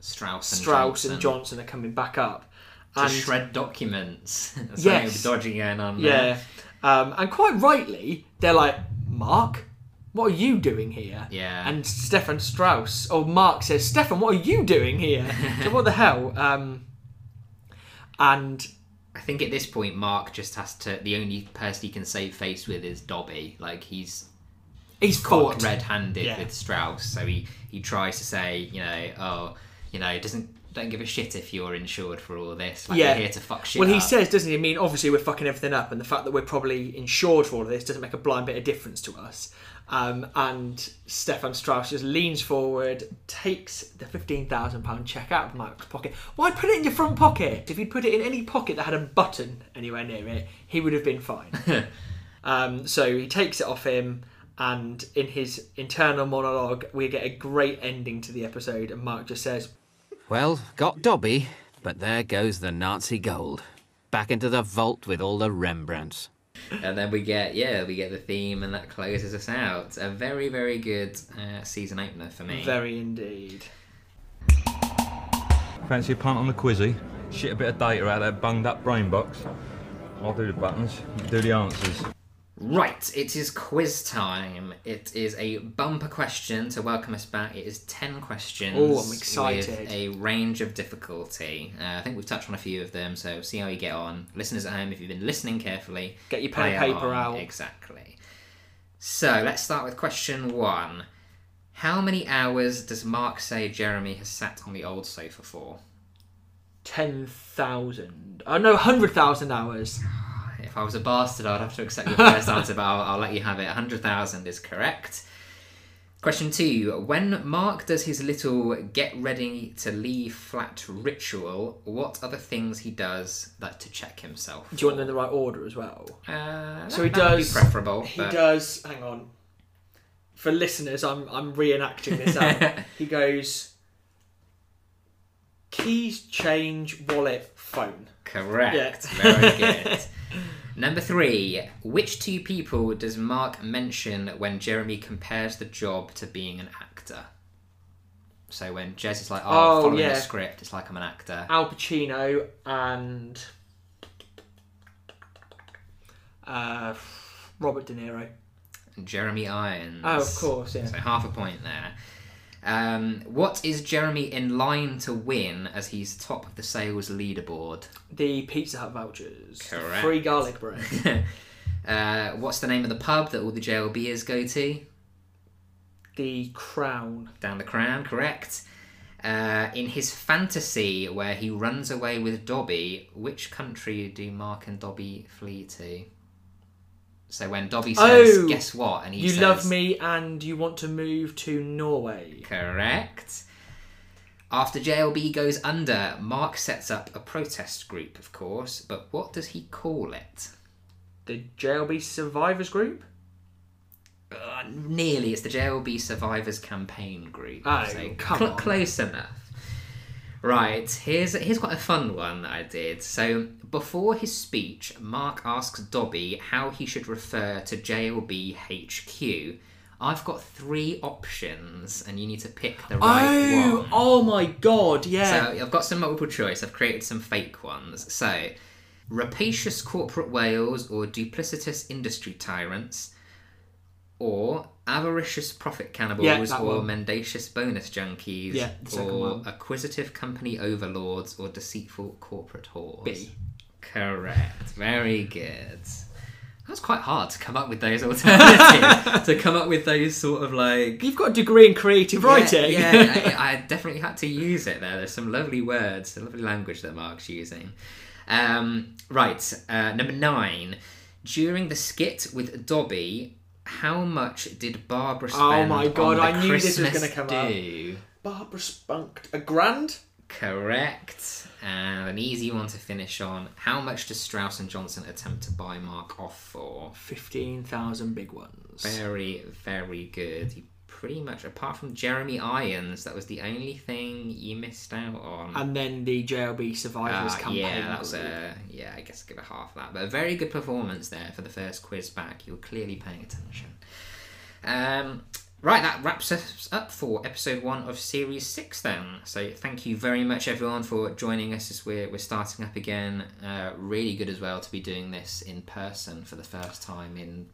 Speaker 2: Strauss and
Speaker 1: Strauss
Speaker 2: Johnson.
Speaker 1: and Johnson are coming back up.
Speaker 2: To
Speaker 1: And
Speaker 2: shred documents.
Speaker 1: Yes.
Speaker 2: dodgy going on.
Speaker 1: yeah, um, and quite rightly, they're like, Mark, what are you doing here?
Speaker 2: Yeah.
Speaker 1: And Stefan Strauss, or Mark says, Stefan, what are you doing here? so what the hell? Um, and
Speaker 2: I think at this point, Mark just has to. The only person he can save face with is Dobby. Like he's
Speaker 1: He's
Speaker 2: caught red-handed
Speaker 1: Yeah.
Speaker 2: with Strauss, so he he tries to say, you know, oh, you know, doesn't don't give a shit if you're insured for all this. Like
Speaker 1: yeah.
Speaker 2: you're here to fuck shit.
Speaker 1: Well, he
Speaker 2: up.
Speaker 1: says, doesn't he? I mean, obviously, we're fucking everything up, and the fact that we're probably insured for all of this doesn't make a blind bit of difference to us. Um, and Stefan Strauss just leans forward, takes the £15,000 check out of Mark's pocket. Why put it in your front pocket? If you'd put it in any pocket that had a button anywhere near it, he would have been fine. um, so he takes it off him, and in his internal monologue, we get a great ending to the episode, and Mark just says,
Speaker 13: Well, got Dobby, but there goes the Nazi gold. Back into the vault with all the Rembrandts.
Speaker 2: And then we get yeah, we get the theme, and that closes us out. A very very good uh, season opener for me.
Speaker 1: Very indeed.
Speaker 5: Fancy a punt on the quizzy? Shit a bit of data out of that bunged up brain box. I'll do the buttons, do the answers.
Speaker 2: Right, it is quiz time. It is a bumper question to welcome us back. It is 10 questions.
Speaker 1: Oh, I'm excited.
Speaker 2: With a range of difficulty. Uh, I think we've touched on a few of them, so see how you get on. Listeners at home, if you've been listening carefully,
Speaker 1: Get your pen and paper
Speaker 2: along.
Speaker 1: out.
Speaker 2: Exactly. So let's start with question one. How many hours does Mark say Jeremy has sat on the old sofa for?
Speaker 1: 10,000. Oh, no, 100,000 hours.
Speaker 2: If I was a bastard, I'd have to accept your first answer, but I'll, I'll let you have it. 100,000 is correct. Question two. When Mark does his little get ready to leave flat ritual, what are the things he does that to check himself?
Speaker 1: Do you want them in the right order as well?
Speaker 2: Uh,
Speaker 1: so he
Speaker 2: that- be
Speaker 1: does.
Speaker 2: preferable,
Speaker 1: He
Speaker 2: but-
Speaker 1: does. Hang on. For listeners, I'm I'm reenacting this out. he goes. Keys, change, wallet, phone.
Speaker 2: Correct.
Speaker 1: Yeah.
Speaker 2: Very good. Number three. Which two people does Mark mention when Jeremy compares the job to being an actor? So when Jez is like, "Oh,
Speaker 1: Oh,
Speaker 2: following
Speaker 1: yeah.
Speaker 2: the script, it's like I'm an actor."
Speaker 1: Al Pacino and uh, Robert De Niro.
Speaker 2: Jeremy Irons.
Speaker 1: Oh, of course, yeah.
Speaker 2: So half a point there. Um, what is Jeremy in line to win as he's top of the sales leaderboard?
Speaker 1: The Pizza Hut vouchers.
Speaker 2: Correct.
Speaker 1: Free garlic bread.
Speaker 2: uh, what's the name of the pub that all the JLBers go to?
Speaker 1: the Crown.
Speaker 2: Down the Crown, correct. Uh, in his fantasy, where he runs away with Dobby, which country do Mark and Dobby flee to? So when Dobby says,
Speaker 1: oh,
Speaker 2: "Guess what?" and he
Speaker 1: you
Speaker 2: says,
Speaker 1: love me and you want to move to Norway.
Speaker 2: Correct. After JLB goes under, Mark sets up a protest group, of course, but what does he call it?
Speaker 1: The JLB Survivors Group?
Speaker 2: Uh, nearly. It's the JLB Survivors Campaign Group.
Speaker 1: Oh,
Speaker 2: So
Speaker 1: come on.
Speaker 2: Close enough. Right, here's here's quite a fun one that I did. So before his speech, Mark asks Dobby how he should refer to JLB HQ. I've got three options, and you need to pick the right
Speaker 1: oh,
Speaker 2: one.
Speaker 1: oh my god, yeah.
Speaker 2: So I've got some multiple choice. I've created some fake ones. So, rapacious corporate whales or duplicitous industry tyrants, or avaricious profit cannibals
Speaker 1: Yeah,
Speaker 2: or
Speaker 1: one.
Speaker 2: mendacious bonus junkies,
Speaker 1: Yeah,
Speaker 2: or
Speaker 1: one.
Speaker 2: acquisitive company overlords or deceitful corporate whores.
Speaker 1: B.
Speaker 2: Correct. Very good. That was quite hard to come up with those alternatives. to come up with those sort of like
Speaker 1: You've got a degree in creative writing.
Speaker 2: yeah, yeah, I, I definitely had to use it there. There's some lovely words, a lovely language that Mark's using. Um, right, uh, number nine. During the skit with Dobby, how much did Barbara oh spend
Speaker 1: Oh my God,
Speaker 2: on the
Speaker 1: I knew this was
Speaker 2: Christmas
Speaker 1: gonna come up. Barbara spunked a grand?
Speaker 2: Correct. And an easy one to finish on. How much does Strauss and Johnson attempt to buy Mark off for?
Speaker 1: 15,000 big ones.
Speaker 2: Very, very good. You pretty much, apart from Jeremy Irons, that was the only thing you missed out on.
Speaker 1: And then the JLB Survivors
Speaker 2: Ah,
Speaker 1: campaign.
Speaker 2: yeah, that was a yeah. I guess I'll give it half that, but a very good performance there for the first quiz back. You were clearly paying attention. Um, right, that wraps us up for episode one of series six. Then, so thank you very much everyone for joining us as we're we're starting up again. Uh, really good as well to be doing this in person for the first time in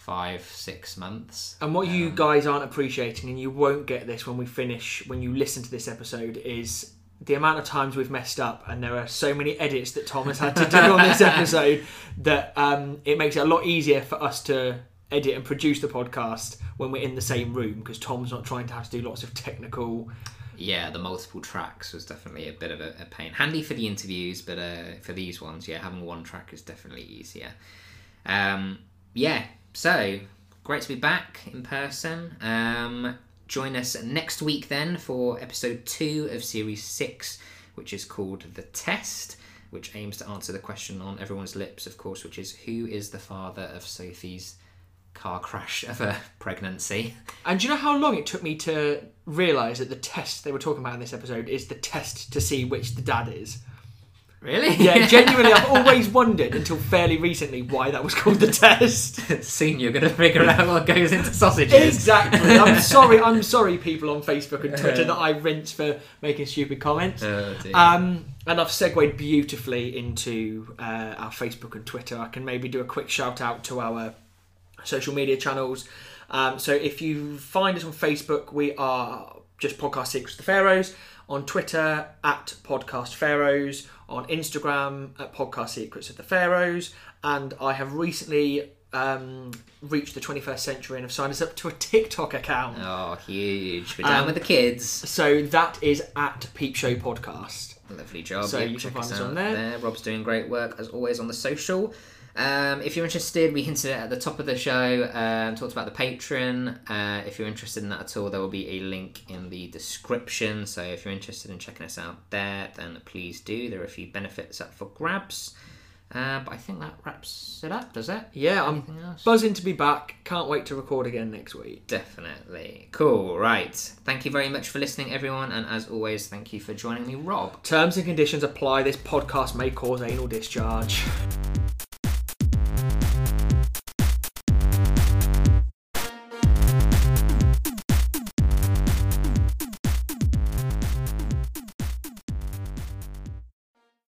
Speaker 2: five six months.
Speaker 1: And what
Speaker 2: Um,
Speaker 1: you guys aren't appreciating, and you won't get this when we finish, when you listen to this episode, is the amount of times we've messed up, and there are so many edits that Tom has had to do on this episode that um, it makes it a lot easier for us to edit and produce the podcast when we're in the same room because Tom's not trying to have to do lots of technical.
Speaker 2: yeah, the multiple tracks was definitely a bit of a, a pain. Handy for the interviews, but uh, for these ones, yeah, having one track is definitely easier. Um, yeah, so great to be back in person. Um, join us next week then for episode two of series six, which is called The Test. Which aims to answer the question on everyone's lips, of course, which is who is the father of Sophie's car crash of a pregnancy?
Speaker 1: And do you know how long it took me to realise that the test they were talking about in this episode is the test to see which the dad is?
Speaker 2: Really?
Speaker 1: Yeah, genuinely, I've always wondered until fairly recently why that was called the test.
Speaker 2: Soon you're going to figure out what goes into sausages.
Speaker 1: Exactly. I'm sorry. I'm sorry, people on Facebook and Twitter that I rinse for making stupid comments.
Speaker 2: Oh.
Speaker 1: Um, and I've segued beautifully into uh, our Facebook and Twitter. I can maybe do a quick shout out to our social media channels. Um, so if you find us on Facebook, we are just Podcast Secrets of the Pharaohs. On Twitter, at Podcast Pharaohs. On Instagram, at Podcast Secrets of the Pharaohs. And I have recently um, reached the 21st century and have signed us up to a TikTok account.
Speaker 2: Oh, huge. We're down
Speaker 1: Um,
Speaker 2: with the kids.
Speaker 1: So that is at Peep Show Podcast.
Speaker 2: Lovely job.
Speaker 1: So
Speaker 2: Yeah,
Speaker 1: you can
Speaker 2: check
Speaker 1: find
Speaker 2: us
Speaker 1: us on there.
Speaker 2: Rob's doing great work as always on the social. Um, if you're interested, we hinted at the top of the show, um, talked about the Patreon. Uh, if you're interested in that at all, there will be a link in the description. So if you're interested in checking us out there, then please do. There are a few benefits up for grabs. Uh, but I think that wraps it up, does it?
Speaker 1: Yeah, I'm buzzing to be back. Can't wait to record again next week.
Speaker 2: Definitely. Cool, right. Thank you very much for listening, everyone. And as always, thank you for joining me, Rob.
Speaker 1: Terms and conditions apply. This podcast may cause anal discharge.